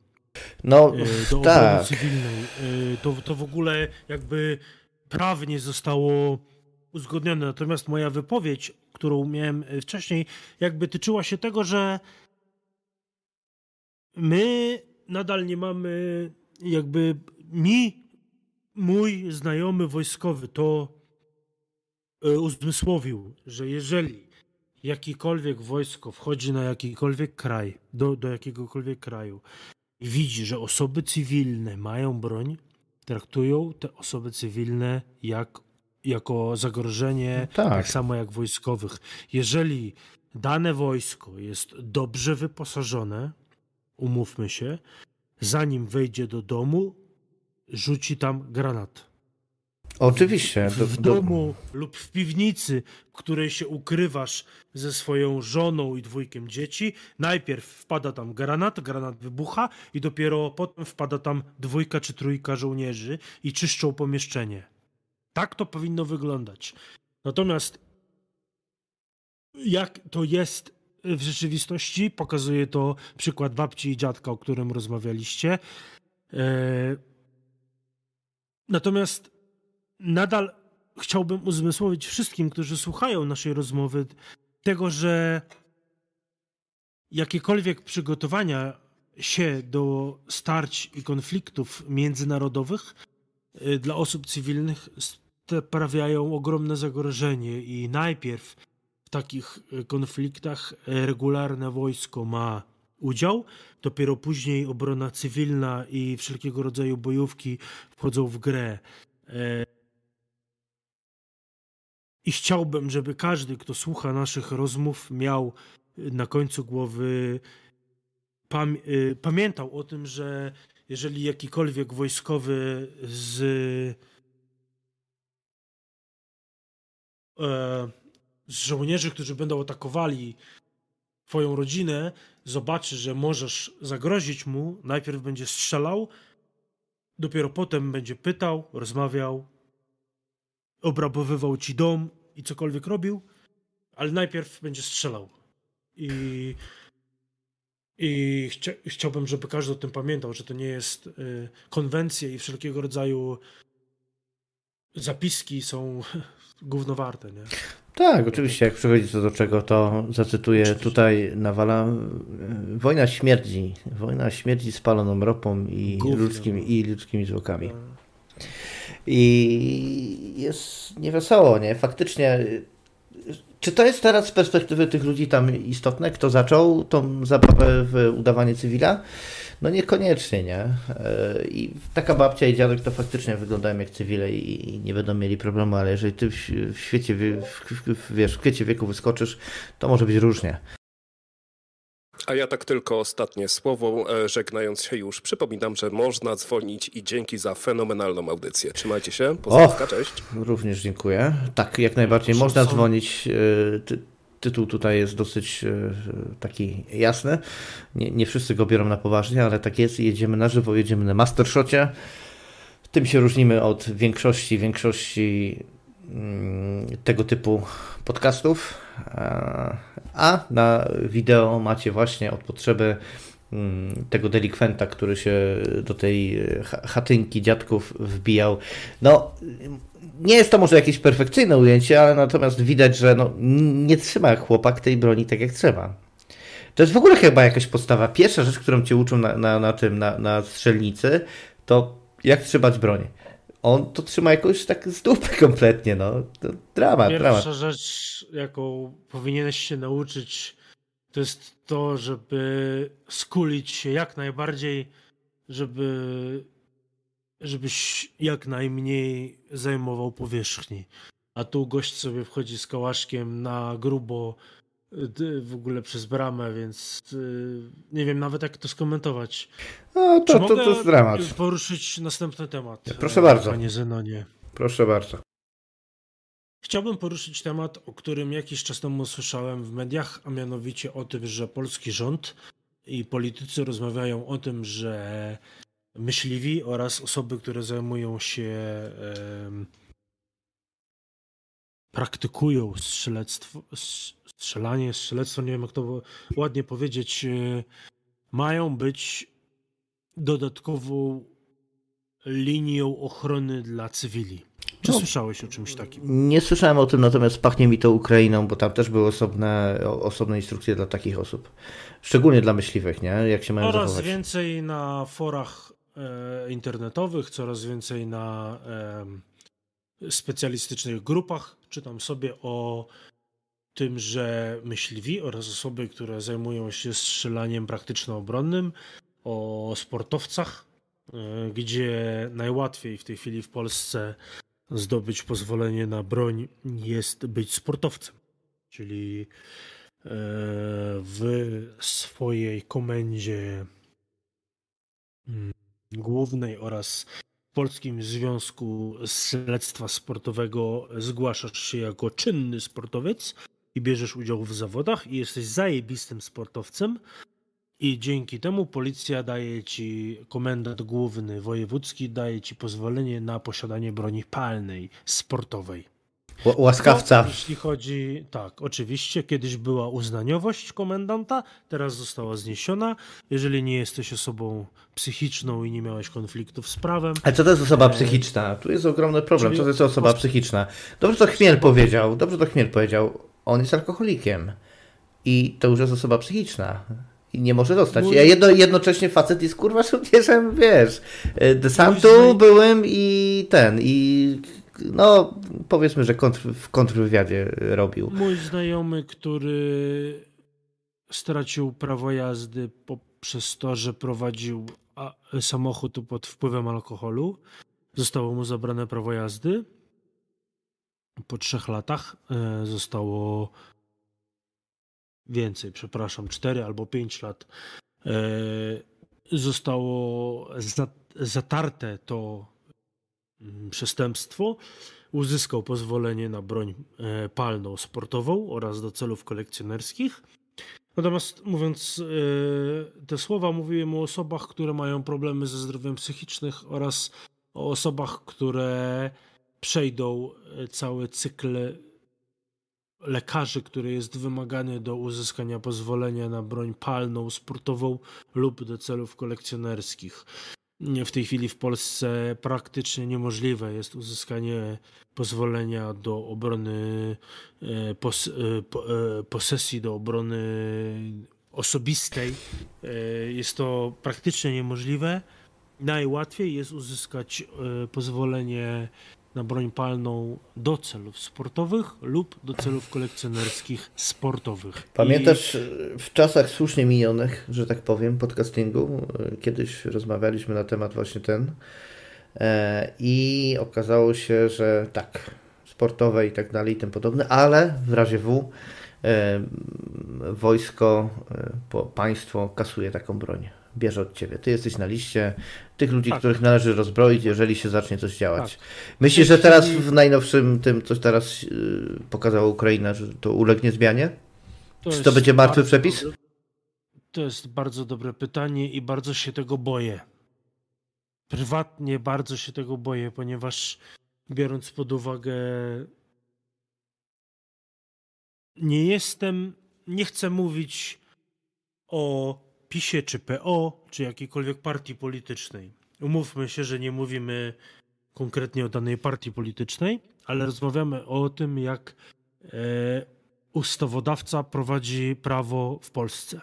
No, e, do tak. cywilnej. E, to, to w ogóle jakby prawnie zostało uzgodnione. Natomiast moja wypowiedź którą miałem e, wcześniej, jakby tyczyła się tego, że my nadal nie mamy, jakby mi, mój znajomy wojskowy to e, uzmysłowił, że jeżeli jakikolwiek wojsko wchodzi na jakikolwiek kraj, do, do jakiegokolwiek kraju i widzi, że osoby cywilne mają broń, traktują te osoby cywilne jak jako zagrożenie, tak. tak samo jak wojskowych. Jeżeli dane wojsko jest dobrze wyposażone, umówmy się, zanim wejdzie do domu, rzuci tam granat. Oczywiście. W, w domu lub w piwnicy, w której się ukrywasz ze swoją żoną i dwójkiem dzieci, najpierw wpada tam granat, granat wybucha i dopiero potem wpada tam dwójka czy trójka żołnierzy i czyszczą pomieszczenie. Tak to powinno wyglądać. Natomiast jak to jest w rzeczywistości, pokazuje to przykład babci i dziadka, o którym rozmawialiście. E, natomiast nadal chciałbym uzmysłowić wszystkim, którzy słuchają naszej rozmowy, tego, że jakiekolwiek przygotowania się do starć i konfliktów międzynarodowych y, dla osób cywilnych sprawiają ogromne zagrożenie i najpierw w takich y, konfliktach regularne wojsko ma udział, dopiero później obrona cywilna i wszelkiego rodzaju bojówki wchodzą w grę. E, i chciałbym, żeby każdy, kto słucha naszych rozmów, miał na końcu głowy, pam pamiętał o tym, że jeżeli jakikolwiek wojskowy z z żołnierzy, którzy będą atakowali twoją rodzinę, zobaczy, że możesz zagrozić mu, najpierw będzie strzelał, dopiero potem będzie pytał, rozmawiał, obrabowywał ci dom i cokolwiek robił, ale najpierw będzie strzelał. I, i chcia, chciałbym, żeby każdy o tym pamiętał, że to nie jest y, konwencje i wszelkiego rodzaju zapiski są *laughs* gównowarte, nie? Tak, oczywiście, jak przychodzi co do czego, to zacytuję oczywiście. tutaj Nawala. Y, wojna śmierdzi. Wojna śmierdzi spaloną ropą i, ludzkimi, i ludzkimi zwłokami. Tak. I jest niewesoło, nie? Faktycznie, czy to jest teraz z perspektywy tych ludzi tam istotne? Kto zaczął tą zabawę w udawanie cywila? No niekoniecznie, nie? E, I taka babcia i dziadek to faktycznie wyglądają jak cywile i nie będą mieli problemu, ale jeżeli ty w świecie, w, wiesz, w kwiecie wieku wyskoczysz, to może być różnie. A ja tak tylko ostatnie słowo, e, żegnając się już, przypominam, że można dzwonić i dzięki za fenomenalną audycję. Trzymajcie się, pozdrowka, cześć. Również dziękuję. Tak, jak najbardziej można dzwonić. E, ty, tytuł tutaj jest dosyć e, taki jasny. Nie, nie wszyscy go biorą na poważnie, ale tak jest. Jedziemy na żywo, jedziemy na mastershocie. Tym się różnimy od większości, większości mm, tego typu podcastów. A na wideo macie właśnie od potrzeby mm, tego delikwenta, który się do tej chatynki dziadków wbijał. No, nie jest to może jakieś perfekcyjne ujęcie, ale natomiast widać, że no, nie trzyma chłopak tej broni tak jak trzeba. To jest w ogóle chyba jakaś podstawa. Pierwsza rzecz, którą cię uczą na, na, na tym, na, na strzelnicy, to jak trzymać broń on to trzyma jakoś tak z dupy kompletnie, no. To dramat, Pierwsza dramat. rzecz, jaką powinieneś się nauczyć, to jest to, żeby skulić się jak najbardziej, żeby żebyś jak najmniej zajmował powierzchni. A tu gość sobie wchodzi z kałaszkiem na grubo w ogóle przez bramę, więc y, nie wiem nawet jak to skomentować. No, to, to, to, to jest dramat. poruszyć następny temat? Proszę bardzo. Panie Zenonie. Proszę bardzo. Chciałbym poruszyć temat, o którym jakiś czas temu słyszałem w mediach, a mianowicie o tym, że polski rząd i politycy rozmawiają o tym, że myśliwi oraz osoby, które zajmują się praktykują strzelectwo, strzelanie, strzelectwo, nie wiem jak to ładnie powiedzieć, e, mają być dodatkową linią ochrony dla cywili. Czy no, słyszałeś o czymś takim? Nie słyszałem o tym, natomiast pachnie mi to Ukrainą, bo tam też były osobne, osobne instrukcje dla takich osób. Szczególnie dla myśliwych, nie? Jak się mają coraz zachować. więcej na forach internetowych, coraz więcej na e, specjalistycznych grupach. Czytam sobie o tym, że myśliwi oraz osoby, które zajmują się strzelaniem praktyczno-obronnym, o sportowcach, e, gdzie najłatwiej w tej chwili w Polsce zdobyć pozwolenie na broń jest być sportowcem. Czyli e, w swojej komendzie mm, głównej oraz Polskim Związku Śledztwa Sportowego zgłaszasz się jako czynny sportowiec i bierzesz udział w zawodach i jesteś zajebistym sportowcem, i dzięki temu policja daje ci, komendant główny wojewódzki daje ci pozwolenie na posiadanie broni palnej, sportowej. Łaskawca. No, jeśli chodzi, tak, oczywiście, kiedyś była uznaniowość komendanta, teraz została zniesiona. Jeżeli nie jesteś osobą psychiczną i nie miałeś konfliktów z prawem. Ale co to jest osoba e... psychiczna? Tu jest ogromny problem. Co to jest osoba psychiczna? Dobrze to Chmiel powiedział, dobrze to Chmiel powiedział. On jest alkoholikiem. I to już jest osoba psychiczna. I nie może dostać. Ja jedno, jednocześnie facet jest kurwa *laughs* żołnierzem, wiesz, e, desantu byłem i ten, i no powiedzmy, że kontr, w kontrwywiadzie robił. Mój znajomy, który stracił prawo jazdy poprzez to, że prowadził samochód pod wpływem alkoholu, zostało mu zabrane prawo jazdy. Po trzech latach e, zostało więcej, przepraszam, 4 albo 5 lat e, zostało zatarte to przestępstwo. Uzyskał pozwolenie na broń e, palną sportową oraz do celów kolekcjonerskich. Natomiast mówiąc e, te słowa, mówiłem o osobach, które mają problemy ze zdrowiem psychicznym oraz o osobach, które przejdą cały cykl lekarzy, który jest wymagany do uzyskania pozwolenia na broń palną, sportową lub do celów kolekcjonerskich. W tej chwili w Polsce praktycznie niemożliwe jest uzyskanie pozwolenia do obrony e, pos, e, e, posesji, do obrony osobistej. Jest to praktycznie niemożliwe. Najłatwiej jest uzyskać pozwolenie na broń palną do celów sportowych lub do celów kolekcjonerskich sportowych. Pamiętasz I... w czasach słusznie minionych, że tak powiem, podcastingu, e, kiedyś rozmawialiśmy na temat właśnie ten. E, i okazało się, że tak, sportowe i tak dalej i tym podobne, ale w razie W e, wojsko, państwo kasuje taką broń bierze od ciebie. Ty jesteś na liście tych ludzi, tak. których należy rozbroić, jeżeli się zacznie coś działać. Tak. Myślisz, że teraz w najnowszym tym, coś teraz yy, pokazała Ukraina, że to ulegnie zmianie? To Czy to będzie martwy przepis? To jest bardzo dobre pytanie i bardzo się tego boję. Prywatnie bardzo się tego boję, ponieważ biorąc pod uwagę nie jestem, nie chcę mówić o PiSie, czy PO, czy jakiejkolwiek partii politycznej. Umówmy się, że nie mówimy konkretnie o danej partii politycznej, ale rozmawiamy o tym, jak e, ustawodawca prowadzi prawo w Polsce.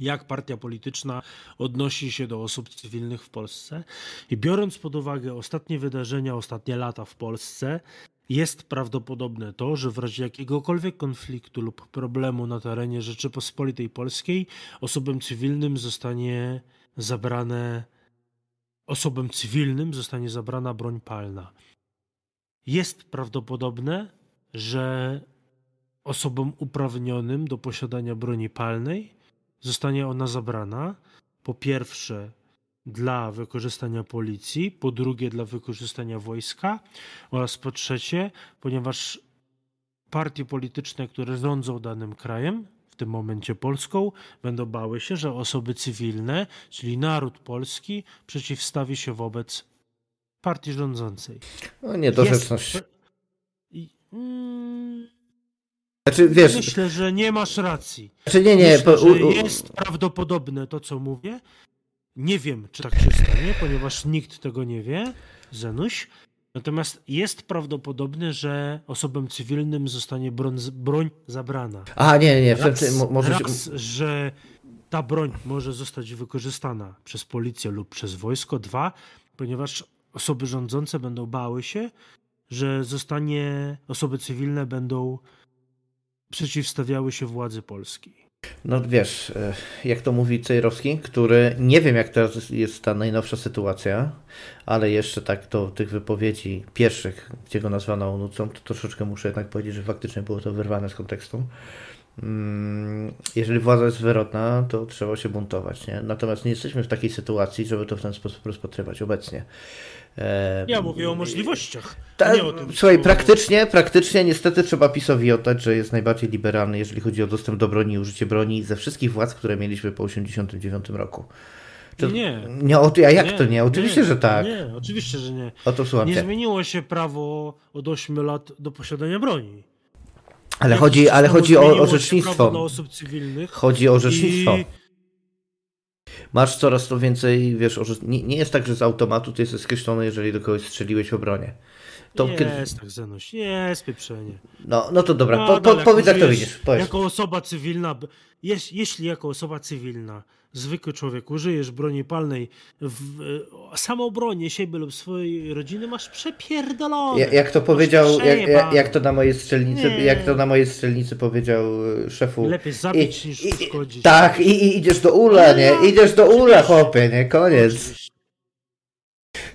Jak partia polityczna odnosi się do osób cywilnych w Polsce. I biorąc pod uwagę ostatnie wydarzenia, ostatnie lata w Polsce, jest prawdopodobne to, że w razie jakiegokolwiek konfliktu lub problemu na terenie Rzeczypospolitej Polskiej osobom cywilnym zostanie zabrane osobom cywilnym zostanie zabrana broń palna. Jest prawdopodobne, że osobom uprawnionym do posiadania broni palnej zostanie ona zabrana po pierwsze dla wykorzystania policji, po drugie dla wykorzystania wojska oraz po trzecie, ponieważ partie polityczne, które rządzą danym krajem, w tym momencie Polską, będą bały się, że osoby cywilne, czyli naród polski, przeciwstawi się wobec partii rządzącej. No niedorzeczność. Jest... Mm... Znaczy, wiesz... Myślę, że nie masz racji. Znaczy, nie, nie, Myślę, że jest prawdopodobne to, co mówię, nie wiem, czy tak się stanie, ponieważ nikt tego nie wie, Zenuś. Natomiast jest prawdopodobne, że osobom cywilnym zostanie broń, broń zabrana. A, nie, nie, raz, może raz, że ta broń może zostać wykorzystana przez policję lub przez wojsko. Dwa, ponieważ osoby rządzące będą bały się, że zostanie, osoby cywilne będą przeciwstawiały się władzy polskiej. No wiesz, e, jak to mówi Cejrowski, który nie wiem jak teraz jest ta najnowsza sytuacja, ale jeszcze tak do tych wypowiedzi pierwszych, gdzie go nazwano nucą, to troszeczkę muszę jednak powiedzieć, że faktycznie było to wyrwane z kontekstu. Mm, jeżeli władza jest wyrodna, to trzeba się buntować. Nie? Natomiast nie jesteśmy w takiej sytuacji, żeby to w ten sposób rozpatrywać obecnie. E, ja mówię o możliwościach. Ta, nie o tym, słuchaj, praktycznie, praktycznie niestety trzeba PiSowi oddać, że jest najbardziej liberalny, jeżeli chodzi o dostęp do broni i użycie broni ze wszystkich władz, które mieliśmy po 1989 roku. To, nie. nie a jak nie, to nie? Oczywiście, nie, że tak. Nie, oczywiście, że nie. Słucham Nie zmieniło się prawo od 8 lat do posiadania broni. Ale chodzi, ale chodzi o orzecznictwo. Chodzi o orzecznictwo. I... Masz coraz to więcej, wiesz, nie, nie jest tak, że z automatu ty jesteś skreślony, jeżeli do kogoś strzeliłeś w obronie. To jest kiedy... tak, Zenuś, jest pieprzenie. No, no to dobra, po, po, powiedz jak to widzisz. Powiedz. Jako osoba cywilna, jeśli jako osoba cywilna zwykły człowiek, użyjesz broni palnej w samoobronie siebie lub swojej rodziny, masz przepierdolone. Ja, jak to powiedział, jak, jak, to na mojej strzelnicy, Nie. jak to na mojej strzelnicy powiedział e, szefu. Lepiej zabić I, niż i, uszkodzić. Tak, i, i, idziesz do ula, nie? Idziesz do ula, chłopie, nie? Koniec.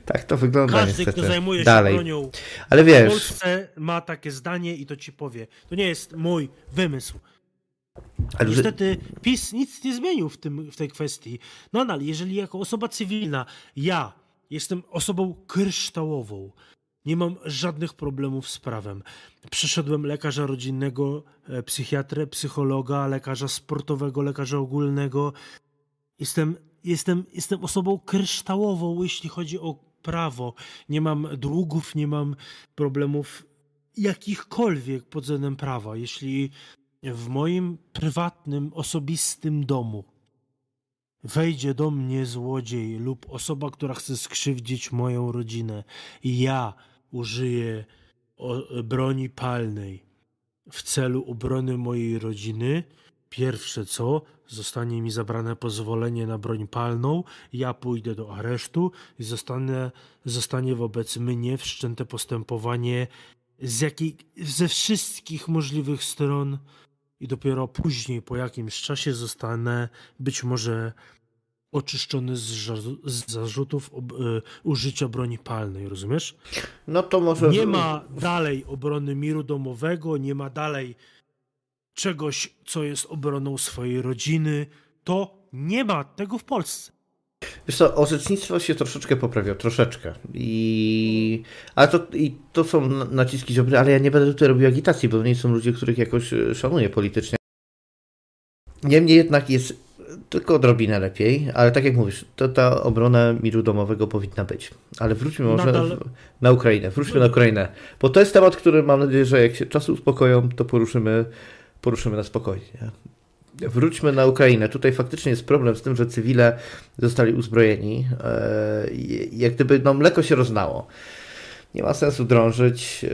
Tak to wygląda Każdy, niestety. kto zajmuje się Dalej. bronią Ale wiesz, w Polsce ma takie zdanie i to ci powie. To nie jest mój wymysł. Ale Niestety PiS nic nie zmienił w, tym, w tej kwestii. Nadal, jeżeli jako osoba cywilna ja jestem osobą kryształową, nie mam żadnych problemów z prawem. Przeszedłem lekarza rodzinnego, e, psychiatrę, psychologa, lekarza sportowego, lekarza ogólnego. Jestem, jestem, jestem osobą kryształową, jeśli chodzi o prawo. Nie mam długów, nie mam problemów jakichkolwiek pod względem prawa. Jeśli w moim prywatnym, osobistym domu. Wejdzie do mnie złodziej lub osoba, która chce skrzywdzić moją rodzinę i ja użyję broni palnej. W celu obrony mojej rodziny, pierwsze co, zostanie mi zabrane pozwolenie na broń palną, ja pójdę do aresztu i zostanę, zostanie wobec mnie wszczęte postępowanie z jakiej, ze wszystkich możliwych stron i dopiero później, po jakimś czasie, zostanę być może oczyszczony z, z zarzutów ob, y, użycia broni palnej, rozumiesz? No to może. Nie ma dalej obrony miru domowego, nie ma dalej czegoś, co jest obroną swojej rodziny. To nie ma tego w Polsce. Wiesz co, orzecznictwo się troszeczkę poprawia, troszeczkę. I, ale to, i to są naciski Ziobry, ale ja nie będę tutaj robił agitacji, bo nie są ludzie, których jakoś e, szanuję politycznie. Niemniej jednak jest tylko odrobinę lepiej, ale tak jak mówisz, to ta obrona miru domowego powinna być. Ale wróćmy może Nadal... na Ukrainę, wróćmy na Ukrainę, bo to jest temat, który mam nadzieję, że jak się czasy uspokoją, to poruszymy, poruszymy na spokojnie. Wróćmy na Ukrainę. Tutaj faktycznie jest problem z tym, że cywile zostali uzbrojeni. E, jak gdyby no, mleko się roznało. Nie ma sensu drążyć, e,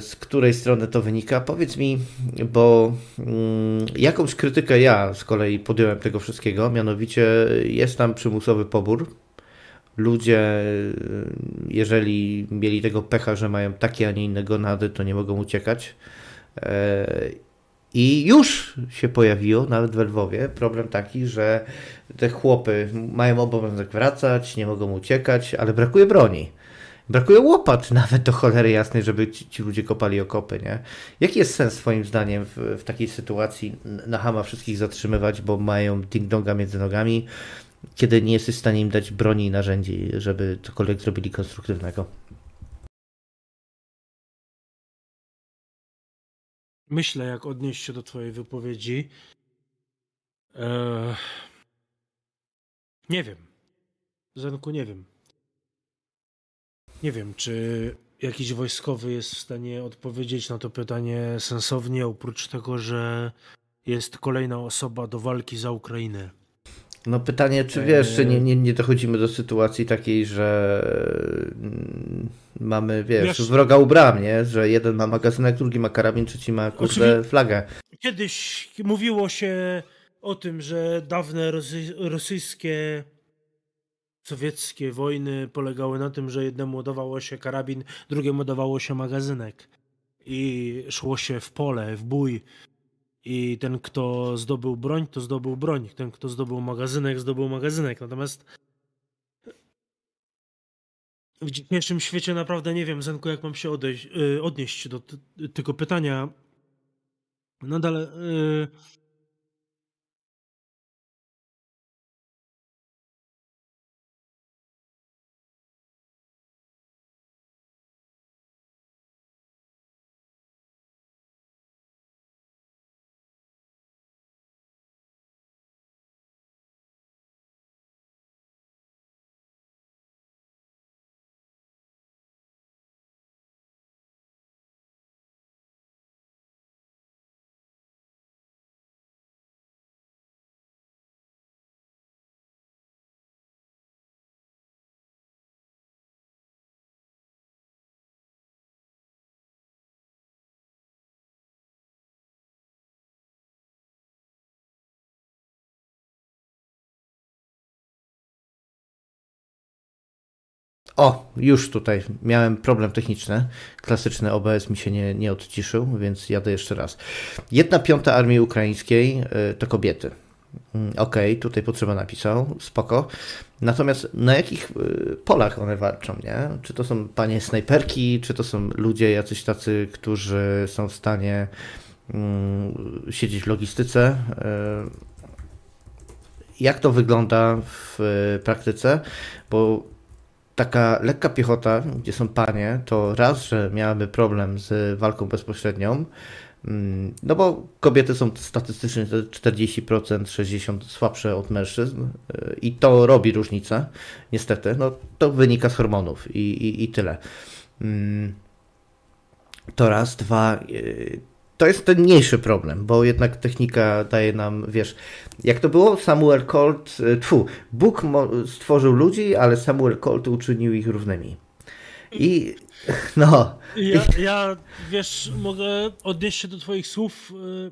z której strony to wynika. Powiedz mi, bo mm, jakąś krytykę ja z kolei podjąłem tego wszystkiego, mianowicie jest tam przymusowy pobór. Ludzie, jeżeli mieli tego pecha, że mają takie, a nie inne gonady, to nie mogą uciekać. I już się pojawiło, nawet w Lwowie, problem taki, że te chłopy mają obowiązek wracać, nie mogą uciekać, ale brakuje broni. Brakuje łopat *laughs* nawet do cholery jasnej, żeby ci, ci ludzie kopali okopy, nie? Jaki jest sens swoim zdaniem w, w takiej sytuacji na Hama wszystkich zatrzymywać, bo mają ding-donga między nogami, kiedy nie jesteś w stanie im dać broni i narzędzi, żeby cokolwiek zrobili konstruktywnego? Myślę, jak odnieść się do Twojej wypowiedzi. Eee... Nie wiem. Zenku, nie wiem. Nie wiem, czy jakiś wojskowy jest w stanie odpowiedzieć na to pytanie sensownie, oprócz tego, że jest kolejna osoba do walki za Ukrainę. No pytanie, czy wiesz, czy nie, nie, nie dochodzimy do sytuacji takiej, że mm, mamy, wiesz, wiesz wroga u bram, nie? Że jeden ma magazynek, drugi ma karabin, trzeci ma, kurde, flagę. Kiedyś mówiło się o tym, że dawne rosy rosyjskie, sowieckie wojny polegały na tym, że jednemu dawało się karabin, drugiemu dawało się magazynek i szło się w pole, w bój I ten, kto zdobył broń, to zdobył broń. Ten, kto zdobył magazynek, zdobył magazynek. Natomiast w dzisiejszym świecie naprawdę nie wiem, Zenku, jak mam się odejść, y, odnieść do tego pytania. Nadal. Yy O, już tutaj miałem problem techniczny. Klasyczny OBS mi się nie, nie odciszył, więc jadę jeszcze raz. Jedna piąta armii ukraińskiej y, to kobiety. Mm, okej, okay, tutaj potrzeba napisał, spoko. Natomiast na jakich y, polach one walczą, nie? Czy to są panie snajperki, czy to są ludzie jacyś tacy, którzy są w stanie um, siedzieć w logistyce? Y, jak to wygląda w praktyce? Bo taka lekka piechota, gdzie są panie, to raz, że miałaby problem z walką bezpośrednią, mm, no bo kobiety są statystycznie 40%, 60% słabsze od mężczyzn y, i to robi różnicę, niestety. No, to wynika z hormonów i, i, i tyle. Mm, to raz, dwa, y, to jest ten mniejszy problem, bo jednak technika daje nam, wiesz, jak to było? Samuel Colt, e, tfu, Bóg stworzył ludzi, ale Samuel Colt uczynił ich równymi. I *laughs* no. Ja, ja wiesz, mogę odnieść się do Twoich słów. E,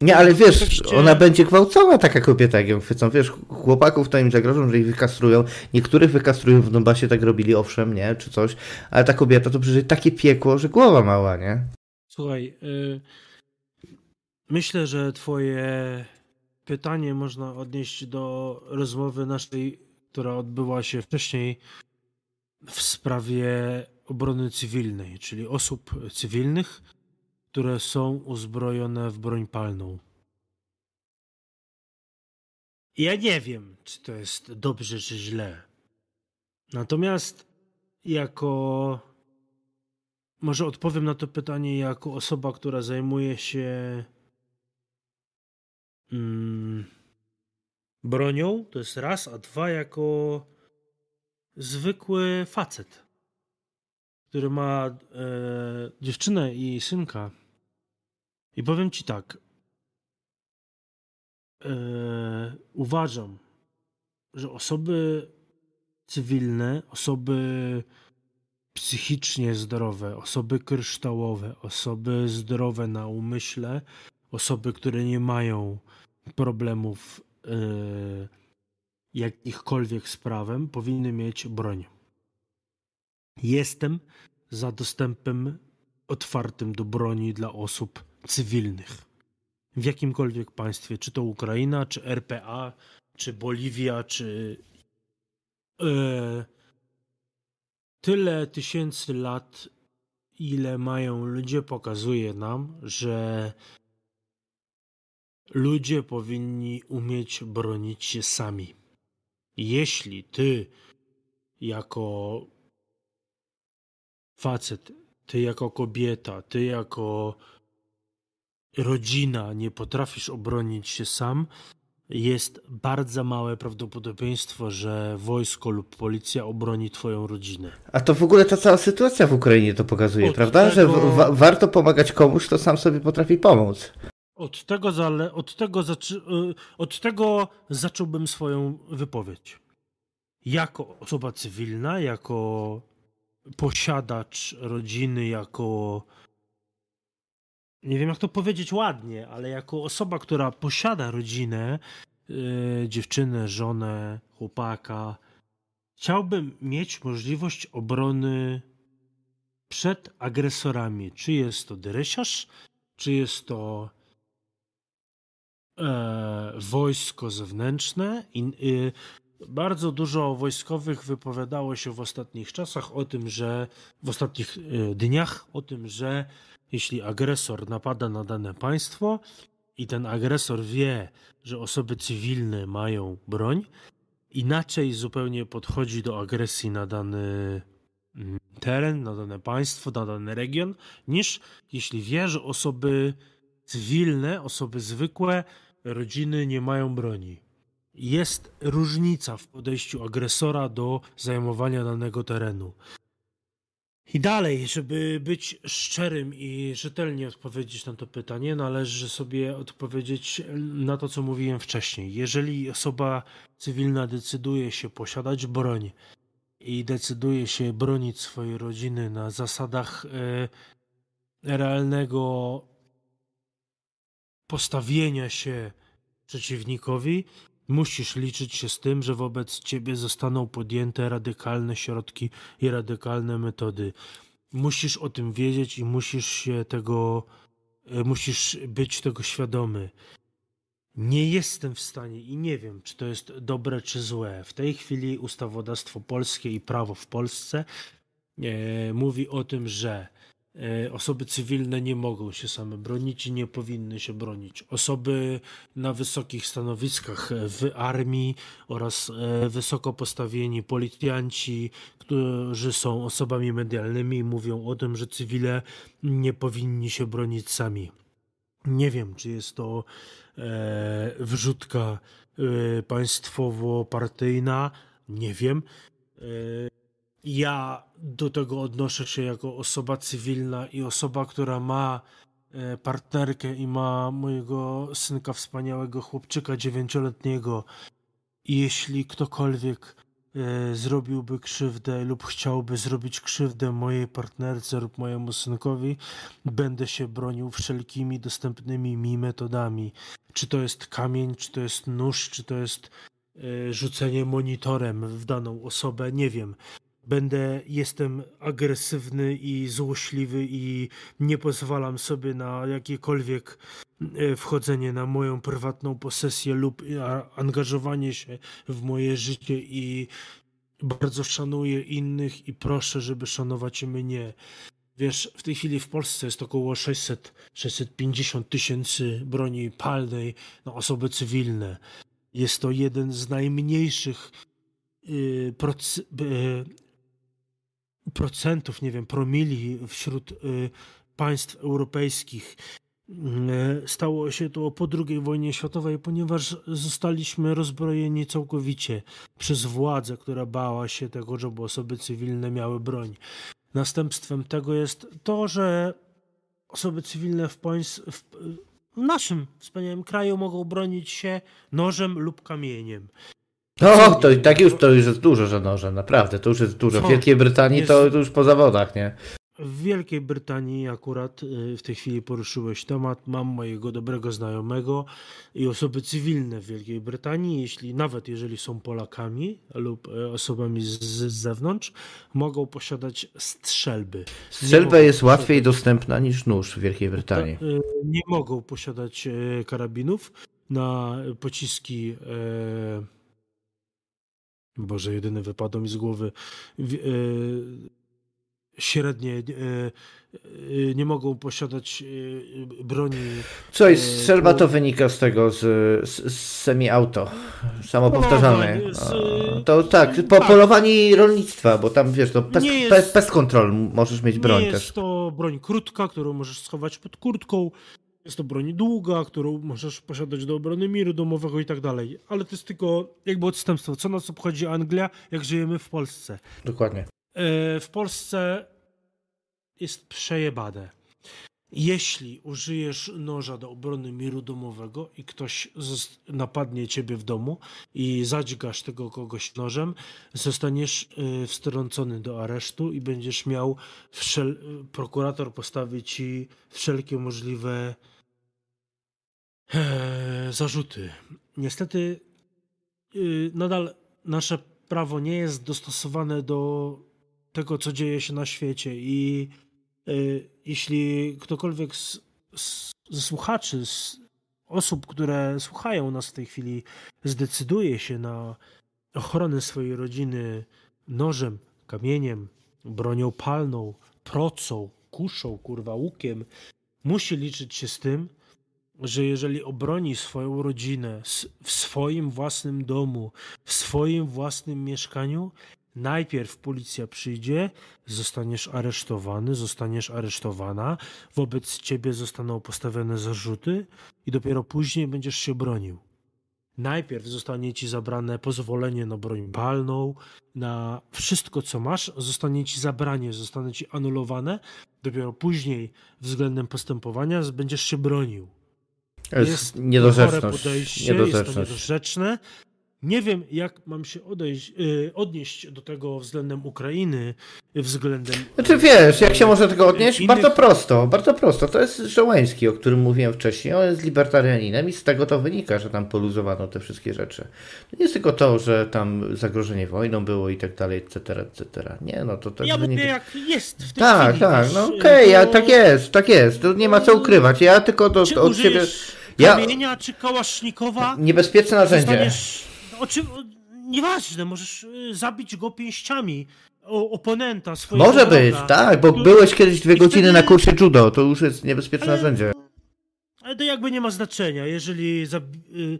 Nie, ale wiesz, kontekście... ona będzie gwałcona, taka kobieta, jak ją chwycą. Wiesz, chłopaków to im zagrożą, że ich wykastrują. Niektórych wykastrują w Donbasie, tak robili, owszem, nie, czy coś, ale ta kobieta to przecież takie piekło, że głowa mała, nie? Słuchaj, y, myślę, że Twoje pytanie można odnieść do rozmowy naszej, która odbyła się wcześniej w sprawie obrony cywilnej, czyli osób cywilnych, które są uzbrojone w broń palną. Ja nie wiem, czy to jest dobrze, czy źle. Natomiast jako może odpowiem na to pytanie jako osoba, która zajmuje się mm, bronią. To jest raz, a dwa jako zwykły facet, który ma e, dziewczynę i synka. I powiem ci tak. E, uważam, że osoby cywilne, osoby psychicznie zdrowe, osoby kryształowe, osoby zdrowe na umyśle, osoby, które nie mają problemów yy, jakichkolwiek z prawem, powinny mieć broń. Jestem za dostępem otwartym do broni dla osób cywilnych. W jakimkolwiek państwie, czy to Ukraina, czy RPA, czy Boliwia, czy yy, tyle tysięcy lat, ile mają ludzie, pokazuje nam, że ludzie powinni umieć bronić się sami. Jeśli ty, jako facet, ty jako kobieta, ty jako rodzina nie potrafisz obronić się sam, jest bardzo małe prawdopodobieństwo, że wojsko lub policja obroni twoją rodzinę. A to w ogóle ta cała sytuacja w Ukrainie to pokazuje, od prawda? Tego... Że wa warto pomagać komuś, kto sam sobie potrafi pomóc. Od tego, zale... od, tego zaczy... Y, od tego zacząłbym swoją wypowiedź. Jako osoba cywilna, jako posiadacz rodziny, jako nie wiem jak to powiedzieć ładnie, ale jako osoba, która posiada rodzinę, yy, dziewczynę, żonę, chłopaka, chciałbym mieć możliwość obrony przed agresorami. Czy jest to dresiarz, czy jest to e, wojsko zewnętrzne e, bardzo dużo wojskowych wypowiadało się w ostatnich czasach o tym, że w ostatnich e, dniach o tym, że jeśli agresor napada na dane państwo i ten agresor wie, że osoby cywilne mają broń, inaczej zupełnie podchodzi do agresji na dany mm, teren, na dane państwo, na dany region, niż jeśli wie, że osoby cywilne, osoby zwykłe, rodziny nie mają broni. Jest różnica w podejściu agresora do zajmowania danego terenu. I dalej, żeby być szczerym i rzetelnie odpowiedzieć na to pytanie, należy sobie odpowiedzieć na to, co mówiłem wcześniej. Jeżeli osoba cywilna decyduje się posiadać broń i decyduje się bronić swojej rodziny na zasadach e, realnego postawienia się przeciwnikowi, musisz liczyć się z tym, że wobec ciebie zostaną podjęte radykalne środki i radykalne metody. Musisz o tym wiedzieć i musisz się tego, e, musisz być tego świadomy. Nie jestem w stanie i nie wiem, czy to jest dobre czy złe. W tej chwili ustawodawstwo polskie i prawo w Polsce e, mówi o tym, że osoby cywilne nie mogą się same bronić i nie powinny się bronić. Osoby na wysokich stanowiskach w armii oraz e, wysoko postawieni policjanci, którzy są osobami medialnymi, mówią o tym, że cywile nie powinni się bronić sami. Nie wiem, czy jest to e, wrzutka państwowo-partyjna, nie wiem. Ja do tego odnoszę się jako osoba cywilna i osoba, która ma e, partnerkę i ma mojego synka, wspaniałego chłopczyka dziewięcioletniego. I jeśli ktokolwiek e, zrobiłby krzywdę lub chciałby zrobić krzywdę mojej partnerce lub mojemu synkowi, będę się bronił wszelkimi dostępnymi mi metodami. Czy to jest kamień, czy to jest nóż, czy to jest e, rzucenie monitorem w daną osobę, nie wiem będę, jestem agresywny i złośliwy i nie pozwalam sobie na jakiekolwiek e, wchodzenie na moją prywatną posesję lub angażowanie się w moje życie i bardzo szanuję innych i proszę, żeby szanować mnie. Wiesz, w tej chwili w Polsce jest około 600, 650 tysięcy broni palnej na osoby cywilne. Jest to jeden z najmniejszych y, procentów, nie wiem, promili wśród y, państw europejskich. Y, stało się to po II wojnie światowej, ponieważ zostaliśmy rozbrojeni całkowicie przez władzę, która bała się tego, żeby osoby cywilne miały broń. Następstwem tego jest to, że osoby cywilne w, państw, w, w naszym wspaniałym kraju mogą bronić się nożem lub kamieniem. No, to tak już to już jest dużo, że noże, naprawdę, to już jest dużo. W Wielkiej Brytanii jest... to, to już po zawodach, nie? W Wielkiej Brytanii akurat y, w tej chwili poruszyłeś temat. Mam mojego dobrego znajomego i osoby cywilne w Wielkiej Brytanii, jeśli nawet jeżeli są Polakami lub y, osobami z, z zewnątrz, mogą posiadać strzelby. Strzelba jest łatwiej dostępna niż nóż w Wielkiej Brytanii. Y, nie mogą posiadać karabinów na pociski Boże, jedyny wypadł mi z głowy. E, średnie e, e, nie mogą posiadać broni. Co jest, strzelba to wynika z tego, z, z, z semi-auto, samopowtarzalne. No, to tak, po tak. polowanie rolnictwa, bo tam wiesz, to pest, jest, pest control możesz mieć broń nie też. jest to broń krótka, którą możesz schować pod kurtką. Jest to broń długa, którą możesz posiadać do obrony miru domowego i tak dalej. Ale to jest tylko jakby odstępstwo. Co nas obchodzi Anglia, jak żyjemy w Polsce? Dokładnie. E, w Polsce jest przejebane. Jeśli użyjesz noża do obrony miru domowego i ktoś napadnie ciebie w domu i zadźgasz tego kogoś nożem, zostaniesz e, wstrącony do aresztu i będziesz miał wszel... prokurator postawi ci wszelkie możliwe Eee, zarzuty. Niestety yy, nadal nasze prawo nie jest dostosowane do tego, co dzieje się na świecie i yy, jeśli ktokolwiek z, z, słuchaczy z, osób, które słuchają nas w tej chwili, zdecyduje się na ochronę swojej rodziny nożem, kamieniem, bronią palną, procą, kuszą, kurwa, łukiem, musi liczyć się z tym, że jeżeli obroni swoją rodzinę w swoim własnym domu, w swoim własnym mieszkaniu, najpierw policja przyjdzie, zostaniesz aresztowany, zostaniesz aresztowana, wobec ciebie zostaną postawione zarzuty i dopiero później będziesz się bronił. Najpierw zostanie ci zabrane pozwolenie na broń palną, na wszystko co masz, zostanie ci zabranie, zostanie ci anulowane, dopiero później względem postępowania będziesz się bronił. Jest, podejście, jest to niedorzeczne. Nie wiem, jak mam się odejść, yy, odnieść do tego względem Ukrainy, względem. Znaczy wiesz, jak się może tego odnieść? Innych... Bardzo prosto, bardzo prosto. To jest Żołański, o którym mówiłem wcześniej. On jest libertarianinem i z tego to wynika, że tam poluzowano te wszystkie rzeczy. To nie jest tylko to, że tam zagrożenie wojną było i tak dalej, etc., etc. Nie, no to też Ja wynika... mówię, jak jest w tej Tak, chwili, tak, no okej, okay, to... tak jest, tak jest. To nie ma co ukrywać. Ja tylko do, do od siebie. Ja... Kamienia czy kałasznikowa? Niebezpieczne narzędzie. Zostaniesz o czym, o, nieważne, możesz y, zabić go pięściami o, oponenta swojego Może być, tak, bo byłeś kiedyś dwie godziny wtedy... na kursie judo, to już jest niebezpieczne ale, narzędzie. Ale to jakby nie ma znaczenia, jeżeli y,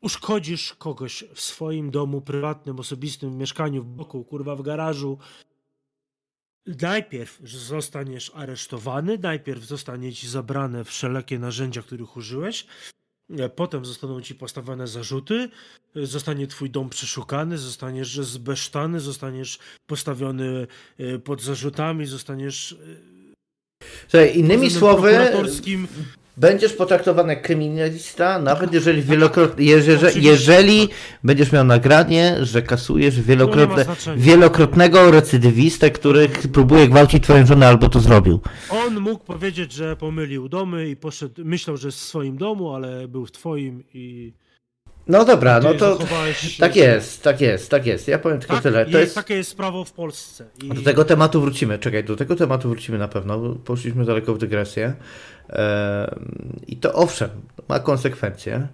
uszkodzisz kogoś w swoim domu prywatnym, osobistym, mieszkaniu, w boku, kurwa, w garażu, najpierw zostaniesz aresztowany, najpierw zostanie ci zabrane wszelakie narzędzia, których użyłeś, Potem zostaną ci postawione zarzuty, zostanie twój dom przeszukany, zostaniesz zbesztany, zostaniesz postawiony e, pod zarzutami, zostaniesz. E, Słuchaj, innymi słowy, będziesz potraktowany jak kryminalista, nawet jeżeli wielokrotnie, jeżeli, jeżeli będziesz miał nagranie, że kasujesz wielokrotne, wielokrotnego recydywistę, który próbuje gwałcić twoją żonę albo to zrobił. On mógł powiedzieć, że pomylił domy i poszedł, myślał, że jest w swoim domu, ale był w twoim i... No dobra, no to tak jest, tak jest, tak jest. Ja powiem tylko tak, tyle. To jest, takie jest prawo w Polsce. I... Do tego tematu wrócimy, czekaj, do tego tematu wrócimy na pewno. Poszliśmy daleko w dygresję. I to owszem, ma konsekwencje.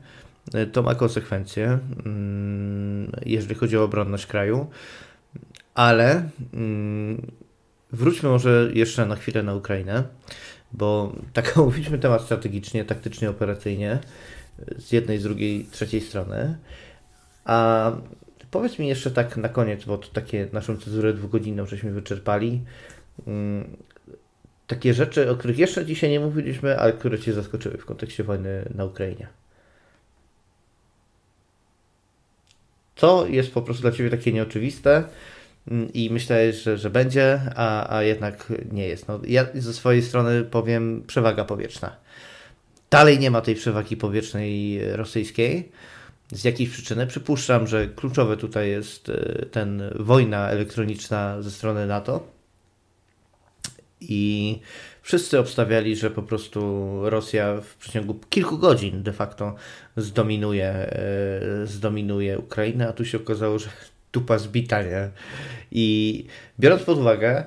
E, to ma konsekwencje, mm, jeżeli chodzi o obronność kraju, ale mm, wróćmy może jeszcze na chwilę na Ukrainę, bo tak *laughs* omówiliśmy temat strategicznie, taktycznie, operacyjnie z jednej, z drugiej, trzeciej strony. A powiedz mi jeszcze tak na koniec, bo to takie naszą cezurę dwugodzinną żeśmy wyczerpali. Takie rzeczy, o których jeszcze dzisiaj nie mówiliśmy, ale które Cię zaskoczyły w kontekście wojny na Ukrainie? Co jest po prostu dla Ciebie takie nieoczywiste mm, i myślę, że, że będzie, a, a jednak nie jest. No, ja ze swojej strony powiem przewaga powietrzna. Dalej nie ma tej przewagi powietrznej rosyjskiej. Z jakiejś przyczyny przypuszczam, że kluczowe tutaj jest e, ten wojna elektroniczna ze strony NATO i wszyscy obstawiali, że po prostu Rosja w przeciągu kilku godzin de facto zdominuje, e, zdominuje Ukrainę, a tu się okazało, że tupa zbita, nie? I biorąc pod uwagę,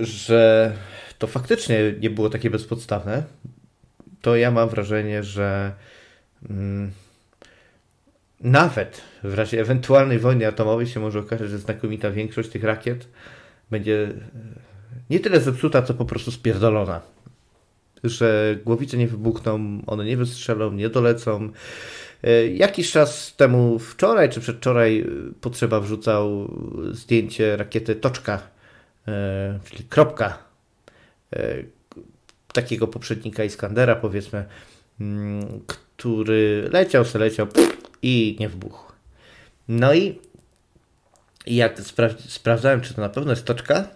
że to faktycznie nie było takie bezpodstawne, to ja mam wrażenie, że mm, nawet w razie ewentualnej wojny atomowej się może okazać, że znakomita większość tych rakiet będzie nie tyle zepsuta, co po prostu spierdolona. Że głowice nie wybuchną, one nie wystrzelą, nie dolecą. E, jakiś czas temu, wczoraj czy przedwczoraj, e, Potrzeba wrzucał zdjęcie rakiety Toczka, e, czyli kropka, takiego poprzednika Iskandera, powiedzmy, mm, który leciał, se leciał i nie wybuchł. No i jak spra sprawdzałem, czy to na pewno jest toczka,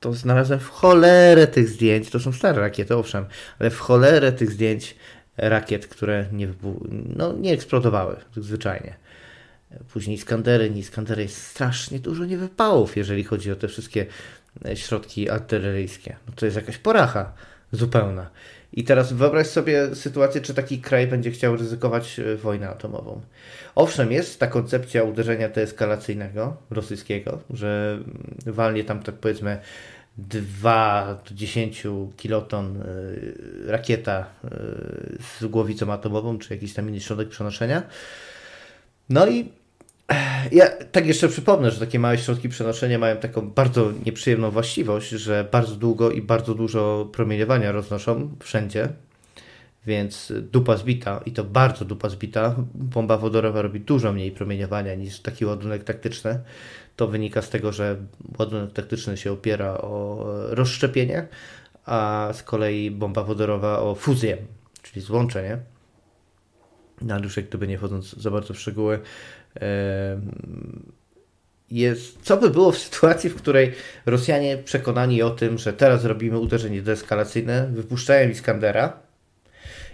to znalazłem w cholerę tych zdjęć, to są stare rakiety, owszem, ale w cholerę tych zdjęć rakiet, które nie, no, nie eksplodowały, zwyczajnie. Później Iskandery, nie Iskandery, jest strasznie dużo niewypałów, jeżeli chodzi o te wszystkie e, środki artyleryjskie. No to jest jakaś poracha zupełna. I teraz wyobraź sobie sytuację, czy taki kraj będzie chciał ryzykować e, wojnę atomową. Owszem, jest ta koncepcja uderzenia deeskalacyjnego rosyjskiego, że walnie tam, tak powiedzmy, 2 do 10 kiloton rakieta z głowicą atomową, czy jakiś tam inny środek przenoszenia. No i ja tak jeszcze przypomnę, że takie małe środki przenoszenia mają taką bardzo nieprzyjemną właściwość, że bardzo długo i bardzo dużo promieniowania roznoszą wszędzie, więc dupa zbita i to bardzo dupa zbita, bomba wodorowa robi dużo mniej promieniowania niż taki ładunek taktyczny. To wynika z tego, że ładunek taktyczny się opiera o rozszczepienie, a z kolei bomba wodorowa o fuzję, czyli złączenie. Na już jak gdyby nie wchodząc za bardzo w szczegóły, jest, co by było w sytuacji, w której Rosjanie przekonani o tym, że teraz robimy uderzenie deeskalacyjne, wypuszczają Iskandera.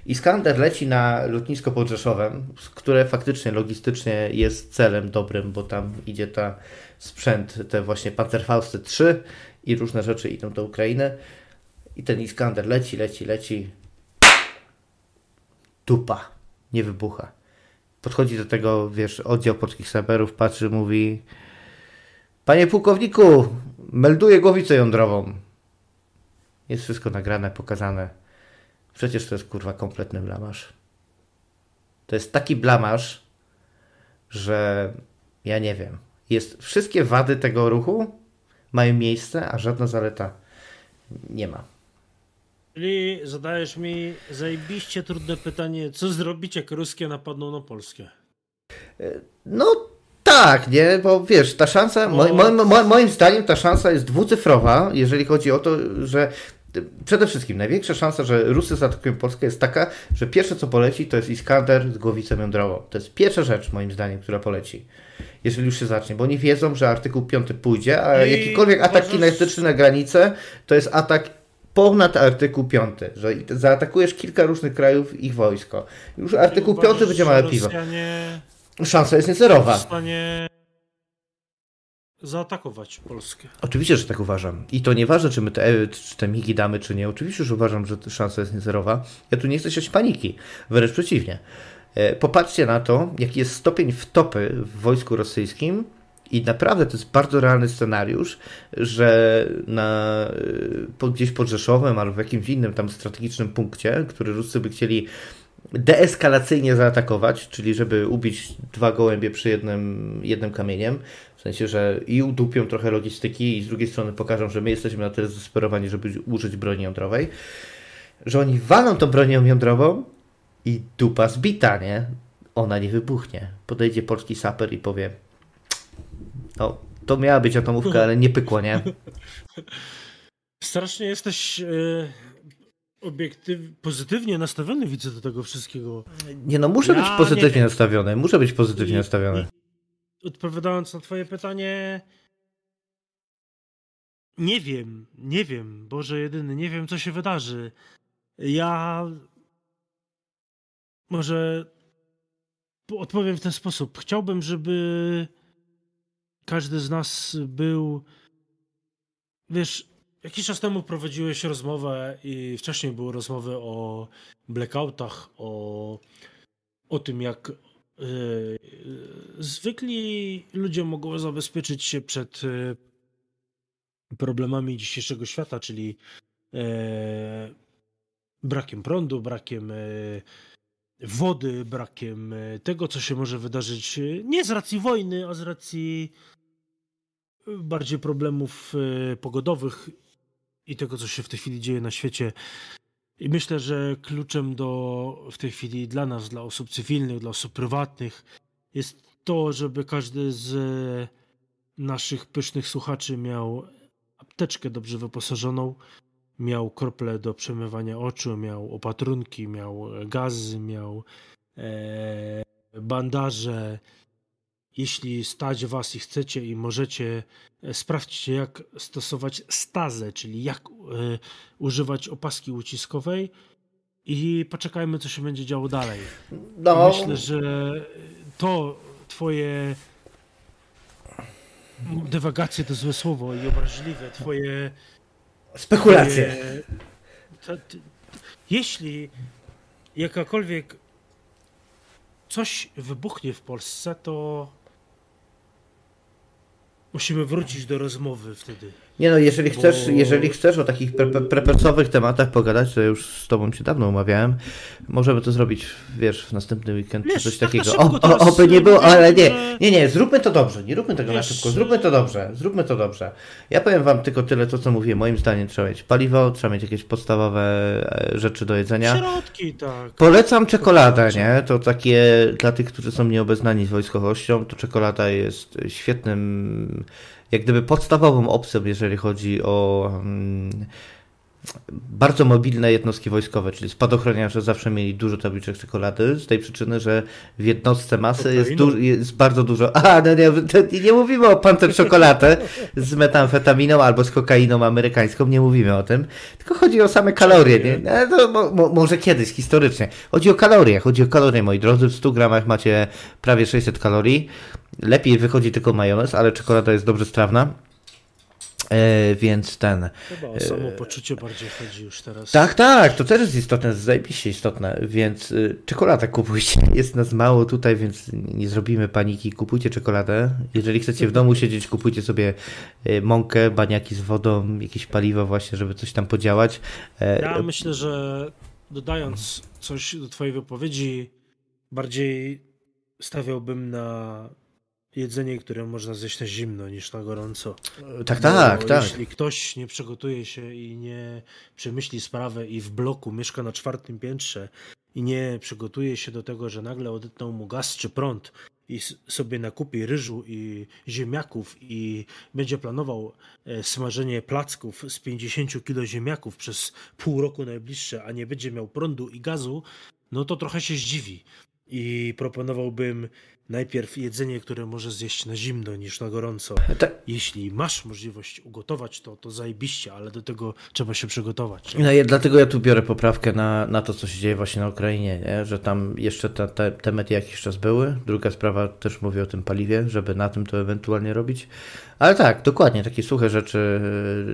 Iskander leci na lotnisko pod Rzeszowem, które faktycznie logistycznie jest celem dobrym, bo tam idzie ta sprzęt, te właśnie Panzerfausty 3 i różne rzeczy idą do Ukrainy. I ten Iskander leci, leci, leci. Dupa. Nie wybucha podchodzi do tego, wiesz, oddział polskich saperów, patrzy, mówi Panie pułkowniku, melduję głowicę jądrową. Jest wszystko nagrane, pokazane. Przecież to jest kurwa kompletny blamasz. To jest taki blamasz, że ja nie wiem. Jest wszystkie wady tego ruchu mają miejsce, a żadna zaleta nie ma. Czyli zadajesz mi zajebiście trudne pytanie, co zrobić, jak ruskie napadną na Polskę? No tak, nie, bo wiesz, ta szansa, moim, moim, moim zdaniem ta szansa jest dwucyfrowa, jeżeli chodzi o to, że przede wszystkim największa szansa, że Rusy zaatakują Polskę jest taka, że pierwsze co poleci to jest Iskander z głowicą jądrową. To jest pierwsza rzecz moim zdaniem, która poleci. Jeżeli już się zacznie, bo oni wiedzą, że artykuł 5 pójdzie, a I jakikolwiek atak uważasz... kinetyczny na granicę to jest atak ponad artykuł 5, że zaatakujesz kilka różnych krajów ich wojsko. Już artykuł 5 będzie małe piwo. Rosjanie... Szansa jest niezerowa. W stanie zaatakować Polskę. Oczywiście, że tak uważam. I to nieważne, czy my te, czy te migi damy, czy nie. Oczywiście, że uważam, że szansa jest niezerowa. Ja tu nie chcę siać paniki. Wręcz przeciwnie. E, popatrzcie na to, jaki jest stopień wtopy w wojsku rosyjskim i naprawdę to jest bardzo realny scenariusz, że na, y, gdzieś pod Rzeszowem albo w jakimś innym tam strategicznym punkcie, który Ruscy by chcieli deeskalacyjnie zaatakować, czyli żeby ubić dwa gołębie przy jednym, jednym kamieniem, w sensie, że i udupią trochę logistyki i z drugiej strony pokażą, że my jesteśmy na tyle zdesperowani, żeby użyć broni jądrowej, że oni walą tą bronią jądrową i dupa zbita, nie? Ona nie wybuchnie. Podejdzie polski saper i powie no, to miała być atomówka, ale nie pykło, nie? *laughs* Strasznie jesteś yy, obiektyw, pozytywnie nastawiony, widzę do tego wszystkiego. Nie no, muszę ja być pozytywnie nastawiony, muszę być pozytywnie I, nastawiony. I, odpowiadając na twoje pytanie, nie wiem, nie wiem, Boże jedyny, nie wiem, co się wydarzy. Ja może odpowiem w ten sposób. Chciałbym, żeby każdy z nas był. Wiesz, jakiś czas temu prowadziłeś rozmowę i wcześniej były rozmowy o blackoutach, o, o tym, jak yy, zwykli ludzie mogą zabezpieczyć się przed yy, problemami dzisiejszego świata, czyli yy, brakiem prądu, brakiem wody, brakiem tego, co się może wydarzyć nie z racji wojny, a z racji bardziej problemów e, pogodowych i tego, co się w tej chwili dzieje na świecie. I myślę, że kluczem do w tej chwili dla nas, dla osób cywilnych, dla osób prywatnych, jest to, żeby każdy z naszych pysznych słuchaczy miał apteczkę dobrze wyposażoną, miał krople do przemywania oczu, miał opatrunki, miał gazy, miał e, bandaże, jeśli stać was i chcecie i możecie, e, sprawdźcie jak stosować stazę, czyli jak y, używać opaski uciskowej i poczekajmy, co się będzie działo dalej. No. Myślę, że to twoje dywagacje to złe słowo i obraźliwe, twoje spekulacje. Twoje, to, to, jeśli jakakolwiek coś wybuchnie w Polsce, to Musimy wrócić do rozmowy wtedy. Nie no, jeżeli chcesz, bo... jeżeli chcesz o takich pre prepercowych tematach pogadać, to już z tobą się dawno umawiałem, możemy to zrobić, wiesz, w następny weekend wiesz, czy coś tak takiego. O, o, oby nie było, ale nie, nie, nie, zróbmy to dobrze, nie róbmy tego wiesz, na szybko, zróbmy to dobrze, zróbmy to dobrze. Ja powiem wam tylko tyle, to co mówię, moim zdaniem trzeba mieć paliwo, trzeba mieć jakieś podstawowe e, rzeczy do jedzenia. Środki, tak. Polecam czekoladę, nie? To takie, dla tych, którzy są nieobeznani z wojskowością, to czekolada jest świetnym jak gdyby podstawową opcją, jeżeli chodzi o mm, bardzo mobilne jednostki wojskowe, czyli spadochroniarze zawsze mieli dużo tabliczek czekolady, z tej przyczyny, że w jednostce masy jest, du- jest, bardzo dużo. *laughs* A, no nie, nie mówimy o panter czekoladę z metamfetaminą albo z kokainą amerykańską, nie mówimy o tym, tylko chodzi o same kalorie. Nie? No, mo, mo, może kiedyś, historycznie. Chodzi o kalorie, chodzi o kalorie, moi drodzy. W 100 gramach macie prawie 600 kalorii. Lepiej wychodzi tylko majonez, ale czekolada jest dobrze strawna. E, więc ten. Chyba o samopoczucie bardziej chodzi już teraz. Tak, tak, to też jest istotne, zajebiście istotne, więc y, czekoladę kupujcie. *laughs* Jest nas mało tutaj, więc nie zrobimy paniki. Kupujcie czekoladę. Jeżeli chcecie w domu siedzieć, kupujcie sobie y, mąkę, baniaki z wodą, jakieś paliwo właśnie, żeby coś tam podziałać. E, ja myślę, że dodając coś do twojej wypowiedzi, bardziej stawiałbym na jedzenie, które można zjeść na zimno niż na gorąco. Tak, tak, tak. Jeśli ktoś nie przygotuje się i nie przemyśli sprawę i w bloku mieszka na czwartym piętrze i nie przygotuje się do tego, że nagle odetną mu gaz czy prąd i sobie nakupi ryżu i ziemniaków i będzie planował e, smażenie placków z 50 kg ziemniaków przez pół roku najbliższe, a nie będzie miał prądu i gazu, no to trochę się zdziwi. I proponowałbym najpierw jedzenie, które możesz zjeść na zimno niż na gorąco. Ta... Jeśli masz możliwość ugotować to, to zajebiście, ale do tego trzeba się przygotować. No dlatego ja tu biorę poprawkę na, na to, co się dzieje właśnie na Ukrainie, nie? że tam jeszcze te, te, te mety jakiś czas były. Druga sprawa też mówię o tym paliwie, żeby na tym to ewentualnie robić. Ale tak, dokładnie, takie suche rzeczy,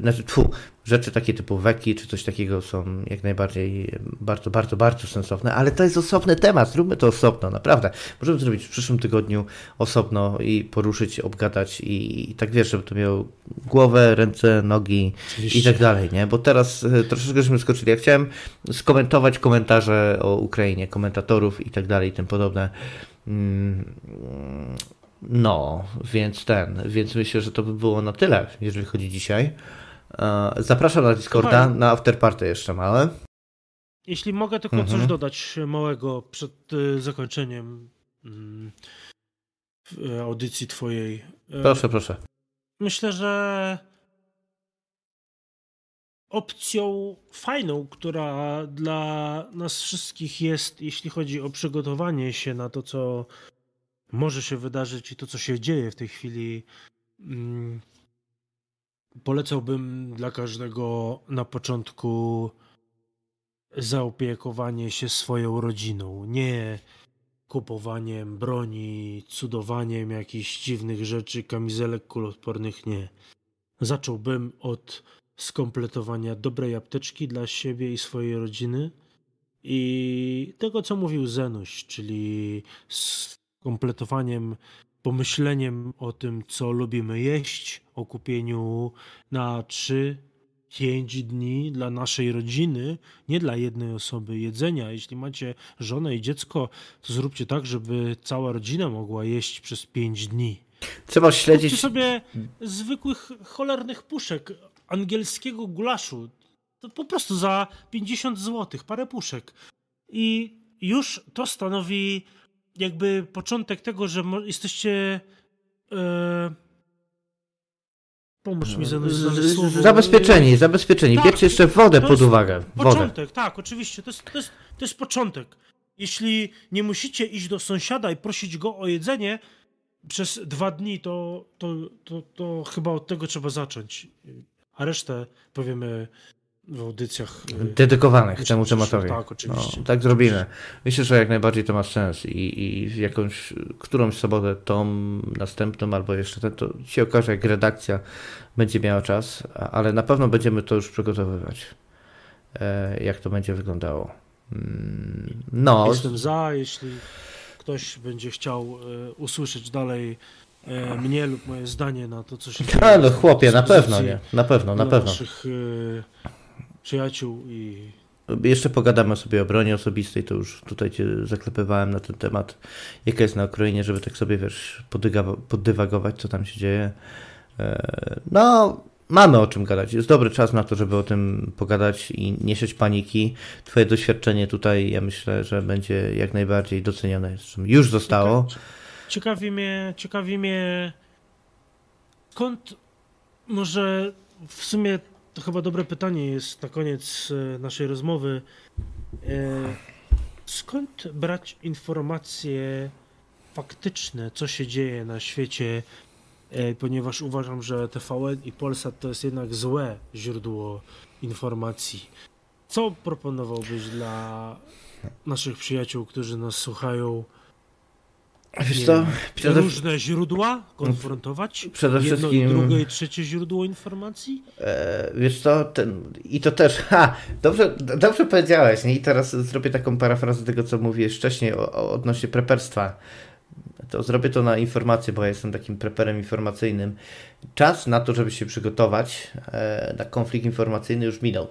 znaczy, tfu, rzeczy takie typu weki czy coś takiego są jak najbardziej bardzo, bardzo, bardzo sensowne, ale to jest osobny temat, zróbmy to osobno, naprawdę. Możemy zrobić w przyszłym tygodniu osobno i poruszyć, obgadać i, i tak wiesz, żeby to miało głowę, ręce, nogi Oczywiście. i tak dalej, nie? Bo teraz e, troszeczkę żeśmy skoczyli. Ja chciałem skomentować komentarze o Ukrainie, komentatorów i tak dalej i tym podobne. Mm, no, więc ten, więc myślę, że to by było na tyle, jeżeli chodzi dzisiaj. E, zapraszam na Discorda, na afterparty jeszcze małe. Jeśli mogę tylko mhm. coś dodać małego przed y, zakończeniem mm, audycji twojej. E, proszę, proszę. Myślę, że opcją fajną, która dla nas wszystkich jest, jeśli chodzi o przygotowanie się na to, co może się wydarzyć i to, co się dzieje w tej chwili, mm, polecałbym dla każdego na początku zaopiekowanie się swoją rodziną. Nie kupowaniem broni, cudowaniem jakichś dziwnych rzeczy, kamizelek kuloodpornych, nie. Zacząłbym od skompletowania dobrej apteczki dla siebie i swojej rodziny i tego, co mówił Zenuś, czyli kompletowaniem, pomyśleniem o tym, co lubimy jeść, o kupieniu na 3 5 dni dla naszej rodziny, nie dla jednej osoby jedzenia. Jeśli macie żonę i dziecko, to zróbcie tak, żeby cała rodzina mogła jeść przez 5 dni. Trzeba śledzić. Kupcie sobie zwykłych cholernych puszek angielskiego gulaszu. To po prostu za 50 zł, parę puszek. I już to stanowi jakby początek tego, że jesteście. E, pomóż mi znaleźć słowo. Zabezpieczeni, zabezpieczeni. Tak, Bierzcie jeszcze wodę pod uwagę. Wodę. Początek, tak, oczywiście. To jest, to, jest, to jest początek. Jeśli nie musicie iść do sąsiada i prosić go o jedzenie przez dwa dni, to, to, to, to chyba od tego trzeba zacząć. A resztę powiemy w audycjach. Y, Dedykowanych temu tematowi. Tak, oczywiście. No, tak zrobimy. Myślę, że jak najbardziej to ma sens i, i jakąś, którąś sobotę, tą następną albo jeszcze ten, to się okaże, jak redakcja będzie miała czas, ale na pewno będziemy to już przygotowywać. E, jak to będzie wyglądało. Mm, no. Jestem za, jeśli ktoś będzie chciał e, usłyszeć dalej e, mnie lub moje zdanie na to, co się *laughs* dzieje. Ale chłopie, na pewno nie. Na pewno, na pewno. naszych e, przyjaciół i jeszcze pogadamy sobie o broni osobistej, to już tutaj cię zaklepywałem na ten temat, jaka jest na Ukrainie, żeby tak sobie, wiesz, poddywagować, co tam się dzieje. E, no, mamy o czym gadać. Jest dobry czas na to, żeby o tym pogadać i nie sieć paniki. Twoje doświadczenie tutaj, ja myślę, że będzie jak najbardziej docenione. Już zostało. Ciekawi mnie, ciekawi mnie, skąd może w sumie to chyba dobre pytanie jest na koniec e, naszej rozmowy. E, skąd brać informacje faktyczne, co się dzieje na świecie, e, ponieważ uważam, że TVN i Polsat to jest jednak złe źródło informacji. Co proponowałbyś dla naszych przyjaciół, którzy nas słuchają? Wiesz co? Przede... Różne źródła konfrontować? Przede Jedno wszystkim. Jedno, drugie i trzecie źródło informacji? E, wiesz co? Ten... I to też. *laughs* Ha! Dobrze, dobrze powiedziałeś. Nie? I teraz zrobię taką parafrazę tego, co mówiłeś wcześniej o, o, odnośnie preperstwa. To zrobię to na informację, bo ja jestem takim preperem informacyjnym. Czas na to, żeby się przygotować e, na konflikt informacyjny już minął.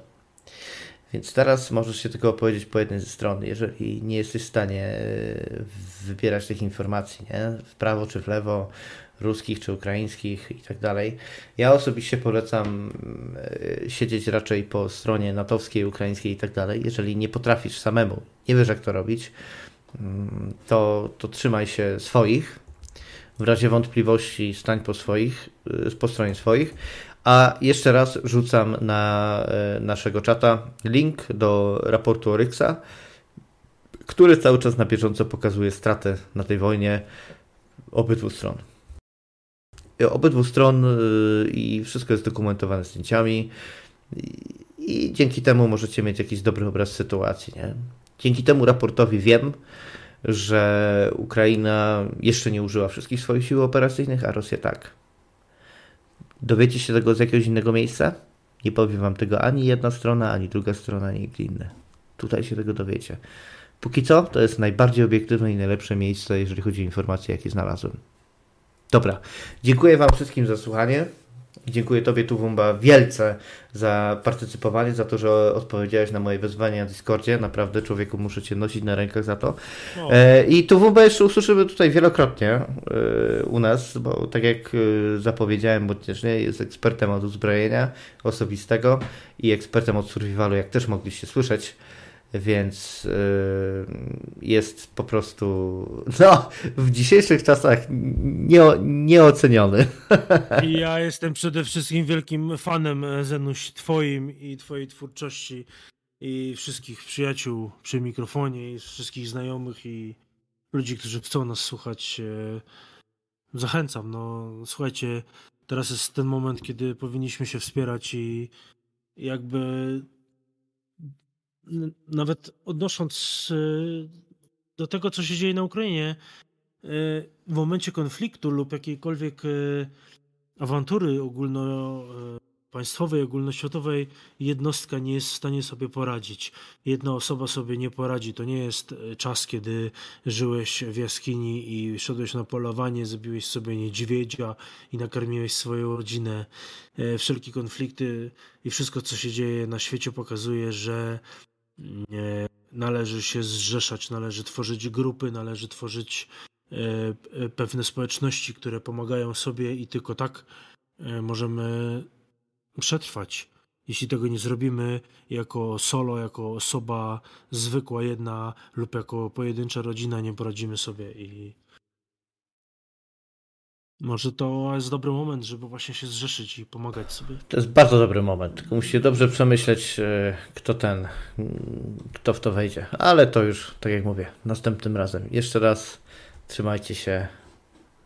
Więc teraz możesz się tylko opowiedzieć po jednej ze stron, jeżeli nie jesteś w stanie e, wybierać tych informacji, nie? w prawo czy w lewo, ruskich czy ukraińskich i tak dalej. Ja osobiście polecam e, siedzieć raczej po stronie natowskiej, ukraińskiej i tak dalej. Jeżeli nie potrafisz samemu, nie wiesz jak to robić, mm, to, to trzymaj się swoich. W razie wątpliwości stań po swoich, e, po stronie swoich, a jeszcze raz rzucam na e, naszego czata link do raportu Oryxa, który cały czas na bieżąco pokazuje straty na tej wojnie obydwu stron. Obydwu stron e, i wszystko jest dokumentowane zdjęciami i dzięki temu możecie mieć jakiś dobry obraz sytuacji. Nie? Dzięki temu raportowi wiem, że Ukraina jeszcze nie użyła wszystkich swoich sił operacyjnych, a Rosja tak. Dowiecie się tego z jakiegoś innego miejsca? Nie powiem wam tego ani jedna strona, ani druga strona, ani inny. Tutaj się tego dowiecie. Póki co, to jest najbardziej obiektywne i najlepsze miejsce, jeżeli chodzi o informacje, jakie znalazłem. Dobra, dziękuję wam wszystkim za słuchanie. Dziękuję Tobie, Tuwumba, wielce za partycypowanie, za to, że odpowiedziałeś na moje wezwanie na Discordzie. Naprawdę, człowieku, muszę Cię nosić na rękach za to. E, I Tuwumba jeszcze usłyszymy tutaj wielokrotnie e, u nas, bo tak jak e, zapowiedziałem, bo jest ekspertem od uzbrojenia osobistego i ekspertem od survivalu, jak też mogliście słyszeć więc y, jest po prostu no, w dzisiejszych czasach nie, nieoceniony. Ja jestem przede wszystkim wielkim fanem e, Zenuś twoim i twojej twórczości i wszystkich przyjaciół przy mikrofonie i wszystkich znajomych i ludzi, którzy chcą nas słuchać. E, zachęcam, no słuchajcie, teraz jest ten moment, kiedy powinniśmy się wspierać i jakby nawet odnosząc y, do tego, co się dzieje na Ukrainie, y, w momencie konfliktu lub jakiejkolwiek y, awantury ogólnopaństwowej, ogólnoświatowej, jednostka nie jest w stanie sobie poradzić. Jedna osoba sobie nie poradzi. To nie jest czas, kiedy żyłeś w jaskini i szedłeś na polowanie, zabiłeś sobie niedźwiedzia i nakarmiłeś swoją rodzinę. Wszelkie konflikty i wszystko, co się dzieje na świecie, pokazuje, że należy się zrzeszać, należy tworzyć grupy, należy tworzyć e, e, pewne społeczności, które pomagają sobie i tylko tak e, możemy przetrwać. Jeśli tego nie zrobimy jako solo, jako osoba zwykła, jedna lub jako pojedyncza rodzina, nie poradzimy sobie i może to jest dobry moment, żeby właśnie się zrzeszyć i pomagać sobie. To jest bardzo dobry moment. Tylko musicie dobrze przemyśleć, e, kto ten, kto w to wejdzie. Ale to już, tak jak mówię, następnym razem. Jeszcze raz trzymajcie się.